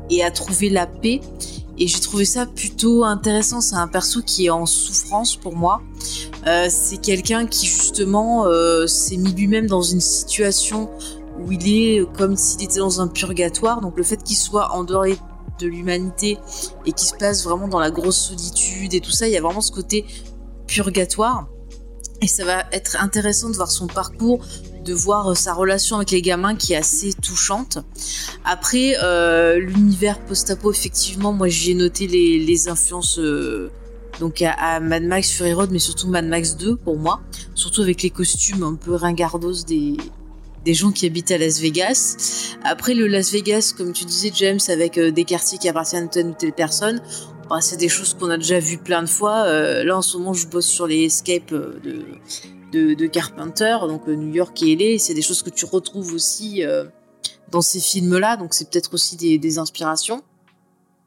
et à trouver la paix. Et j'ai trouvé ça plutôt intéressant. C'est un perso qui est en souffrance pour moi. Euh, c'est quelqu'un qui justement euh, s'est mis lui-même dans une situation où il est comme s'il était dans un purgatoire. Donc le fait qu'il soit en dehors de l'humanité et qu'il se passe vraiment dans la grosse solitude et tout ça, il y a vraiment ce côté purgatoire. Et ça va être intéressant de voir son parcours, de voir euh, sa relation avec les gamins qui est assez touchante. Après, euh, l'univers post-apo, effectivement, moi j'ai noté les, les influences euh, donc à, à Mad Max Fury Road, mais surtout Mad Max 2 pour moi, surtout avec les costumes un peu ringardos des, des gens qui habitent à Las Vegas. Après, le Las Vegas, comme tu disais, James, avec euh, des quartiers qui appartiennent à telle ou telle personne, bah, c'est des choses qu'on a déjà vues plein de fois. Euh, là, en ce moment, je bosse sur les escapes euh, de, de, Carpenter, donc New York et LA. C'est des choses que tu retrouves aussi dans ces films-là, donc c'est peut-être aussi des, des inspirations.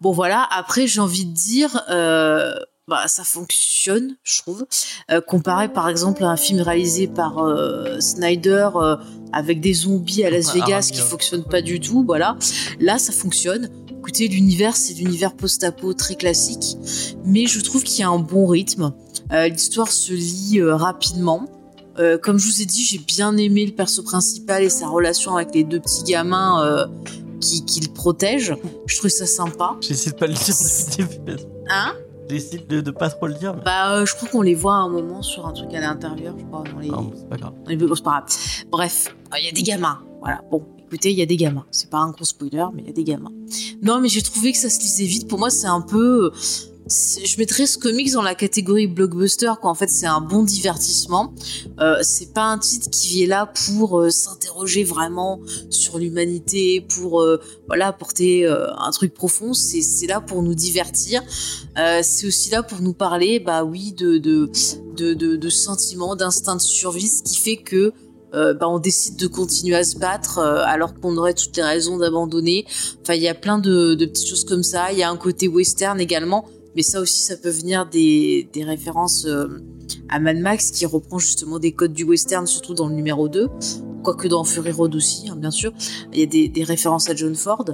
Bon, voilà. Après, j'ai envie de dire. Euh, bah, ça fonctionne, je trouve. Euh, comparé par exemple à un film réalisé par euh, Snyder euh, avec des zombies à Las Vegas qui fonctionne pas du tout, voilà. Là, ça fonctionne. Écoutez, l'univers, c'est l'univers post-apo très classique, mais je trouve qu'il y a un bon rythme. Euh, L'histoire se lit rapidement. Comme je vous ai dit, j'ai bien aimé le perso principal et sa relation avec les deux petits gamins qui, qui le protègent. Je trouve ça sympa. J'ai essayé de pas le dire depuis le début. Hein? Essayé de, de pas trop le dire. Mais... Bah, euh, je crois qu'on les voit à un moment sur un truc à l'intérieur, je crois, dans les... Non, c'est pas grave. dans les- bon, c'est pas grave. Bref, euh, il y a des gamins. Voilà, bon, écoutez, il y a des gamins. C'est pas un gros spoiler, mais il y a des gamins. Non, mais j'ai trouvé que ça se lisait vite. Pour moi, c'est un peu... Je mettrais ce comics dans la catégorie blockbuster, quoi. En fait, c'est un bon divertissement. Euh, c'est pas un titre qui est là pour euh, s'interroger vraiment sur l'humanité, pour euh, voilà apporter euh, un truc profond. C'est là pour nous divertir. Euh, c'est aussi là pour nous parler, bah oui, de de de, de, sentiments, d'instinct de survie, ce qui fait que bah, on décide de continuer à se battre euh, alors qu'on aurait toutes les raisons d'abandonner. Enfin, il y a plein de, de petites choses comme ça. Il y a un côté western également, mais ça aussi, ça peut venir des, références euh, à Mad Max qui reprend justement des codes du western, surtout dans le numéro 2, quoique dans Fury Road aussi, hein, bien sûr. Il y a des, références à John Ford.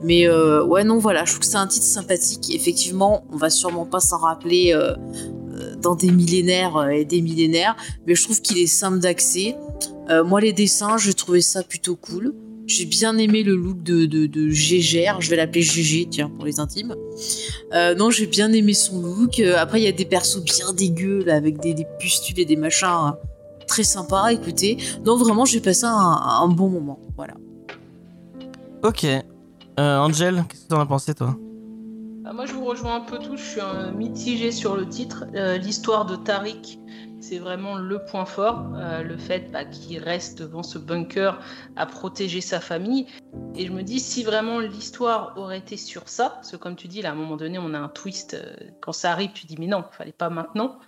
Mais euh, ouais, non, voilà, je trouve que c'est un titre sympathique. Effectivement, on va sûrement pas s'en rappeler euh, dans des millénaires et des millénaires, mais je trouve qu'il est simple d'accès. Moi, les dessins, j'ai trouvé ça plutôt cool. J'ai bien aimé le look de, de, de Gégère, je vais l'appeler GG, tiens, pour les intimes. Euh, non, j'ai bien aimé son look. Euh, après, il y a des persos bien dégueux, là, avec des, des pustules et des machins hein, très sympas, écoutez. Non, vraiment, j'ai passé un, un bon moment, voilà. Ok. Euh, Angel, qu'est-ce que t'en as pensé toi? Ah, moi, je vous rejoins un peu tous. Je suis un mitigé sur le titre. Euh, L'histoire de Tariq, c'est vraiment le point fort. Euh, le fait bah, qu'il reste devant ce bunker à protéger sa famille. Et je me dis, si vraiment l'histoire aurait été sur ça, parce que comme tu dis, là, à un moment donné, on a un twist. euh, quand ça arrive, tu dis, mais non, fallait pas maintenant.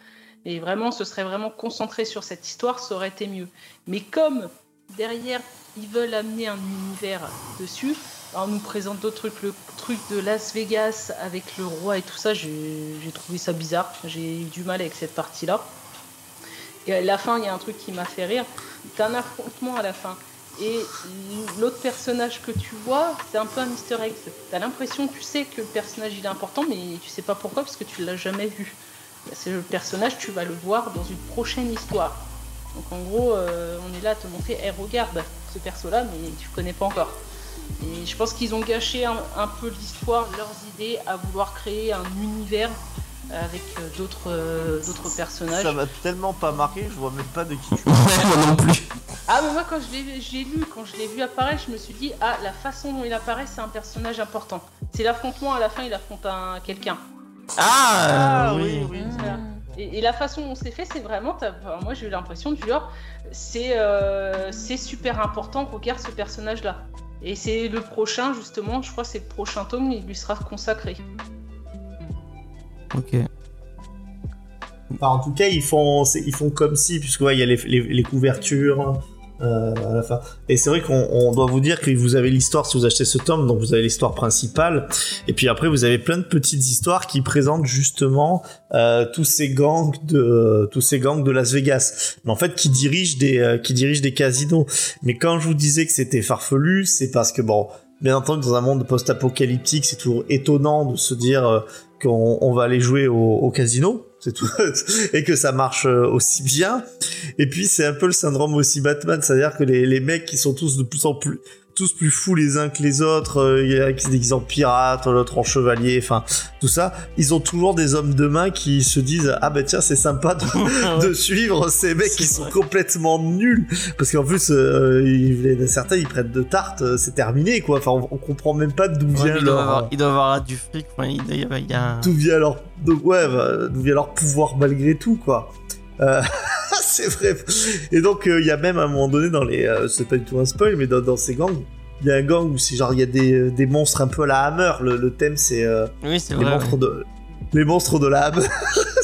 Et vraiment, ce serait vraiment concentré sur cette histoire, ça aurait été mieux. Mais comme derrière, ils veulent amener un univers dessus, bah, on nous présente d'autres trucs. Le truc de Las Vegas avec le roi et tout ça, j'ai trouvé ça bizarre. J'ai eu du mal avec cette partie-là. La fin, il y a un truc qui m'a fait rire. T'as un affrontement à la fin. Et l'autre personnage que tu vois, c'est un peu un Mister X. T'as l'impression, tu sais que le personnage il est important, mais tu sais pas pourquoi parce que tu l'as jamais vu. C'est le personnage, tu vas le voir dans une prochaine histoire. Donc en gros, euh, on est là à te montrer, Eh, regarde ce perso-là, mais tu connais pas encore. Et je pense qu'ils ont gâché un peu l'histoire, leurs idées, à vouloir créer un univers avec euh, d'autres euh, d'autres personnages. Ça m'a tellement pas marqué, je vois même pas de qui tu Moi non plus. Ah mais moi quand je l'ai j'ai lu, quand je l'ai vu apparaître, je me suis dit ah la façon dont il apparaît c'est un personnage important. C'est l'affrontement à la fin, il affronte un quelqu'un. Ah, Ah oui. oui. Et, et la façon dont c'est fait, c'est vraiment, moi j'ai eu l'impression du genre, c'est euh, c'est super important, regarde ce personnage-là. Et c'est le prochain justement, je crois que c'est le prochain tome, il lui sera consacré. Ok. Enfin, en tout cas, ils font, ils font comme si, puisque ouais, il y a les, les- les couvertures euh, à la fin. Et c'est vrai qu'on on doit vous dire que vous avez l'histoire si vous achetez ce tome, donc vous avez l'histoire principale. Et puis après, vous avez plein de petites histoires qui présentent justement euh, tous ces gangs de tous ces gangs de Las Vegas. Mais en fait, qui dirigent des euh, qui dirigent des casinos. Mais quand je vous disais que c'était farfelu, c'est parce que bon. Bien entendu, dans un monde post-apocalyptique, c'est toujours étonnant de se dire euh, qu'on on va aller jouer au, au casino, c'est tout, et que ça marche euh, aussi bien. Et puis c'est un peu le syndrome aussi Batman, c'est-à-dire que les, les mecs qui sont tous de plus en plus tous plus fous les uns que les autres, euh, il y a qui se déguisent en pirate, l'autre en chevalier, enfin tout ça, ils ont toujours des hommes de main qui se disent ah bah tiens c'est sympa de, de suivre ces mecs qui sont complètement nuls. Parce qu'en plus euh, ils, certains ils prennent de tartes, euh, c'est terminé quoi, enfin on, on comprend même pas d'où Ouais, vient il, doit leur avoir, il doit avoir du fric. enfin, il, doit y avoir- il y a... d'où vient leur ouais bah, d'où vient leur pouvoir malgré tout quoi. Euh, c'est vrai. Et donc euh, il y a même à un moment donné dans les euh, c'est pas du tout un spoil mais dans, dans ces gangs il y a un gang où c'est genre il y a des, euh, des monstres un peu à la Hammer. Le, le thème c'est euh, Oui, c'est vrai. monstres de les monstres de la Hammer.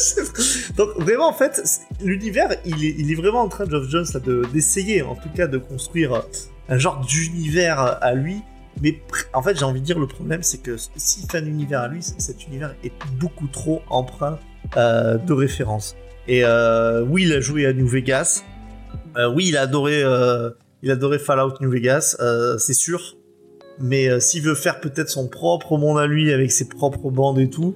Donc vraiment en fait l'univers il est, il est vraiment en train Geoff Jones là, de d'essayer en tout cas de construire un genre d'univers à lui. Mais en fait, j'ai envie de dire, le problème, c'est que s'il fait un univers à lui, cet univers est beaucoup trop empreint euh, de références. Et euh, oui, il a joué à New Vegas. Euh, oui, il a adoré, euh, il a adoré Fallout New Vegas, euh, c'est sûr. Mais euh, s'il veut faire peut-être son propre monde à lui avec ses propres bandes et tout,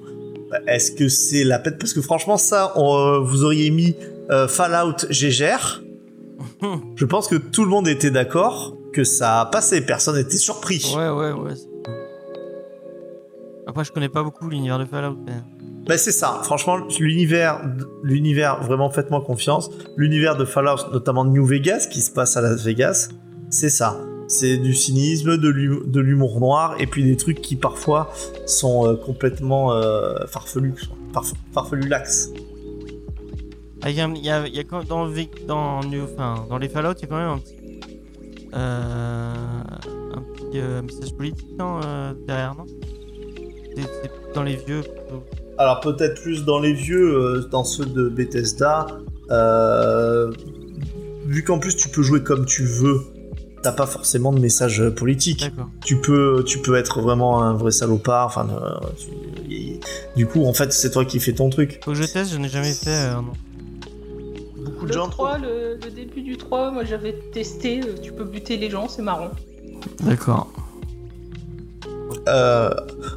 bah, est-ce que c'est la peine? Parce que franchement, ça, on, euh, vous auriez mis euh, Fallout Gégère. Je pense que tout le monde était d'accord que ça a passé, personne n'était surpris. Ouais, ouais, ouais. Après, je connais pas beaucoup l'univers de Fallout. Mais... Bah c'est ça, franchement, l'univers, l'univers, vraiment faites-moi confiance. L'univers de Fallout, notamment de New Vegas, qui se passe à Las Vegas, c'est ça. C'est du cynisme, de l'hu- de l'humour noir, et puis des trucs qui parfois sont euh, complètement euh, farfelus, farf- farfelus lax. Ah, y a, y a- dans, dans, dans les Fallout, il y a quand même un petit, euh, euh, message politique non, derrière, non? C'est dans les vieux. plutôt. Alors peut-être plus dans les vieux, euh, dans ceux de Bethesda, euh, vu qu'en plus tu peux jouer comme tu veux, t'as pas forcément de message politique. Tu peux tu peux être vraiment un vrai salopard enfin euh, tu- y- du coup en fait c'est toi qui fais ton truc Faut que je teste, je n'ai jamais fait. euh, non. Beaucoup de Le gens 3, le, le début du 3, moi j'avais testé, tu peux buter les gens, c'est marrant. D'accord. Euh,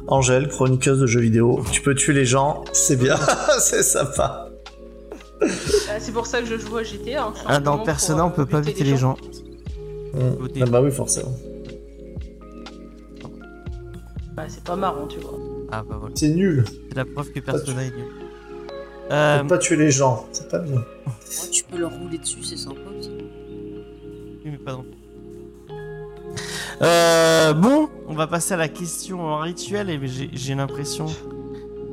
Angèle chroniqueuse de jeux vidéo tu peux tuer les gens c'est bien c'est sympa Ah, c'est pour ça que je joue à GTA. hein, Ah, dans Persona, pour, on euh, peut pas buter les gens. Mm. ah bah oui forcément Bah, c'est pas marrant, tu vois. Ah, bah voilà. c'est nul C'est la preuve que Persona est nul. Euh, faut pas tuer les gens c'est pas bien Ouais, tu peux leur rouler dessus, c'est sympa aussi. oui, mais pas dans- Euh, bon, on va passer à la question rituelle et j'ai j'ai l'impression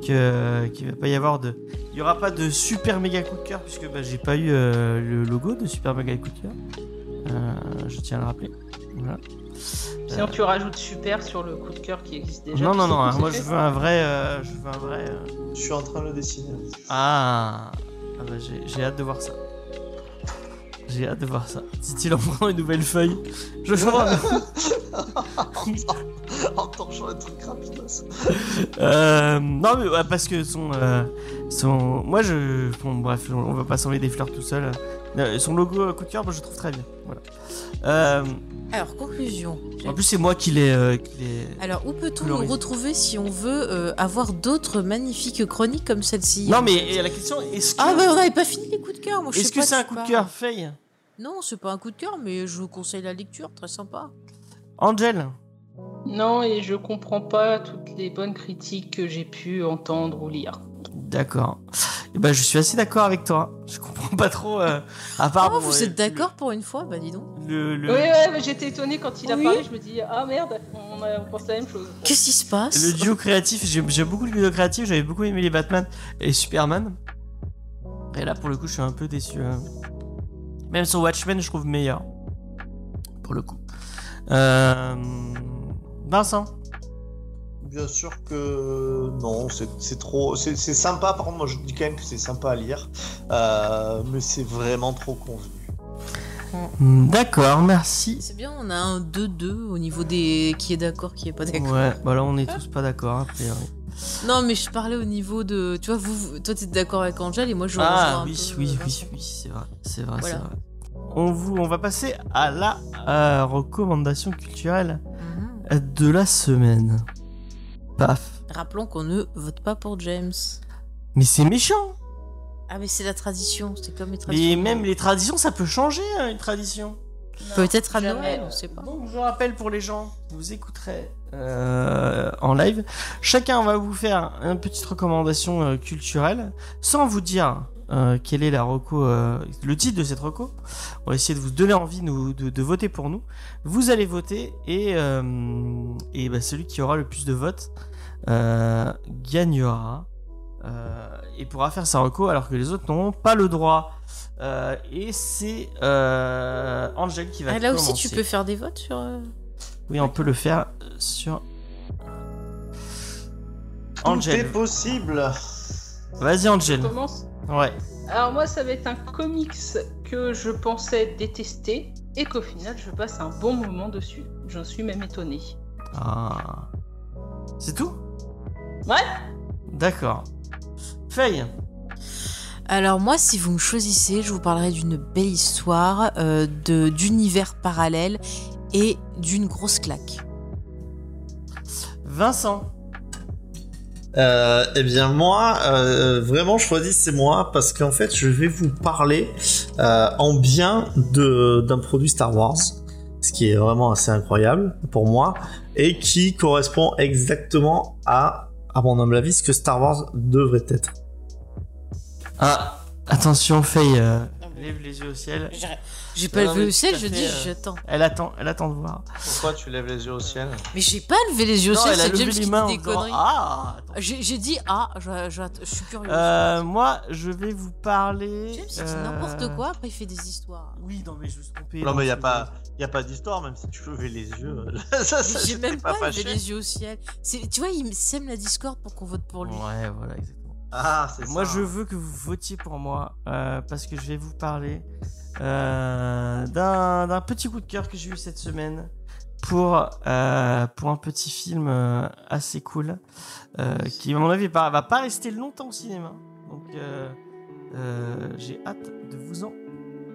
que qu'il va pas y avoir de, il y aura pas de super méga coup de cœur puisque bah, j'ai pas eu euh, le logo de super méga coup de cœur. Euh, je tiens à le rappeler. Voilà. Sinon, tu rajoutes super sur le coup de cœur qui existe déjà. non non non, hein, moi fait je veux un vrai, euh, je veux un vrai. euh, Je suis en train de le dessiner. Ah, ah bah, j'ai j'ai hâte de voir ça. J'ai hâte de voir ça. Dit-il en prenant une nouvelle feuille. Je en torchant un truc rapidos. Euh, non mais ouais, parce que son, euh, son, moi je, bon bref, on va pas s'enlever des fleurs tout seul. Euh, son logo euh, coup de cœur, moi je le trouve très bien. Voilà. Euh, Alors, conclusion. en plus c'est moi qui l'ai, euh, Alors, où peut-on nous retrouver si on veut euh, avoir d'autres magnifiques chroniques comme celle-ci? Non mais et la question, est-ce que, Ah, bah on n'avait pas fini les coups de cœur. Moi, je est-ce que c'est un coup de cœur, Faye? Non, c'est pas un coup de cœur, mais je vous conseille la lecture, très sympa. Angel Non, et je comprends pas toutes les bonnes critiques que j'ai pu entendre ou lire. D'accord. Et ben je suis assez d'accord avec toi. Je comprends pas trop. euh, à part. Ah, bon, vous ouais, êtes d'accord pour une fois? Bah dis donc. Le, le, Oui, ouais, j'étais étonnée quand il a Oui. parlé. Je me dis, ah merde, on, pense la même chose. Qu'est-ce qui se passe? Le duo créatif, j'ai beaucoup de duo créatif, j'avais beaucoup aimé les Batman et Superman. Et là, pour le coup, je suis un peu déçu. hein. Même sur Watchmen, je trouve meilleur. Pour le coup. Euh... Vincent Bien sûr que non, c'est trop. C'est c'est sympa, par contre, moi je dis quand même que c'est sympa à lire. Euh, mais c'est vraiment trop convenu. Hmm, D'accord, merci. C'est bien, on a un 2-2 au niveau des qui est d'accord, qui est pas d'accord. Ouais, bah là, on est tous pas d'accord, a priori. Non, mais je parlais au niveau de. Tu vois, vous, toi, t'es d'accord avec Angel et moi, je rejoins Ah un oui, peu, oui, euh, oui, oui, c'est vrai, c'est vrai, Voilà. c'est vrai. On, vous, on va passer à la euh, recommandation culturelle Mhm. de la semaine. Paf. Rappelons qu'on ne vote pas pour James. Mais c'est méchant Ah, mais c'est la tradition, c'est comme les Mais traditions. même les traditions, ça peut changer, hein, une tradition. Peut-être à Jamais. Noël, on sait pas. Donc je rappelle pour les gens vous écouteraient euh, en live, chacun va vous faire une petite recommandation euh, culturelle, sans vous dire euh, quel est la reco, le titre de cette reco. On va essayer de vous donner envie nous, de, de voter pour nous. Vous allez voter et, et bah, celui qui aura le plus de votes gagnera et pourra faire sa reco alors que les autres n'auront pas le droit. Et c'est Angel qui va Ah, là aussi, tu peux faire des votes sur. Oui, on peut le faire sur. Tout est Angel. possible. Vas-y, Angel. commence. Ouais. Alors moi, ça va être un comics que je pensais détester et qu'au final, je passe un bon moment dessus. J'en suis même étonnée. Ah. C'est tout? Ouais. D'accord. Faye. Alors moi, si vous me choisissez, je vous parlerai d'une belle histoire euh, de d'univers parallèle et d'une grosse claque. Vincent. Euh, eh bien moi, euh, vraiment je choisis c'est moi parce qu'en fait je vais vous parler euh, en bien de d'un produit Star Wars, ce qui est vraiment assez incroyable pour moi et qui correspond exactement à à mon humble avis ce que Star Wars devrait être. Ah, attention, Faye. euh, lève les yeux au ciel. J'ai pas levé le ciel, je fait, dis, euh, j'attends. Elle attend, elle attend de voir. Pourquoi tu lèves les yeux au ciel? Mais j'ai pas levé les yeux au ciel, elle a c'est James qui dit des conneries. Ah. attends. J'ai dit ah, je, je- je suis curieux. Euh, moi, je vais vous parler. James, il dit euh, n'importe quoi, après il fait des histoires. Oui, non, mais je me suis trompé. Non mais il y a c'est- pas y a pas d'histoire même si tu levais les yeux. ça, ça, J'ai même pas, levé les yeux au ciel. C'est- Tu vois, il sème la discorde pour qu'on vote pour lui. Ouais, voilà, exactement. Ah c'est Moi, ça. je veux que vous votiez pour moi euh, parce que je vais vous parler euh, d'un d'un petit coup de cœur que j'ai eu cette semaine pour, euh, pour un petit film euh, assez cool euh, qui, à mon avis, va, va pas rester longtemps au cinéma. Donc, euh, euh, j'ai hâte de vous en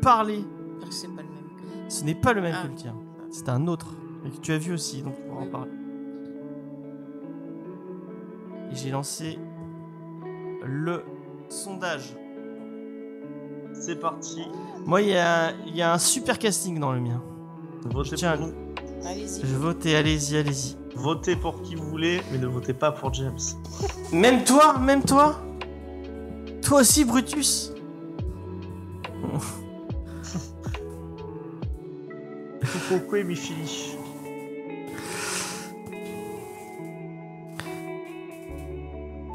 parler. C'est pas le même que. Ce n'est pas le même Ah. que le tien, c'est un autre et que tu as vu aussi, donc tu pourras en parler. Et j'ai lancé le sondage. C'est parti. Moi, il y a, il y a un super casting dans le mien. Votez Tiens. pour nous. Allez-y. Je vote et allez-y, allez-y. Votez pour qui vous voulez, mais ne votez pas pour James. Même toi, même toi? Toi aussi, Brutus? Pourquoi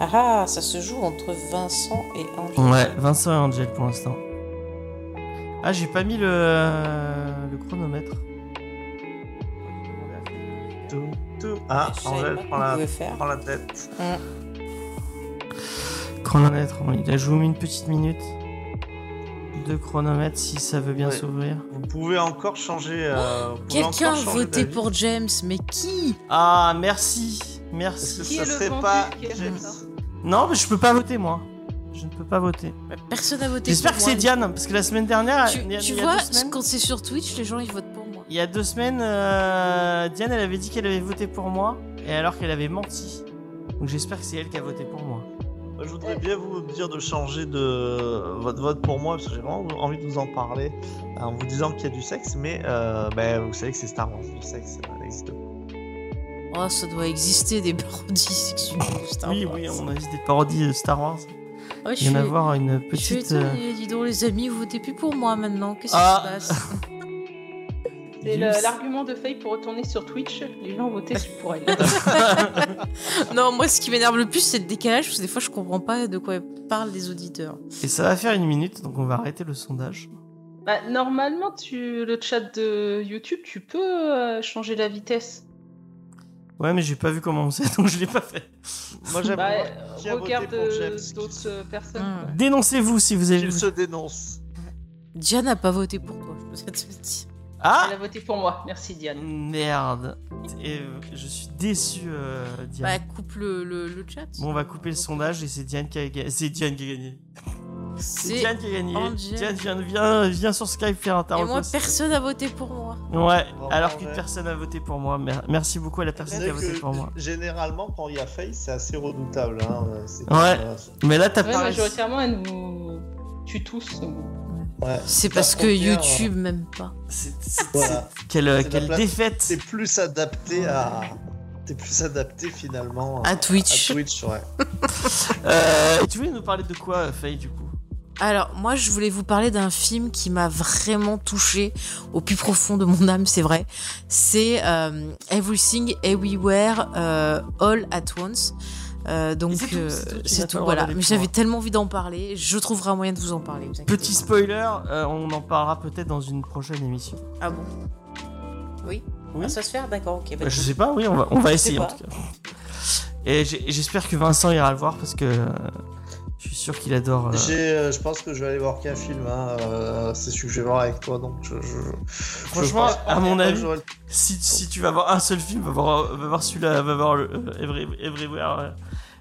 Ah, ça se joue entre Vincent et Angèle. Ouais, Vincent et Angel pour l'instant. Ah, j'ai pas mis le, le chronomètre. Tout, tout. Ah, pas prends la, prends la tête. Chronomètre, il a joué une petite minute. De chronomètre si ça veut bien Ouais. s'ouvrir. Vous pouvez encore changer. euh, Quelqu'un voté pour James, mais qui? Ah, merci. Merci. Qui ça serait pas James Non, mais je peux pas voter moi. Je ne peux pas voter. Personne n'a voté J'espère pour que moi. c'est Diane, parce que la semaine dernière, Tu, il y a, tu il y a vois, deux semaines, quand c'est sur Twitch, les gens ils votent pour moi. il y a deux semaines, euh, Diane, elle avait dit qu'elle avait voté pour moi, et alors qu'elle avait menti. Donc j'espère que c'est elle qui a voté pour moi. Je voudrais bien vous dire de changer de votre vote pour moi parce que j'ai vraiment envie de vous en parler en vous disant qu'il y a du sexe, mais euh, ben, vous savez que c'est Star Wars, le sexe ça n'existe pas. Oh, ça doit exister des parodies sexuelles de Star oui, Wars. oui, on a juste des parodies de Star Wars. Ouais, je Il y en a suis- avoir une Je suis petite. euh, étonnée, dis donc les amis, vous votez plus pour moi maintenant. Qu'est-ce Ah. qui se passe C'est l'argument de Faye pour retourner sur Twitch. Les gens ont voté pour elle. Non, moi ce qui m'énerve le plus c'est le décalage parce que des fois je comprends pas de quoi parlent les auditeurs. Et ça va faire une minute, donc on va arrêter le sondage. Bah, normalement, tu, le chat de YouTube, tu peux euh, changer la vitesse. Ouais, mais j'ai pas vu comment on sait, donc je l'ai pas fait. Moi j'aime Bah, voté regarde euh, d'autres euh, personnes. Quoi. Dénoncez-vous si vous avez Il vu. se dénonce. Diane n'a pas voté pour toi, je peux te le dire. Ah Elle a voté pour moi. Merci Diane. Merde. Et euh, je suis déçu, euh, Diane. Bah coupe le, le, le chat. Bon, on va couper le sondage et c'est Diane qui a gagné. C'est Diane qui a gagné. C'est Diane qui a gagné. Angel. Diane, viens, viens, viens sur Skype faire un Et tarot. moi personne n'a voté pour moi. Ouais, Bon, alors qu'une personne a voté pour moi. Mer- Merci beaucoup à la personne qui a voté pour moi. généralement quand il y a faille c'est assez redoutable. Hein. Ouais. euh, Mais là, t'as Ouais, pas. majoritairement, elle nous tue tous. ouais. C'est parce que YouTube m'aime pas. C'est- c'est- Voilà. Quelle, euh, quelle défaite. C'est plus adapté à. T'es plus adapté finalement À Twitch. À Twitch, ouais. Euh, tu voulais nous parler de quoi, Faye, du coup? Alors, moi, je voulais vous parler d'un film qui m'a vraiment touché au plus profond de mon âme, c'est vrai. C'est euh, Everything, Everywhere, euh, All at Once. Euh, donc, c'est tout, c'est c'est voilà. Mais j'avais tellement envie d'en parler. Je trouverai un moyen de vous en parler. vous Petit spoiler, on en parlera peut-être dans une prochaine émission. Ah bon? Oui? Oui. Ah, ça se fait? D'accord, ok. bah, je sais pas, oui, on va, on va essayer en tout cas. Et j'espère que Vincent ira le voir parce que je suis sûr qu'il adore. euh, J'ai, euh, je pense que je vais aller voir qu'un film. Hein. euh, c'est celui que je vais voir avec toi, donc je. je- je Franchement, pense à mon avis, si, si tu vas voir un seul film, va voir, va voir celui-là, va voir le euh, Every- Everywhere.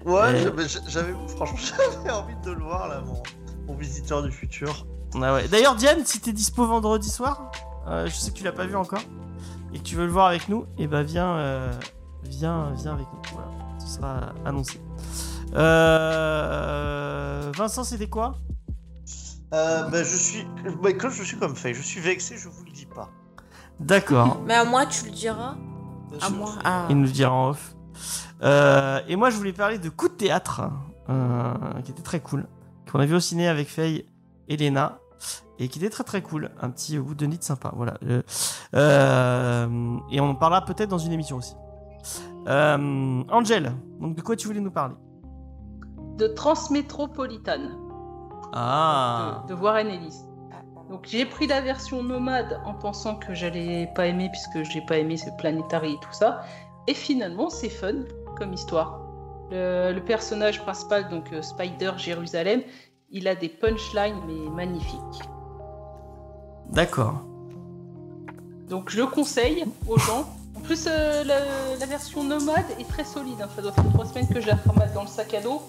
ouais. Et- j'avais, franchement, j'avais envie de le voir là, mon, mon visiteur du futur. Ah ouais. D'ailleurs, Diane, si t'es dispo vendredi soir, je sais que tu l'as pas vu encore et que tu veux le voir avec nous, et bah viens, viens, viens avec nous. Voilà, ce sera annoncé. Euh... Vincent, c'était quoi? Euh, ben, je suis, ben, comme je suis comme fait, je suis vexé, je vous le dis pas. D'accord. Mais à moi, tu le diras À moi Ah. Il nous le dira en off. Euh, et moi, je voulais parler de Coup de théâtre, euh, qui était très cool, qu'on a vu au ciné avec Faye et Léna, et qui était très très cool. Un petit bout de nid sympa, voilà. Euh, euh, et on en parlera peut-être dans une émission aussi. Euh, Angel, donc de quoi tu voulais nous parler? De Transmétropolitane. Ah de, de Warren Ellis. Donc j'ai pris la version nomade en pensant que j'allais pas aimer puisque j'ai pas aimé ce Planetary et tout ça. Et finalement c'est fun comme histoire. Le, le personnage principal, donc euh, Spider Jérusalem, il a des punchlines mais magnifiques. D'accord. Donc je le conseille aux gens. En plus euh, la, la version nomade est très solide. hein. Ça doit faire trois semaines que je la remette dans le sac à dos.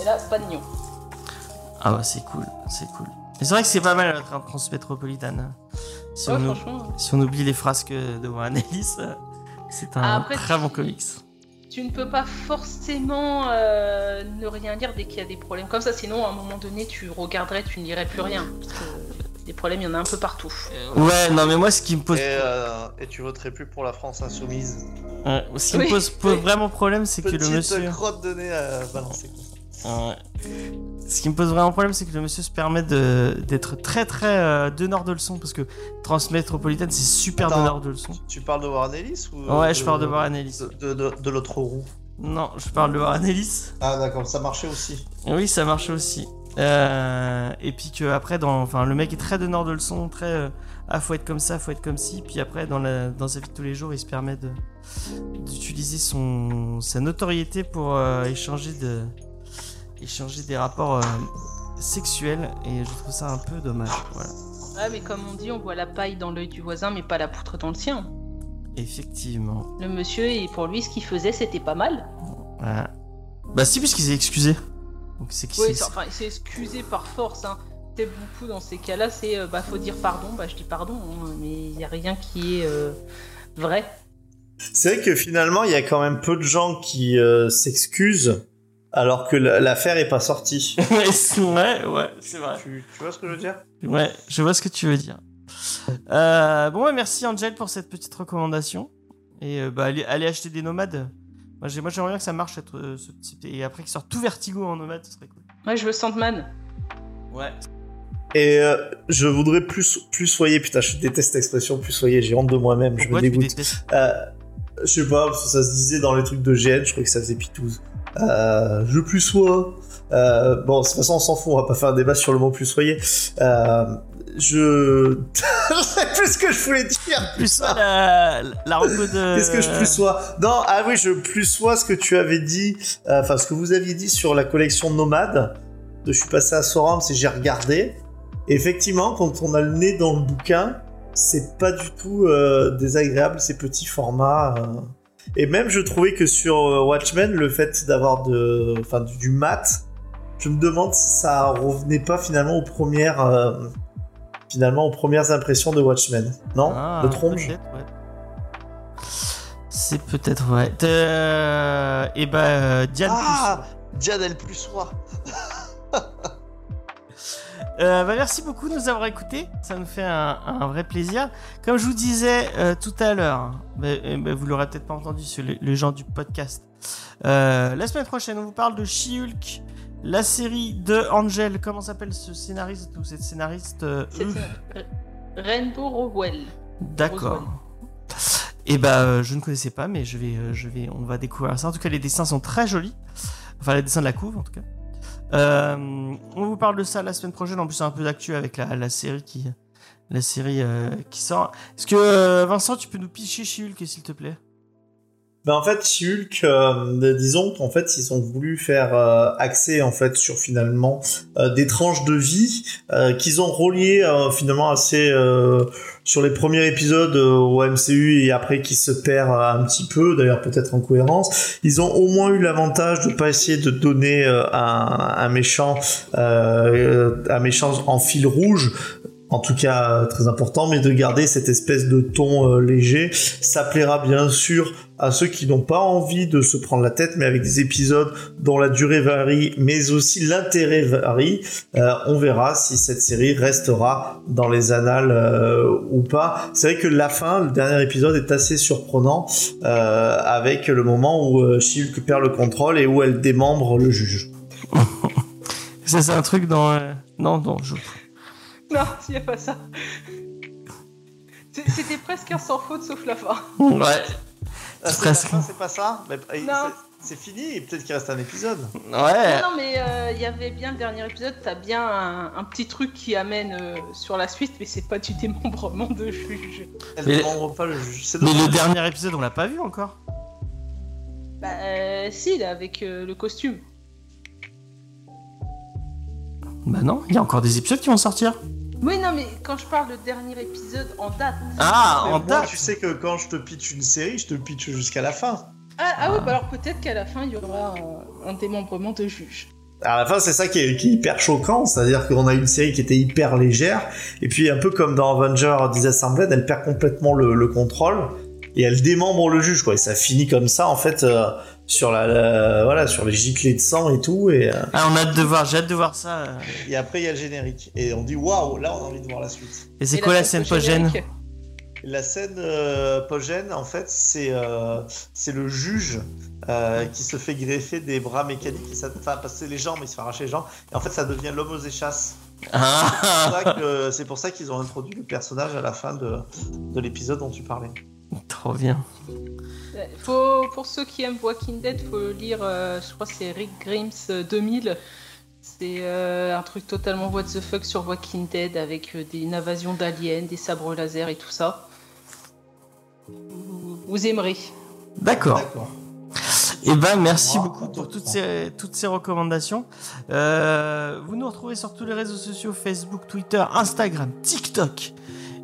Et là, pas de nion. Ah bah c'est cool, c'est cool. Et c'est vrai que c'est pas mal la tra- transmétropolitane. Si, Ouais, on, ou- franchement. si on oublie les frasques de Warren Ellis, euh, c'est un Ah, après, très bon comics. tu ne peux pas forcément euh, ne rien lire dès qu'il y a des problèmes comme ça. Sinon, à un moment donné, tu regarderais, tu ne lirais plus rien. Parce que des problèmes, il y en a un peu partout. Ouais, non, mais moi, ce qui me pose, Et, euh, et tu voterais plus pour la France insoumise? euh, ce qui me pose, pose oui. vraiment problème, c'est que le Petite monsieur. crotte de nez à balancer. Ouais. Ce qui me pose vraiment problème, c'est que le monsieur se permet d'être très très euh, donneur de leçons parce que Transmétropolitane, c'est super Attends. donneur de leçons. Tu parles de Warren Ellis ou Ouais, je parle de Warren Ellis. De, de, de- de l'autre roue? Non, je parle de Warren Ellis. Ah d'accord, ça marchait aussi. Oui, ça marche aussi. Euh, et puis que après, dans, enfin, le mec est très donneur de leçons, très euh, ah faut être comme ça, faut être comme ci. Puis après, dans la, dans sa vie de tous les jours, il se permet d'utiliser son sa notoriété pour euh, échanger de échanger des rapports euh, sexuels. Et je trouve ça un peu dommage. Voilà. Ouais, mais comme on dit, on voit la paille dans l'œil du voisin, mais pas la poutre dans le sien. Effectivement. Le monsieur, et pour lui, ce qu'il faisait, c'était pas mal. Voilà. Bah si, puisqu'il s'est excusé. Donc c'est qu'il Oui, s'est- enfin, il s'est excusé par force. Hein. C'est beaucoup dans ces cas-là, c'est euh, bah faut dire pardon, bah je dis pardon, hein, mais il y a rien qui est euh, vrai. C'est vrai que finalement, il y a quand même peu de gens qui euh, s'excusent alors que l'affaire est pas sortie. ouais, c'est- ouais, c'est vrai. tu, tu vois ce que je veux dire? Ouais, je vois ce que tu veux dire. Euh, bon, ouais, merci Angel pour cette petite recommandation. Et euh, bah, allez, allez acheter des nomades. Moi, j'ai- moi, j'aimerais bien que ça marche, euh, ce type. Et après, qu'il sorte tout vertigo en nomade, ce serait cool. Ouais, je veux Sandman. Ouais. Et euh, je voudrais plus plus soyer. Putain, je déteste l'expression plus soyer. J'ai honte de moi-même. Je me dégoûte. Euh, je sais pas, parce que ça se disait dans les trucs de GN, je crois que ça faisait pitouze. Euh, je plus sois. Euh, bon, de toute façon, on s'en fout, on va pas faire un débat sur le mot plus soyer. Euh, je. je sais plus ce que je voulais dire. Plus ça, la, la de. Qu'est-ce que je plus sois? Non, ah oui, je plus sois ce que tu avais dit, euh, enfin ce que vous aviez dit sur la collection Nomade. Je suis passé à Sorams et j'ai regardé. Et effectivement, quand on a le nez dans le bouquin, c'est pas du tout euh, désagréable ces petits formats. Et même, je trouvais que sur euh, Watchmen, le fait d'avoir de, enfin, du, mat, je me demande si ça revenait pas finalement aux premières, euh, finalement aux premières impressions de Watchmen. Non, Ah, le trompe. peut-être, ouais. C'est peut-être vrai. Euh, et bah, euh, Diane. Ah Diane, elle plus soi. Euh, bah, merci beaucoup de nous avoir écoutés. Ça nous fait un, un vrai plaisir. Comme je vous disais euh, tout à l'heure, bah, bah, vous l'aurez peut-être pas entendu sur les, les gens du podcast. Euh, la semaine prochaine, on vous parle de She-Hulk, la série de Angel. Comment s'appelle ce scénariste ou cette scénariste Rainbow Rowell. D'accord. Et bah, euh, je ne connaissais pas, mais je vais, je vais, on va découvrir ça. En tout cas, les dessins sont très jolis. Enfin, les dessins de la couve, en tout cas. Euh, on vous parle de ça la semaine prochaine. En plus, c'est un peu d'actu avec la, série qui, la série euh, qui sort. Est-ce que euh, Vincent, tu peux nous picher chez Hulk, s'il te plaît? Ben en fait, Hulk, euh, disons qu'en fait, ils ont voulu faire euh, en fait sur finalement euh, des tranches de vie euh, qu'ils ont reliées euh, finalement assez euh, sur les premiers épisodes au MCU et après qui se perd un petit peu, d'ailleurs peut-être en cohérence. Ils ont au moins eu l'avantage de pas essayer de donner un, un méchant, un méchant en fil rouge. En tout cas, euh, très important, mais de garder cette espèce de ton euh, léger. Ça plaira bien sûr à ceux qui n'ont pas envie de se prendre la tête, mais avec des épisodes dont la durée varie, mais aussi l'intérêt varie. Euh, on verra si cette série restera dans les annales ou pas. C'est vrai que la fin, le dernier épisode est assez surprenant, avec le moment où She-Hulk perd le contrôle et où elle démembre le juge. C'est un truc dans. Non, non, je. Non, il n'y a pas ça. C'était presque un sans faute sauf la fin. Ouais. Ah, C'est presque. c'est pas ça Mais, euh, Non. c'est- fini, et peut-être qu'il reste un épisode. Ouais. Non, non, mais euh, il y avait bien le dernier épisode, t'as bien un, un petit truc qui amène euh, sur la suite, mais c'est pas du démembrement de juge. Elle Mais- démembre pas le juge. Mais le dernier épisode, on l'a pas vu encore. Bah, euh, si, là, avec euh, le costume. Bah non, il y a encore des épisodes qui vont sortir. Oui, non, mais quand je parle de dernier épisode en date. Ah, en moi, date. tu sais que quand je te pitch une série, je te pitch jusqu'à la fin. Ah, ah oui, bah alors peut-être qu'à la fin, il y aura un, un démembrement de juge. À la fin, c'est ça qui est, qui est hyper choquant, c'est-à-dire qu'on a une série qui était hyper légère, et puis un peu comme dans Avenger Disassembled, elle perd complètement le, le contrôle, et elle démembre le juge, quoi. Et ça finit comme ça, en fait, euh, sur la, la- voilà, sur les giclées de sang et tout, et, euh, Ah, on a hâte de voir, j'ai hâte de voir ça. euh. et après il y a le générique. Et on dit waouh, là on a envie de voir la suite. Et c'est quoi la scène post-générique La scène euh, post-gène, en fait, c'est euh, c'est le juge euh, qui se fait greffer des bras mécaniques, et ça, enfin, c'est les jambes, il se fait arracher les jambes, et en fait, ça devient l'homme aux échasses. C'est pour Ah C'est pour ça qu'ils ont introduit le personnage à la fin de, de l'épisode dont tu parlais. Trop bien. Euh, faut, pour ceux qui aiment Walking Dead, faut lire, euh, je crois que c'est Rick Grimes euh, 2000. C'est euh, un truc totalement what the fuck sur Walking Dead avec euh, des, une invasion d'aliens, des sabres laser et tout ça. Vous, vous aimerez. D'accord. Et ben merci beaucoup pour toutes ces, toutes ces recommandations. Euh, vous nous retrouvez sur tous les réseaux sociaux Facebook, Twitter, Instagram, TikTok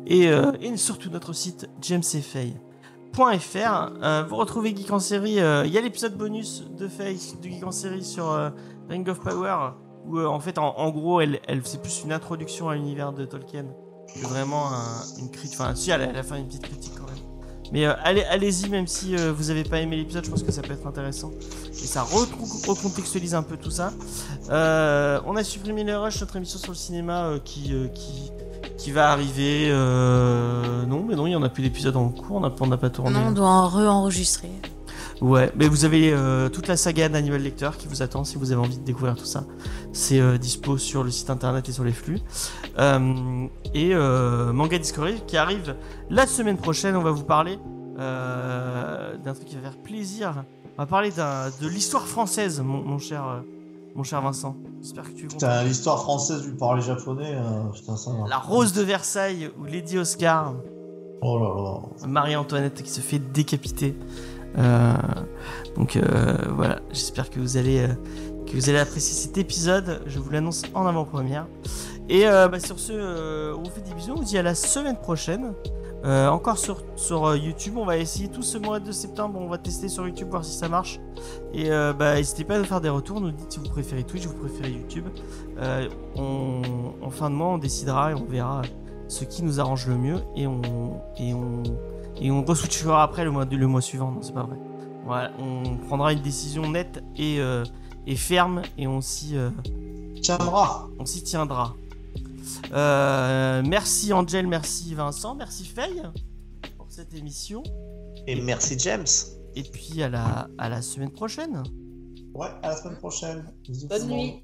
et, euh, et surtout notre site jamesfay.fr. Euh, vous retrouvez Geek en série. euh, Il y a l'épisode bonus de Faye de Geek en série sur euh, Ring of Power où euh, en fait en, gros c'est plus une introduction à l'univers de Tolkien que vraiment un- une critique. Enfin si elle, elle a fait une petite critique quand même. Mais allez, allez-y, même si vous avez pas aimé l'épisode, je pense que ça peut être intéressant. Et ça re- recontextualise un peu tout ça. On a supprimé les rush, notre émission sur le cinéma qui, qui va arriver. euh, Non, mais non, il y en a plus d'épisodes en cours, on n'a on pas tourné. Non, on doit en re-enregistrer. Ouais, mais vous avez euh, toute la saga d'Animal Lecteur qui vous attend si vous avez envie de découvrir tout ça. C'est euh, dispo sur le site internet et sur les flux. Et Manga Discovery qui arrive la semaine prochaine. On va vous parler d'un truc qui va faire plaisir. On va parler de l'histoire française, mon, mon cher, mon cher Vincent. J'espère que tu. Putain, l'histoire française du parler japonais, euh, putain, ça va. La Rose de Versailles ou Lady Oscar. Oh là là. Marie-Antoinette qui se fait décapiter. Euh, donc euh, voilà, j'espère que vous allez euh, que vous allez apprécier cet épisode. Je vous l'annonce en avant-première. Et bah, sur ce, on vous fait des bisous. On vous dit à la semaine prochaine. Euh, encore sur, sur euh, YouTube, on va essayer tout ce mois de septembre. On va tester sur YouTube voir si ça marche. Et euh, bah, n'hésitez pas à nous faire des retours. Nous dites si vous préférez Twitch, vous préférez YouTube. Euh, on, en fin de mois, on décidera et on verra ce qui nous arrange le mieux. Et on, et on, et on re-switchera après le mois, le mois suivant. Non, c'est pas vrai. Voilà, on prendra une décision nette et, euh, et ferme et on s'y euh, Tiendra. on s'y tiendra. Euh, merci Angel, merci Vincent, merci Faye pour cette émission. Et merci James. Et puis à la, à la semaine prochaine. Ouais, à la semaine prochaine. Bisous Bonne nuit.